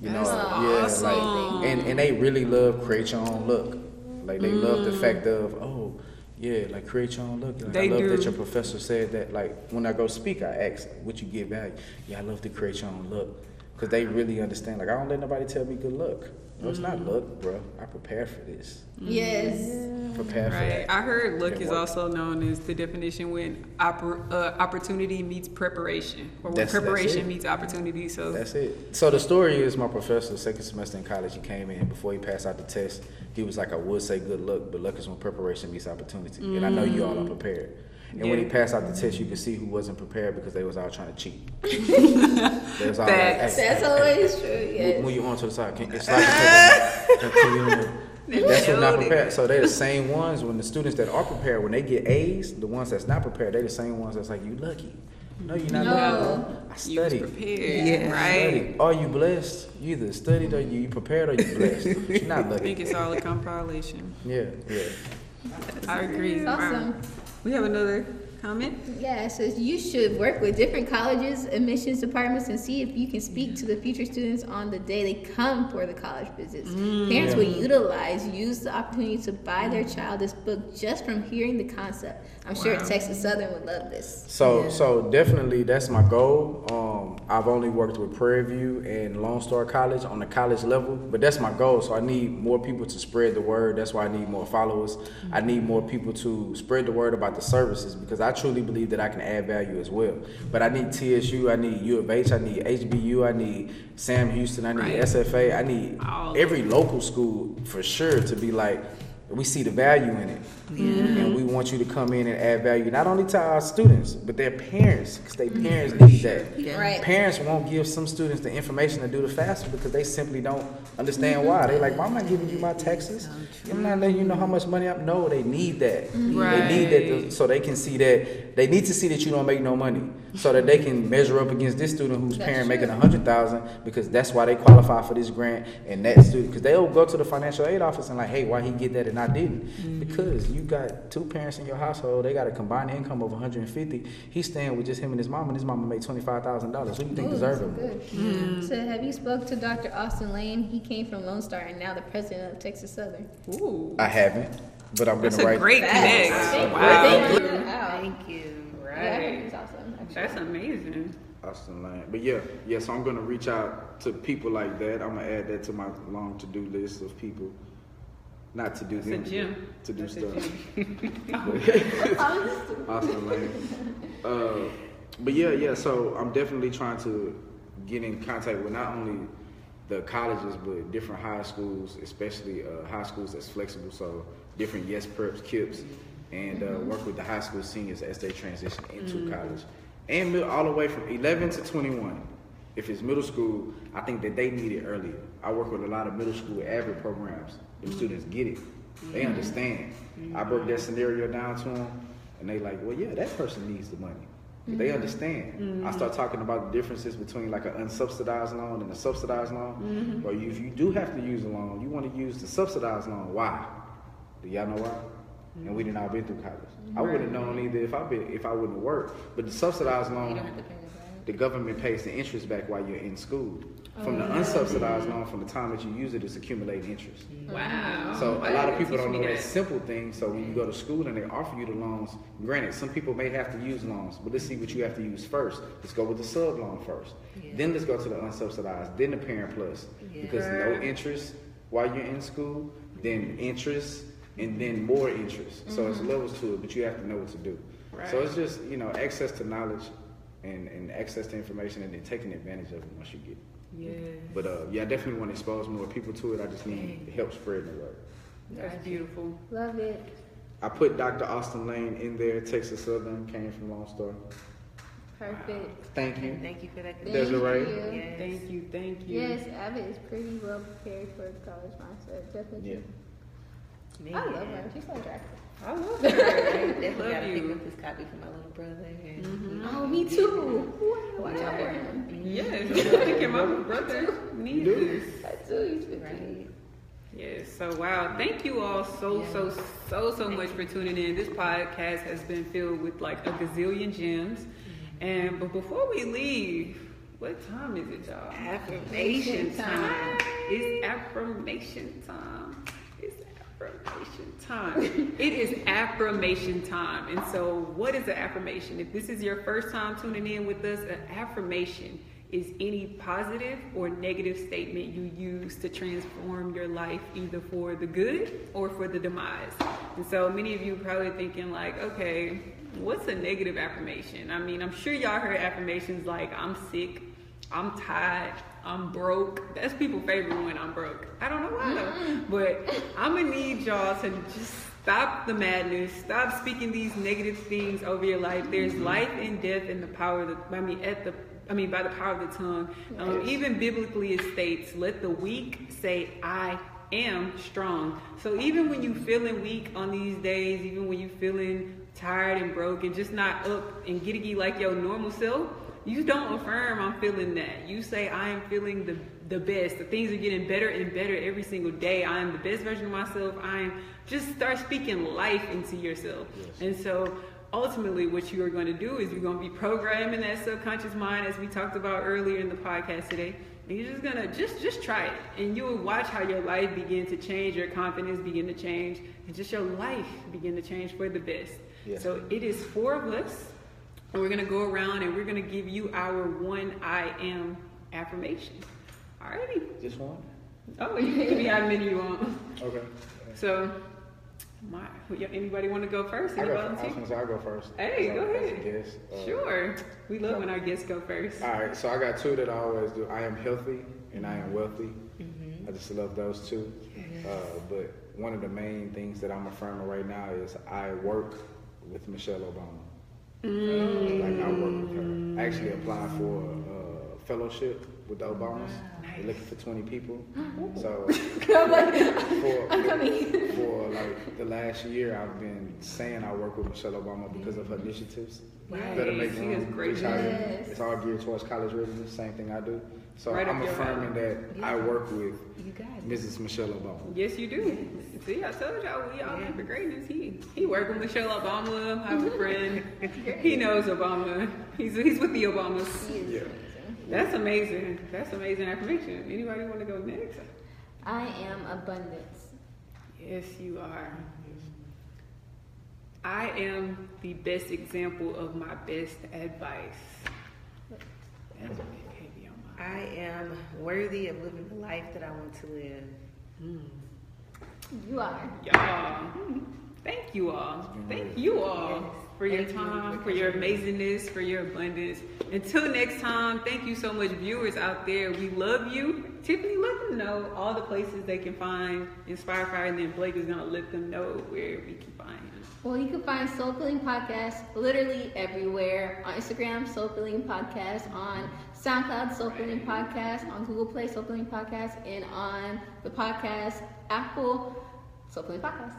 You know, That's yeah, awesome. like, and and they really love create your own look. Like they love the fact of oh. Yeah, like create your own look. Like, They I love do. that your professor said that. Like when I go speak, I ask, "What you get back. Yeah, I love to create your own look, cause they really understand. Like I don't let nobody tell me good luck. No, it's not luck, bro. I prepare for this. Yes. Prepare for Right. that. I heard luck It is work. also known as the definition when oppor- uh, opportunity meets preparation, or when That's- that's preparation it. meets opportunity. So That's it. So the story is my professor, second semester in college, he came in before he passed out the test. He was like, I would say good luck, but luck is when preparation meets opportunity. And I know you all are prepared. And when he passed out the test, you could see who wasn't prepared because they was all trying to cheat. they was all like, hey, That's hey, always true. hey, Yes. When you on to the side, can, it's like that's who not prepared. So they're the same ones when the students that are prepared, when they get A's, the ones that's not prepared, they're the same ones that's like, you lucky. No, you're not No. lucky. bro. I you was studied. prepared, Yeah. right? Study. Are you blessed? You either studied or you, you prepared or you blessed. You're not I lucky. think it's all a compilation. Yeah, yeah. I agree. Wow. We have another comment. Yeah, it says you should work with different colleges, admissions departments, and see if you can speak to the future students on the day they come for the college visits. Parents will utilize, use the opportunity to buy their child this book just from hearing the concept. I'm sure Wow. Texas Southern would love this. So, so definitely that's my goal. Um, I've only worked with Prairie View and Lone Star College on the college level, but that's my goal. So I need more people to spread the word. That's why I need more followers. I need more people to spread the word about the services because I truly believe that I can add value as well. But I need TSU, I need U of H, I need HBU, I need Sam Houston, I need Right. SFA, I need every local school for sure to be like, we see the value in it. And we want you to come in and add value, not only to our students, but their parents, because their parents need that. Yeah. Right. Parents won't give some students the information to do the FAFSA because they simply don't understand mm-hmm. why. They're like, "Why am I giving you my taxes? I'm not letting you know how much money I'm." No, they need that. Mm-hmm. They need that to, so they can see that. They need to see that you don't make no money, so that they can measure up against this student whose That's parent true. making a hundred thousand because that's why they qualify for this grant and that student because they'll go to the financial aid office and like, "Hey, why he get that and I didn't?" Mm-hmm. Because you got two parents in your household, they got a combined income of 150. He's staying with just him and his mom, and his mama made twenty five thousand dollars. Who do you think Ooh, deserve that's him? good. Mm-hmm. So, have you spoke to Dr. Austin Lane? He came from Lone Star and now the president of Texas Southern. Ooh, I haven't, but I'm gonna write. great connect. Thank you. Wow. Thank you. Wow. Thank you. Yeah, Right. that's awesome. That's amazing. Austin Lane. But yeah, yeah. So I'm gonna reach out to people like that. I'm gonna add that to my long to do list of people. Not to do That's a them, gym. to do That's stuff. Austin Lane. Uh, but yeah, yeah. So I'm definitely trying to get in contact with not only the colleges but different high schools, especially uh, high schools that's flexible. So different YES Preps, KIPPs, and uh, work with the high school seniors as they transition into college, and mid- all the way from 11 to 21. If it's middle school, I think that they need it earlier. I work with a lot of middle school AVID programs. The students get it. They understand. I broke that scenario down to them, and they like, well, yeah, that person needs the money. They understand. I start talking about the differences between like an unsubsidized loan and a subsidized loan. Or you, if you do have to use a loan, you want to use the subsidized loan. Why? Do y'all know why? And we didn't all been through college. I wouldn't have known either if I been if I wouldn't have worked. But the subsidized loan, don't have to pay the government pays the interest back while you're in school. From the oh. unsubsidized loan, from the time that you use it, it's accumulating interest. Mm. Wow. So a lot of people don't know that that. simple thing. So when you go to school and they offer you the loans, granted, some people may have to use loans, but let's see what you have to use first. Let's go with the sub loan first. Then let's go to the unsubsidized, then the parent plus. Because no interest while you're in school, then interest, and then more interest. So it's mm-hmm. levels to it, but you have to know what to do. So it's just, you know, access to knowledge and, and access to information and then taking advantage of it once you get it. Yeah, But uh, yeah, I definitely want to expose more people to it. I just need help spreading the word. that's beautiful. Love it. I put Dr. Austin Lane in there, Texas Southern, came from Lone Star. Perfect. Thank you. Thank you for that. Thank Desiree? you. Yes. Thank you, thank you. Yes, Abbott is pretty well prepared for the college mindset. Definitely. Yeah. Me, I love her. She's so attractive. I love I her. definitely Love gotta pick you. up this copy for my little brother. And mm-hmm. Oh, me too. Watch out for him. Yes, I'm thinking my brother needs this. I do. He's 15. right. Yes. So wow, thank you all so so so so much for tuning in. This podcast has been filled with like a gazillion gems. And but before we leave, what time is it, y'all? Affirmation time. It's affirmation time. Affirmation time. it is affirmation time. And so, what is an affirmation? If this is your first time tuning in with us, an affirmation is any positive or negative statement you use to transform your life either for the good or for the demise. And so many of you probably thinking like, okay, what's a negative affirmation? I mean, I'm sure y'all heard affirmations like I'm sick, I'm tired, I'm broke. That's people's favorite when I'm broke. I don't know why though. But I'm gonna need y'all to just stop the madness. Stop speaking these negative things over your life. There's life and death in the power of the I mean at the I mean by the power of the tongue. Um, even biblically it states, let the weak say I am strong. So even when you feeling weak on these days, even when you feeling tired and broken, just not up and giddy like your normal self, you don't affirm I'm feeling that. You say I am feeling the the best. The things are getting better and better every single day. I am the best version of myself. I am just start speaking life into yourself. And so ultimately what you are going to do is you're going to be programming that subconscious mind as we talked about earlier in the podcast today. And you're just gonna just just try it, and you will watch how your life begin to change, your confidence begin to change, and just your life begin to change for the best. Yes. So it is four of us, and we're gonna go around and we're gonna give you our one I am affirmation. Alrighty. Just one? Oh, you can be how many you want. Okay. So, my, anybody want to go first? I go, I was say I'll go first. Hey, So, go ahead. guest, uh, Sure. We love when our guests go first. All right, so I got two that I always do. I am healthy and I am wealthy. Mm-hmm. I just love those two. Uh, but one of the main things that I'm affirming right now is I work with Michelle Obama. Mm. Like I work with her. I actually applied for a fellowship with the Obamas. They're looking for 20 people. So for, for like the last year, I've been saying I work with Michelle Obama because of her initiatives. Right. Better make She room. great Yes. It's all geared towards college readiness. Same thing I do. So Right I'm affirming that I work with You got. Mrs. Michelle Obama. Yes, you do. See, I told y'all we all have for greatness. He he worked with Michelle Obama. I have a friend. he knows Obama. He's he's with the Obamas. He Yeah. amazing. That's amazing. That's amazing affirmation. Anybody want to go next? I am abundance. Yes, you are. I am the best example of my best advice. That's big heavy on my- I am worthy of living the life that I want to live. You are. Y'all, thank you all. Thank you all for your time, for for your amazingness, for your abundance. Until next time, thank you so much, viewers out there. We love you. Tiffany, let them know all the places they can find Inspire Fire, and then Blake is gonna let them know where we can find you. Well, you can find Soul Filling Podcast literally everywhere on Instagram, Soul Filling Podcast, on SoundCloud, Soul Filling Podcast, on Google Play, Soul Filling Podcast, and on the podcast Apple, Soul Filling Podcast,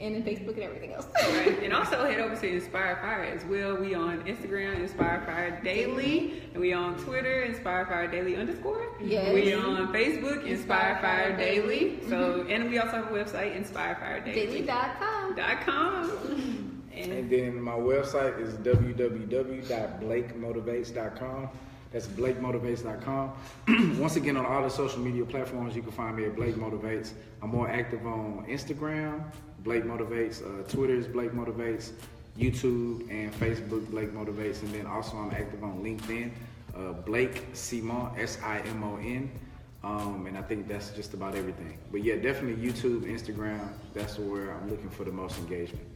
and in Facebook and everything else. Right. And also head over to Inspire Fire as well. We on Instagram, Inspire Fire Daily, and we on Twitter, Inspire Fire Daily underscore. Yes. We on Facebook, Inspire Fire Daily. So, Mm-hmm. and we also have a website, Inspire Fire Daily. Daily.com. dot com. And And then my website is www.blakemotivates.com. That's blakemotivates.com. Once again, on all the social media platforms, you can find me at Blake Motivates. I'm more active on Instagram, Blake Motivates. Uh, Twitter is Blake Motivates. YouTube and Facebook, Blake Motivates. And then also I'm active on LinkedIn, uh, Blake Simon, S-I-M-O-N. Um, and I think that's just about everything. But yeah, definitely YouTube, Instagram. That's where I'm looking for the most engagement.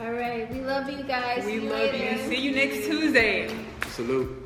All right, we love you guys. we See you love later. you. See you next Tuesday. Salute.